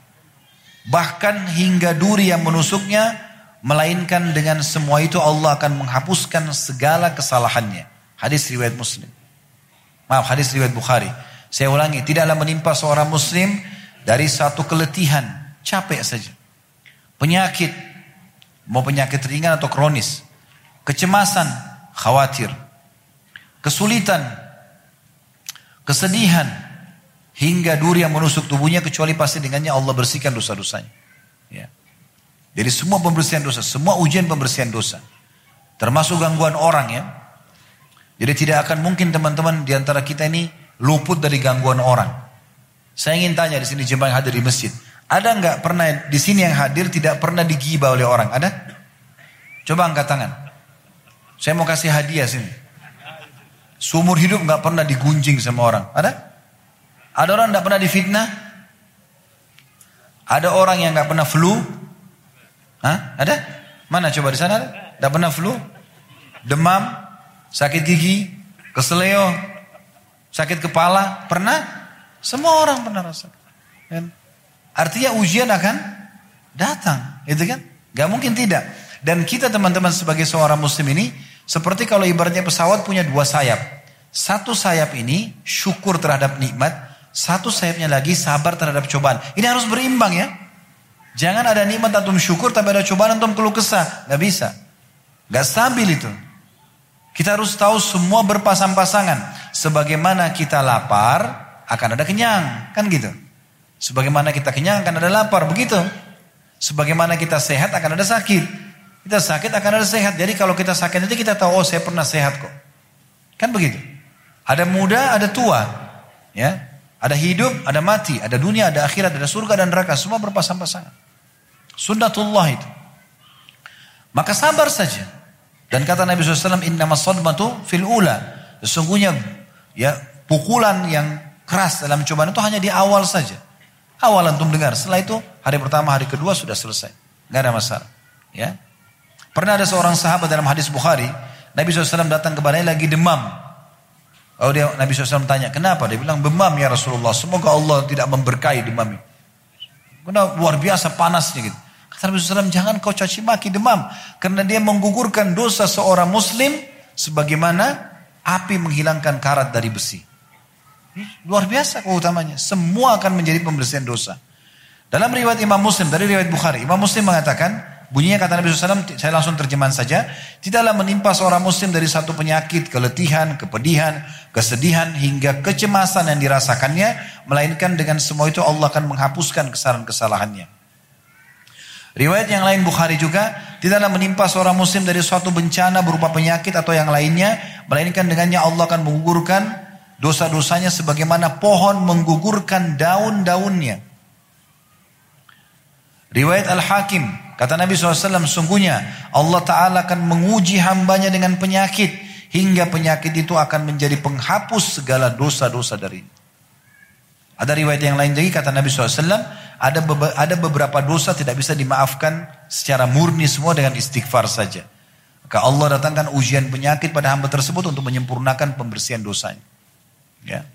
Bahkan hingga duri yang menusuknya, melainkan dengan semua itu Allah akan menghapuskan segala kesalahannya. Hadis riwayat Muslim. Maaf, hadis riwayat Bukhari. Saya ulangi, tidaklah menimpa seorang muslim dari satu keletihan, capek saja. Penyakit, mau penyakit ringan atau kronis. Kecemasan, khawatir. Kesulitan, kesedihan, hingga duri yang menusuk tubuhnya kecuali pasti dengannya Allah bersihkan dosa-dosanya. Ya. Jadi semua pembersihan dosa, semua ujian pembersihan dosa. Termasuk gangguan orang ya. Jadi tidak akan mungkin teman-teman di antara kita ini luput dari gangguan orang. Saya ingin tanya di sini jemaah yang hadir di masjid. Ada nggak pernah di sini yang hadir tidak pernah digibah oleh orang? Ada? Coba angkat tangan. Saya mau kasih hadiah sini. Sumur hidup nggak pernah digunjing sama orang. Ada? Ada orang nggak pernah difitnah? Ada orang yang nggak pernah flu? Hah? Ada? Mana coba di sana? Nggak pernah flu? Demam? Sakit gigi? Keseleo? Sakit kepala, pernah? Semua orang pernah rasakan. Kan? Artinya ujian akan datang, itu kan? Gak mungkin tidak. Dan kita teman-teman sebagai seorang muslim ini, seperti kalau ibaratnya pesawat punya dua sayap. Satu sayap ini syukur terhadap nikmat, satu sayapnya lagi sabar terhadap cobaan. Ini harus berimbang ya. Jangan ada nikmat antum syukur tapi ada cobaan antum keluh kesah. Gak bisa. Gak stabil itu. Kita harus tahu semua berpasang-pasangan. Sebagaimana kita lapar, akan ada kenyang. Kan gitu. Sebagaimana kita kenyang, akan ada lapar. Begitu. Sebagaimana kita sehat, akan ada sakit. Kita sakit, akan ada sehat. Jadi kalau kita sakit nanti kita tahu, oh saya pernah sehat kok. Kan begitu. Ada muda, ada tua. Ya, Ada hidup, ada mati. Ada dunia, ada akhirat, ada surga dan neraka. Semua berpasang-pasangan. Sunnatullah itu. Maka sabar saja. Dan kata Nabi SAW, Inna sadmatu fil ula. Sesungguhnya ya pukulan yang keras dalam cobaan itu hanya di awal saja. Awal antum dengar. Setelah itu hari pertama, hari kedua sudah selesai. Gak ada masalah. Ya. Pernah ada seorang sahabat dalam hadis Bukhari. Nabi SAW datang kepadanya lagi demam. Oh dia Nabi SAW tanya, kenapa? Dia bilang, demam ya Rasulullah. Semoga Allah tidak memberkahi demam ini. Karena luar biasa panasnya gitu. Kata Nabi SAW, jangan kau caci maki demam. Karena dia menggugurkan dosa seorang muslim sebagaimana api menghilangkan karat dari besi. Luar biasa keutamanya. Semua akan menjadi pembersihan dosa. Dalam riwayat Imam Muslim, dari riwayat Bukhari, Imam Muslim mengatakan, bunyinya kata Nabi SAW, saya langsung terjemahan saja, tidaklah menimpa seorang Muslim dari satu penyakit, keletihan, kepedihan, kesedihan, hingga kecemasan yang dirasakannya, melainkan dengan semua itu Allah akan menghapuskan kesalahan-kesalahannya. Riwayat yang lain Bukhari juga, tidaklah menimpa seorang Muslim dari suatu bencana berupa penyakit atau yang lainnya, melainkan dengannya Allah akan menggugurkan dosa-dosanya sebagaimana pohon menggugurkan daun-daunnya. Riwayat Al-Hakim, kata Nabi SAW, sungguhnya Allah Ta'ala akan menguji hambanya dengan penyakit, hingga penyakit itu akan menjadi penghapus segala dosa-dosa dari ini. Ada riwayat yang lain lagi kata Nabi SAW, ada, ada beberapa dosa tidak bisa dimaafkan secara murni semua dengan istighfar saja. Maka Allah datangkan ujian penyakit pada hamba tersebut untuk menyempurnakan pembersihan dosanya. Ya.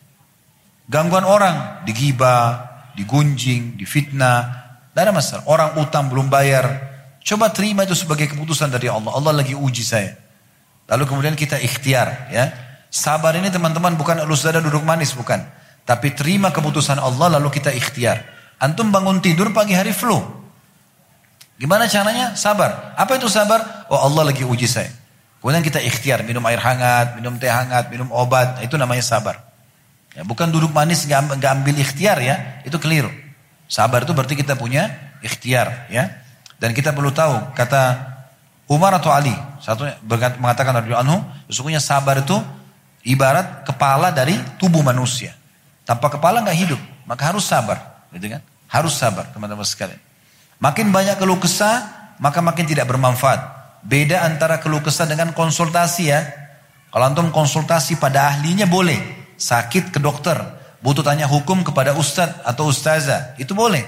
Gangguan orang, digibah, digunjing, difitnah, tidak ada masalah. Orang utang belum bayar. Coba terima itu sebagai keputusan dari Allah. Allah lagi uji saya. Lalu kemudian kita ikhtiar. ya Sabar ini teman-teman bukan elus dada duduk manis. Bukan. Tapi terima keputusan Allah lalu kita ikhtiar. Antum bangun tidur pagi hari flu. Gimana caranya? Sabar. Apa itu sabar? Oh Allah lagi uji saya. Kemudian kita ikhtiar. Minum air hangat, minum teh hangat, minum obat. Itu namanya sabar. Ya, bukan duduk manis nggak ambil ikhtiar ya. Itu keliru. Sabar itu berarti kita punya ikhtiar ya. Dan kita perlu tahu kata Umar atau Ali satu mengatakan dari anhu sesungguhnya sabar itu ibarat kepala dari tubuh manusia. Tanpa kepala nggak hidup, maka harus sabar, gitu kan? Harus sabar, teman-teman sekalian. Makin banyak keluh kesah, maka makin tidak bermanfaat. Beda antara keluh kesah dengan konsultasi ya. Kalau antum konsultasi pada ahlinya boleh, sakit ke dokter, butuh tanya hukum kepada ustadz atau ustazah, itu boleh.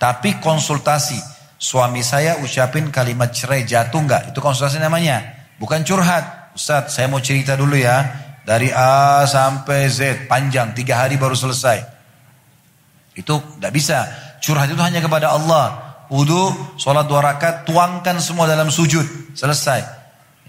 Tapi konsultasi, suami saya ucapin kalimat cerai jatuh nggak? Itu konsultasi namanya, bukan curhat. Ustadz, saya mau cerita dulu ya, dari A sampai Z, panjang, tiga hari baru selesai. Itu tidak bisa. Curhat itu hanya kepada Allah. Wudhu, sholat dua rakaat, tuangkan semua dalam sujud. Selesai.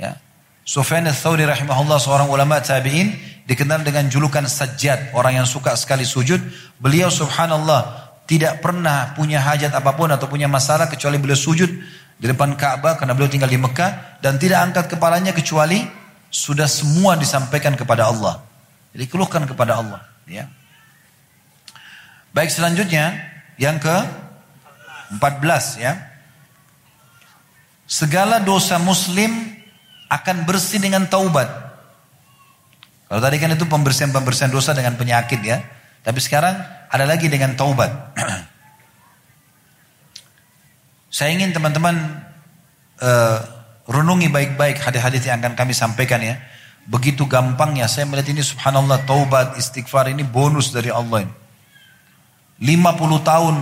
Ya. Sufyan al-Thawri rahimahullah seorang ulama tabi'in dikenal dengan julukan sajjad, orang yang suka sekali sujud. Beliau subhanallah tidak pernah punya hajat apa pun atau punya masalah kecuali beliau sujud di depan Ka'bah karena beliau tinggal di Mekah dan tidak angkat kepalanya kecuali sudah semua disampaikan kepada Allah. Jadi keluhkan kepada Allah, ya. Baik selanjutnya yang ke 14 ya. Segala dosa muslim akan bersih dengan taubat. Kalau tadi kan itu pembersihan-pembersihan dosa dengan penyakit ya. Tapi sekarang ada lagi dengan taubat. Saya ingin teman-teman uh, renungi baik-baik hadis-hadis yang akan kami sampaikan ya. Begitu gampangnya saya melihat ini subhanallah taubat istighfar ini bonus dari Allah ini. 50 tahun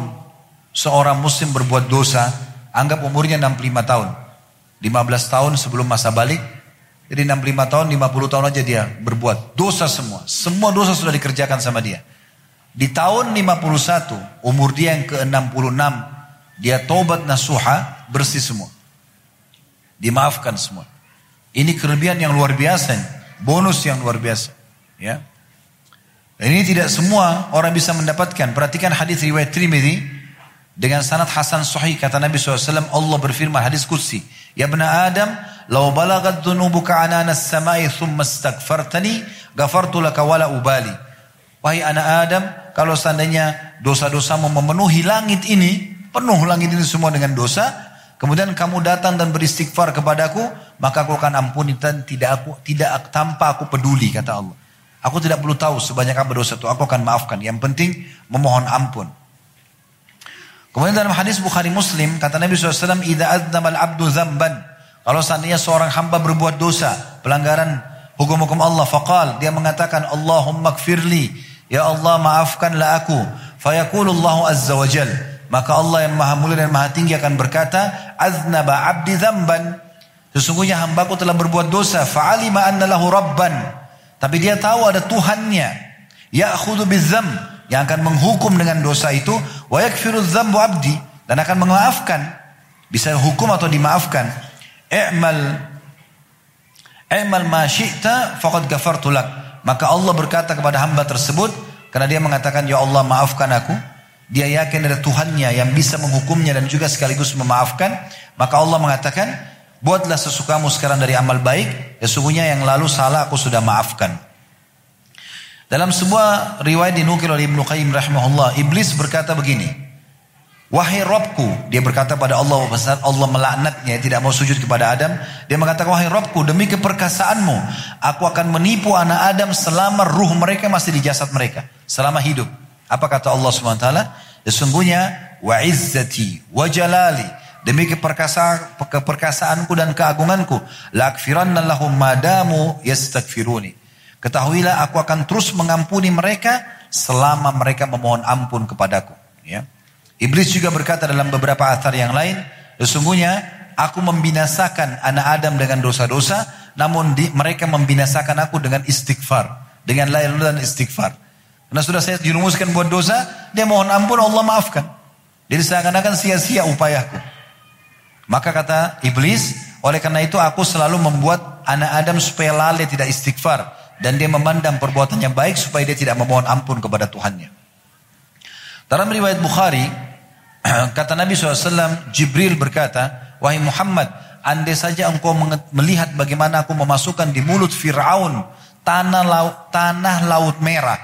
seorang muslim berbuat dosa, anggap umurnya 65 tahun. 15 tahun sebelum masa balik, jadi 65 tahun, 50 tahun aja dia berbuat dosa semua. Semua dosa sudah dikerjakan sama dia. Di tahun 51, umur dia yang ke-66, dia tobat nasuha, bersih semua. Dimaafkan semua. Ini kelebihan yang luar biasa, bonus yang luar biasa. Ya. Ini tidak semua orang bisa mendapatkan. Perhatikan hadis riwayat Trimidi dengan sanad Hasan Sahih kata Nabi SAW Allah berfirman hadis Qudsi Ya bena Adam Lau balagat dhunubuka anana samai thumma stagfartani gafartu laka wala ubali. Wahai anak Adam, kalau seandainya dosa-dosamu memenuhi langit ini, penuh langit ini semua dengan dosa, kemudian kamu datang dan beristighfar kepadaku, maka aku akan ampuni dan tidak aku tidak tanpa aku peduli kata Allah. Aku tidak perlu tahu sebanyak apa dosa itu, aku akan maafkan. Yang penting memohon ampun. Kemudian dalam hadis Bukhari Muslim kata Nabi SAW, "Idza adzama al-'abdu dzamban" Kalau seandainya seorang hamba berbuat dosa, pelanggaran hukum-hukum Allah, faqal, dia mengatakan, Allahumma kfirli, ya Allah maafkanlah aku. Fayakulullahu azza wa jal. Maka Allah yang maha mulia dan maha tinggi akan berkata, Aznaba abdi zamban. Sesungguhnya hambaku telah berbuat dosa. Fa'alima anna lahu rabban. Tapi dia tahu ada Tuhannya. Ya'khudhu bizzam. Yang akan menghukum dengan dosa itu. Wa abdi. Dan akan memaafkan. Bisa hukum atau dimaafkan. I'mal. I'mal ma syi'ta faqad gafartu lak. Maka Allah berkata kepada hamba tersebut. Karena dia mengatakan, Ya Allah maafkan aku. Dia yakin ada Tuhannya yang bisa menghukumnya dan juga sekaligus memaafkan. Maka Allah mengatakan, buatlah sesukamu sekarang dari amal baik. Sesungguhnya yang lalu salah aku sudah maafkan. Dalam sebuah riwayat dinukil oleh Ibnu Qayyim rahimahullah, iblis berkata begini. Wahai Robku, dia berkata pada Allah, saat Allah melaknatnya, tidak mau sujud kepada Adam. Dia mengatakan, wahai Robku, demi keperkasaanmu, aku akan menipu anak Adam selama ruh mereka masih di jasad mereka. Selama hidup. Apa kata Allah SWT? Sesungguhnya wa izzati wa jalali demi keperkasaan, keperkasaanku dan keagunganku lakfiranna lahum madamu yastaghfiruni. Ketahuilah aku akan terus mengampuni mereka selama mereka memohon ampun kepadaku. Ya. Iblis juga berkata dalam beberapa atar yang lain, sesungguhnya aku membinasakan anak Adam dengan dosa-dosa, namun di, mereka membinasakan aku dengan istighfar, dengan lain dan istighfar. Karena sudah saya dirumuskan buat dosa, dia mohon ampun Allah maafkan. Jadi seakan-akan sia-sia upayaku. Maka kata iblis, oleh karena itu aku selalu membuat anak Adam supaya lalai tidak istighfar. Dan dia memandang perbuatannya baik supaya dia tidak memohon ampun kepada Tuhannya. Dalam riwayat Bukhari, kata Nabi SAW, Jibril berkata, Wahai Muhammad, andai saja engkau melihat bagaimana aku memasukkan di mulut Fir'aun tanah laut, tanah laut merah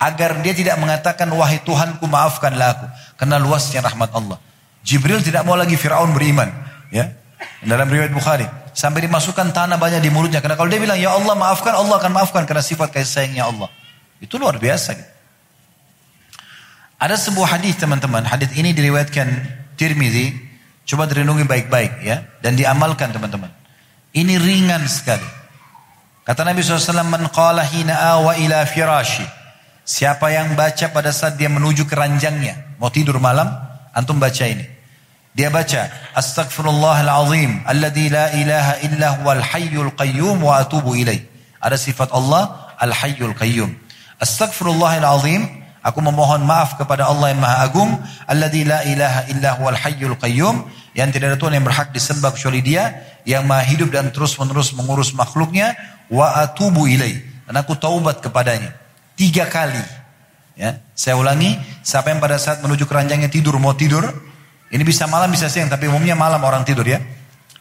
agar dia tidak mengatakan wahai Tuhanku maafkanlah aku karena luasnya rahmat Allah. Jibril tidak mau lagi Firaun beriman, ya. Dalam riwayat Bukhari sampai dimasukkan tanah banyak di mulutnya karena kalau dia bilang ya Allah maafkan Allah akan maafkan karena sifat kasih sayangnya Allah. Itu luar biasa. Gitu. Ada sebuah hadis teman-teman, hadis ini diriwayatkan Tirmizi, coba direnungi baik-baik ya dan diamalkan teman-teman. Ini ringan sekali. Kata Nabi SAW, Man qala hina awa ila firashi. Siapa yang baca pada saat dia menuju keranjangnya, mau tidur malam, antum baca ini. Dia baca, Astaghfirullahalazim, alladzi la ilaha illa huwal hayyul qayyum wa atubu ilaih. Ada sifat Allah, al-hayyul qayyum. Astaghfirullahalazim, aku memohon maaf kepada Allah yang Maha Agung, alladzi la ilaha illa huwal hayyul qayyum, yang tidak ada Tuhan yang berhak disembah kecuali Dia, yang Maha hidup dan terus-menerus mengurus makhluknya, wa atubu ilaih. Dan aku taubat kepadanya. Tiga kali. Ya, saya ulangi, siapa yang pada saat menuju keranjangnya tidur mau tidur, ini bisa malam bisa siang, tapi umumnya malam orang tidur ya.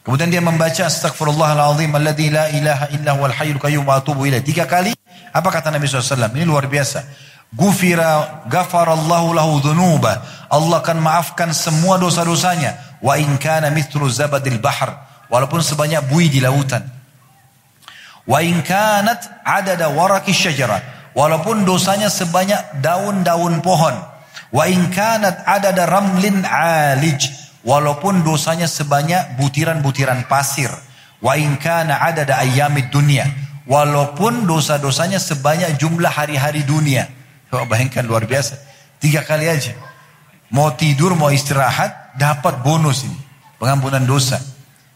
Kemudian dia membaca astagfirullahaladzim alladzi la ilaha illa huwal hayyul qayyum wa atubu ilaih. Tiga kali. Apa kata Nabi SAW? Ini luar biasa. Gufira gafarallahu lahu dhunuba. Allah akan maafkan semua dosa-dosanya. Wa in kana mithlu zabadil bahr. Walaupun sebanyak bui di lautan. Wa in kanat adada waraki syajarah Walaupun dosanya sebanyak daun-daun pohon. Wa in kanat adada ramlin alij. Walaupun dosanya sebanyak butiran-butiran pasir. Wa in kana adada dunia. Walaupun dosa-dosanya sebanyak jumlah hari-hari dunia. Coba bayangkan luar biasa. Tiga kali aja. Mau tidur, mau istirahat, dapat bonus ini. Pengampunan dosa.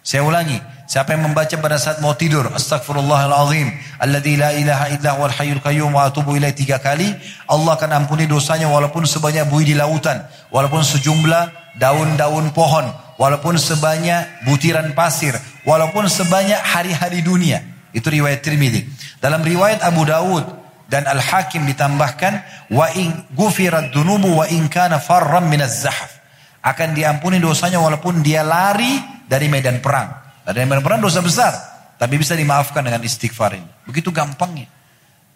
Saya ulangi. Siapa yang membaca pada saat mau tidur, Astagfirullahalazim, alladzi la ilaha illa huwal hayyul qayyum wa atubu tiga kali, Allah akan ampuni dosanya walaupun sebanyak buih di lautan, walaupun sejumlah daun-daun pohon, walaupun sebanyak butiran pasir, walaupun sebanyak hari-hari dunia. Itu riwayat Tirmidzi. Dalam riwayat Abu Dawud dan Al-Hakim ditambahkan wa in gufirat dunubu wa in kana farram minaz zahaf. Akan diampuni dosanya walaupun dia lari dari medan perang. Ada yang benar-benar dosa besar. Tapi bisa dimaafkan dengan istighfar ini. Begitu gampangnya.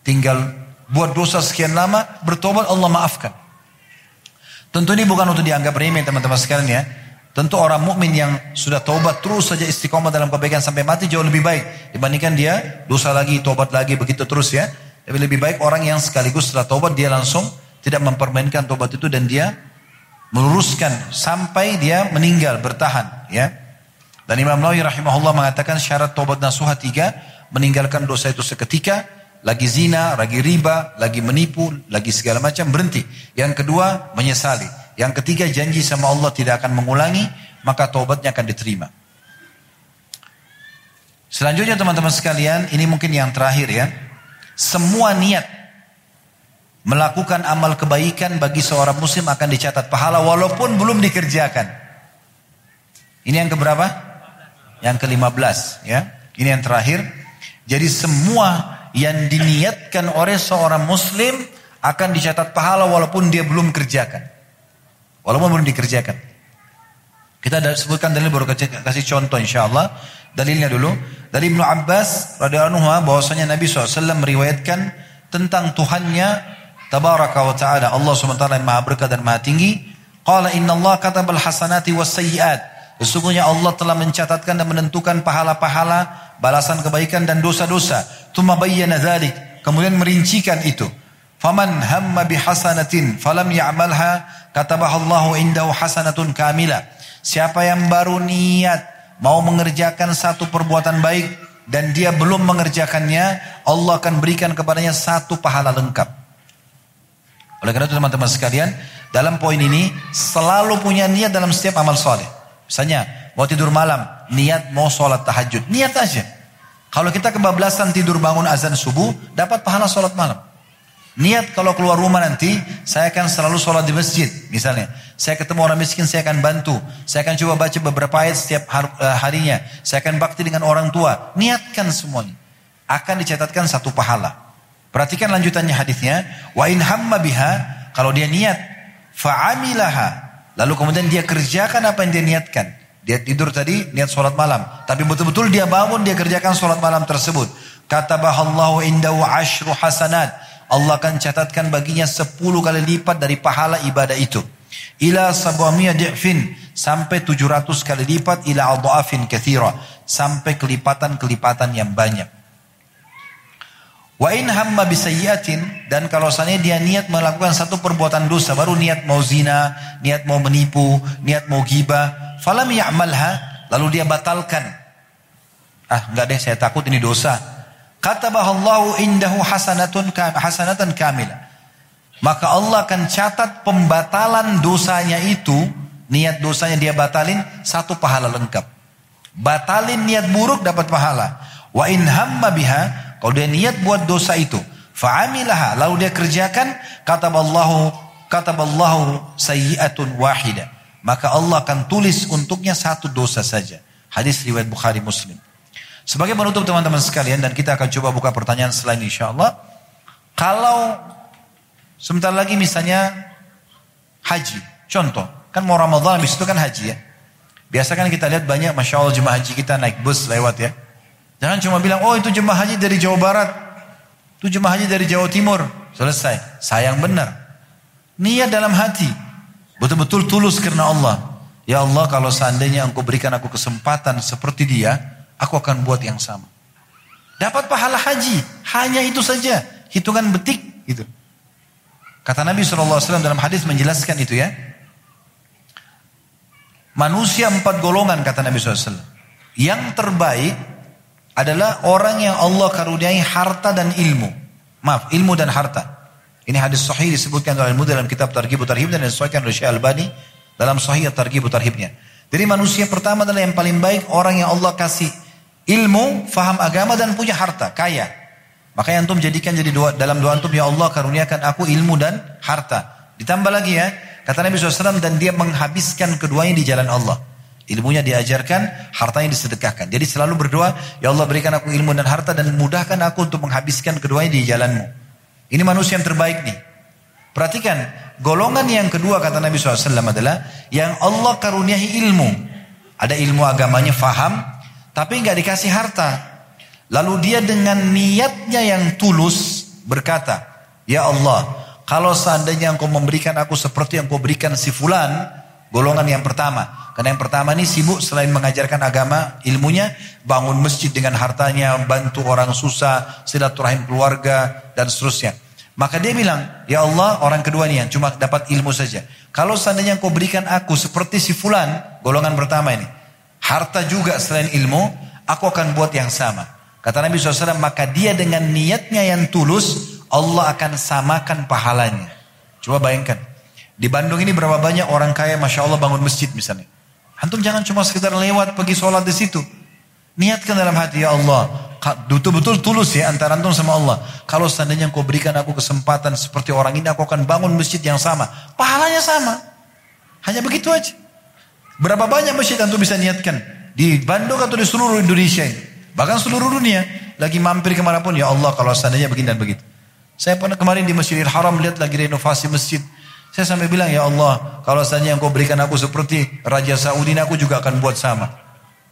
Tinggal buat dosa sekian lama, bertobat Allah maafkan. Tentu ini bukan untuk dianggap remeh teman-teman sekalian ya. Tentu orang mukmin yang sudah taubat terus saja istiqomah dalam kebaikan sampai mati jauh lebih baik dibandingkan dia dosa lagi, tobat lagi begitu terus ya. Tapi lebih baik orang yang sekaligus setelah taubat dia langsung tidak mempermainkan tobat itu dan dia meluruskan sampai dia meninggal bertahan ya. Dan Imam Nawawi rahimahullah mengatakan syarat tobat nasuha tiga, meninggalkan dosa itu seketika, lagi zina, lagi riba, lagi menipu, lagi segala macam berhenti. Yang kedua menyesali. Yang ketiga janji sama Allah tidak akan mengulangi, maka tobatnya akan diterima. Selanjutnya teman-teman sekalian, ini mungkin yang terakhir ya. Semua niat melakukan amal kebaikan bagi seorang muslim akan dicatat pahala walaupun belum dikerjakan. Ini yang keberapa? Yang ke-15 ya. Ini yang terakhir. Jadi semua yang diniatkan oleh seorang muslim akan dicatat pahala walaupun dia belum kerjakan. Walaupun belum dikerjakan. Kita sebutkan dalil baru kasih contoh insya Allah. Dalilnya dulu. Dari Ibnu Abbas radhiyallahu anhu bahwasanya Nabi SAW meriwayatkan tentang Tuhannya Tabaraka wa ta'ala Allah SWT yang maha berkah dan maha tinggi Qala inna Allah katabal hasanati was sayyiat Sesungguhnya Allah telah mencatatkan dan menentukan pahala-pahala Balasan kebaikan dan dosa-dosa Tuma bayyana dhalik Kemudian merincikan itu Faman hamma bihasanatin falam ya'malha katabahallahu indahu hasanatun kamila Siapa yang baru niat mau mengerjakan satu perbuatan baik dan dia belum mengerjakannya, Allah akan berikan kepadanya satu pahala lengkap. Oleh karena itu teman-teman sekalian, dalam poin ini selalu punya niat dalam setiap amal soleh. Misalnya, mau tidur malam, niat mau sholat tahajud, niat aja. Kalau kita kebablasan tidur bangun azan subuh, dapat pahala sholat malam. Niat kalau keluar rumah nanti, saya akan selalu sholat di masjid. Misalnya, saya ketemu orang miskin, saya akan bantu. Saya akan coba baca beberapa ayat setiap eh, harinya. Saya akan bakti dengan orang tua. Niatkan semuanya. Akan dicatatkan satu pahala. Perhatikan lanjutannya hadisnya. Wa in hamma biha, kalau dia niat, fa'amilaha. Lalu kemudian dia kerjakan apa yang dia niatkan. Dia tidur tadi, niat sholat malam. Tapi betul-betul dia bangun, dia kerjakan sholat malam tersebut. Kata Katabahallahu indahu ashru hasanat. Allah akan catatkan baginya sepuluh kali lipat dari pahala ibadah itu. Ila sabamiyah di'fin. Sampai tujuh ratus kali lipat. Ila adha'afin kathira. Sampai kelipatan-kelipatan yang banyak. Wa in hamma bisayyatin. Dan kalau seandainya dia niat melakukan satu perbuatan dosa. Baru niat mau zina. Niat mau menipu. Niat mau gibah. Falam ya'malha. Lalu dia batalkan. Ah enggak deh saya takut ini dosa. Katabahallahu indahu hasanatun hasanatan kamila. Maka Allah akan catat pembatalan dosanya itu, niat dosanya dia batalin, satu pahala lengkap. Batalin niat buruk dapat pahala. Wa in hamma biha, kalau dia niat buat dosa itu, fa'amilaha, lalu dia kerjakan, kataballahu kataballahu sayyi'atun wahida. Maka Allah akan tulis untuknya satu dosa saja. Hadis riwayat Bukhari Muslim. Sebagai penutup teman-teman sekalian dan kita akan coba buka pertanyaan selain insya Allah. Kalau sebentar lagi misalnya haji, contoh, kan mau Ramadan habis itu kan haji ya. Biasa kan kita lihat banyak Masya Allah jemaah haji kita naik bus lewat ya. Jangan cuma bilang, oh itu jemaah haji dari Jawa Barat. Itu jemaah haji dari Jawa Timur. Selesai. Sayang benar. Niat dalam hati. Betul-betul tulus karena Allah. Ya Allah kalau seandainya engkau berikan aku kesempatan seperti dia. Aku akan buat yang sama. Dapat pahala haji. Hanya itu saja. Hitungan betik gitu. Kata Nabi SAW dalam hadis menjelaskan itu ya. Manusia empat golongan kata Nabi SAW. Yang terbaik adalah orang yang Allah karuniai harta dan ilmu. Maaf, ilmu dan harta. Ini hadis sahih disebutkan oleh ilmu dalam kitab Targhib Tarhib dan disesuaikan oleh Syekh Albani dalam sahih Targhib Tarhibnya. Jadi manusia pertama adalah yang paling baik orang yang Allah kasih ilmu, faham agama dan punya harta, kaya. Maka yang antum jadikan jadi doa, dalam doa antum, ya Allah karuniakan aku ilmu dan harta. Ditambah lagi ya, kata Nabi SAW, dan dia menghabiskan keduanya di jalan Allah. Ilmunya diajarkan, hartanya disedekahkan. Jadi selalu berdoa, ya Allah berikan aku ilmu dan harta dan mudahkan aku untuk menghabiskan keduanya di jalanmu. Ini manusia yang terbaik nih. Perhatikan, golongan yang kedua kata Nabi SAW adalah yang Allah karuniai ilmu. Ada ilmu agamanya faham, tapi nggak dikasih harta. Lalu dia dengan niatnya yang tulus berkata, Ya Allah, kalau seandainya engkau memberikan aku seperti yang kau berikan si fulan, golongan yang pertama. Karena yang pertama ini sibuk selain mengajarkan agama, ilmunya, bangun masjid dengan hartanya, bantu orang susah, silaturahim keluarga, dan seterusnya. Maka dia bilang, ya Allah orang kedua nih yang cuma dapat ilmu saja. Kalau seandainya engkau berikan aku seperti si fulan, golongan pertama ini harta juga selain ilmu, aku akan buat yang sama. Kata Nabi SAW, maka dia dengan niatnya yang tulus, Allah akan samakan pahalanya. Coba bayangkan. Di Bandung ini berapa banyak orang kaya, Masya Allah bangun masjid misalnya. Antum jangan cuma sekedar lewat pergi sholat di situ. Niatkan dalam hati ya Allah. Betul-betul tulus ya antara antum sama Allah. Kalau seandainya engkau berikan aku kesempatan seperti orang ini, aku akan bangun masjid yang sama. Pahalanya sama. Hanya begitu aja. Berapa banyak masjid antum bisa niatkan? Di Bandung atau di seluruh Indonesia ini. Bahkan seluruh dunia. Lagi mampir ke mana pun. Ya Allah kalau seandainya begini dan begitu. Saya pernah kemarin di Masjidil Haram lihat lagi renovasi masjid. Saya sampai bilang, ya Allah, kalau seandainya engkau berikan aku seperti Raja Saudi, aku juga akan buat sama.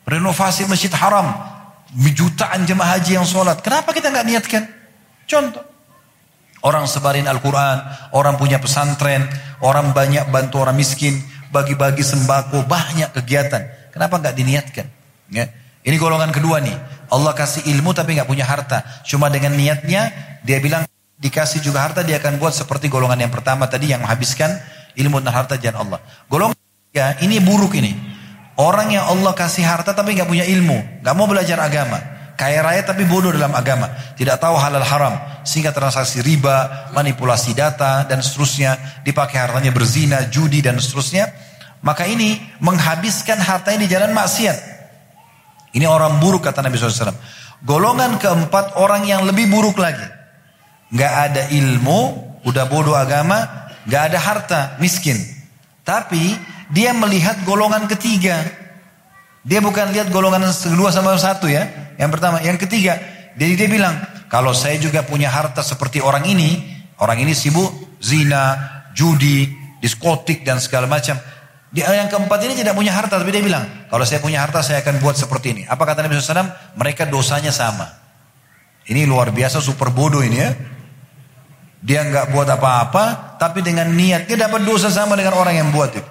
Renovasi Masjid Haram, jutaan jemaah haji yang sholat. Kenapa kita nggak niatkan? Contoh. Orang sebarin Al-Quran, orang punya pesantren, orang banyak bantu orang miskin, bagi-bagi sembako, banyak kegiatan. Kenapa nggak diniatkan? Ya. Ini golongan kedua nih. Allah kasih ilmu tapi nggak punya harta. Cuma dengan niatnya, dia bilang dikasih juga harta, dia akan buat seperti golongan yang pertama tadi yang menghabiskan ilmu dan harta jalan Allah. Golongan ya ini buruk ini. Orang yang Allah kasih harta tapi nggak punya ilmu, nggak mau belajar agama, kaya raya tapi bodoh dalam agama, tidak tahu halal haram, sehingga transaksi riba, manipulasi data dan seterusnya, dipakai hartanya berzina, judi dan seterusnya, maka ini menghabiskan hartanya di jalan maksiat. Ini orang buruk kata Nabi SAW. Golongan keempat orang yang lebih buruk lagi. Nggak ada ilmu, udah bodoh agama, nggak ada harta, miskin. Tapi dia melihat golongan ketiga. Dia bukan lihat golongan kedua sama satu ya. Yang pertama, yang ketiga. Jadi dia bilang, kalau saya juga punya harta seperti orang ini, orang ini sibuk zina, judi, diskotik dan segala macam. Dia yang keempat ini tidak punya harta, tapi dia bilang, kalau saya punya harta saya akan buat seperti ini. Apa kata Nabi SAW? Mereka dosanya sama. Ini luar biasa, super bodoh ini ya. Dia nggak buat apa-apa, tapi dengan niat dia dapat dosa sama dengan orang yang buat itu.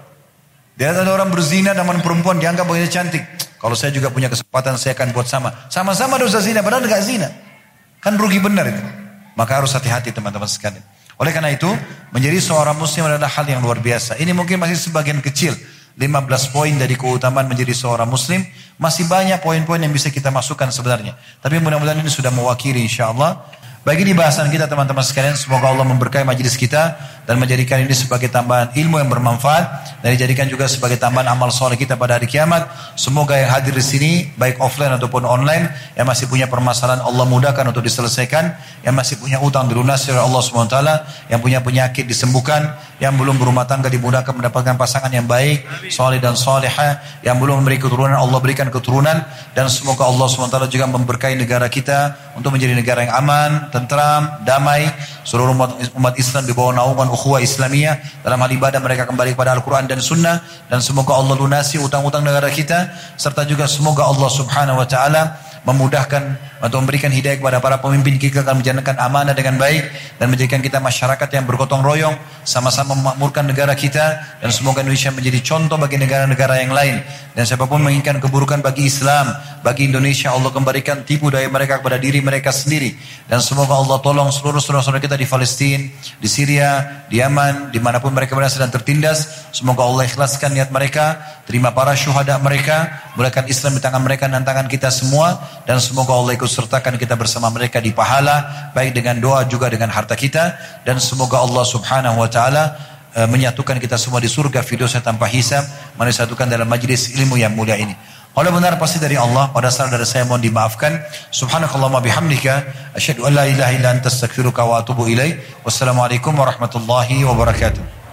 Dia ada orang berzina dengan perempuan dianggap begitu cantik. Kalau saya juga punya kesempatan saya akan buat sama. Sama-sama dosa zina padahal enggak zina. Kan rugi benar itu. Maka harus hati-hati teman-teman sekalian. Oleh karena itu, menjadi seorang muslim adalah hal yang luar biasa. Ini mungkin masih sebagian kecil. 15 poin dari keutamaan menjadi seorang muslim. Masih banyak poin-poin yang bisa kita masukkan sebenarnya. Tapi mudah-mudahan ini sudah mewakili insya Allah. Bagi di bahasan kita teman-teman sekalian, semoga Allah memberkahi majelis kita dan menjadikan ini sebagai tambahan ilmu yang bermanfaat dan dijadikan juga sebagai tambahan amal soleh kita pada hari kiamat. Semoga yang hadir di sini, baik offline ataupun online, yang masih punya permasalahan Allah mudahkan untuk diselesaikan, yang masih punya utang dilunasi oleh Allah SWT, yang punya penyakit disembuhkan, yang belum berumah tangga dimudahkan mendapatkan pasangan yang baik, soleh dan soleha, yang belum memberi keturunan, Allah berikan keturunan, dan semoga Allah SWT juga memberkahi negara kita untuk menjadi negara yang aman, tentram, damai, seluruh umat, umat Islam di bawah naungan ukhuwah Islamiyah. Dalam hal ibadah mereka kembali kepada Al-Quran dan Sunnah. Dan semoga Allah lunasi utang-utang negara kita serta juga semoga Allah Subhanahu Wa Taala memudahkan atau memberikan hidayah kepada para pemimpin kita akan menjalankan amanah dengan baik dan menjadikan kita masyarakat yang bergotong royong sama-sama memakmurkan negara kita dan semoga Indonesia menjadi contoh bagi negara-negara yang lain. Dan siapa pun menginginkan keburukan bagi Islam bagi Indonesia Allah kembalikan tipu daya mereka kepada diri mereka sendiri. Dan semoga Allah tolong seluruh saudara-saudara kita di Palestina di Syria di Yaman di mana pun mereka berada sedang tertindas. Semoga Allah ikhlaskan niat mereka terima para syuhada mereka mulakan Islam di tangan mereka dan tangan kita semua dan semoga Allah ikut sertakan kita bersama mereka di pahala baik dengan doa juga dengan harta kita dan semoga Allah Subhanahu wa taala e, menyatukan kita semua di surga firdausa tanpa hisab menyatukan dalam majlis ilmu yang mulia ini. Kalau benar pasti dari Allah, pada saat dari saya mohon dimaafkan. Subhanakallahumma bihamdika, asyhadu an la ilaha illa anta astaghfiruka wa atubu ilaik. Wassalamualaikum warahmatullahi wabarakatuh.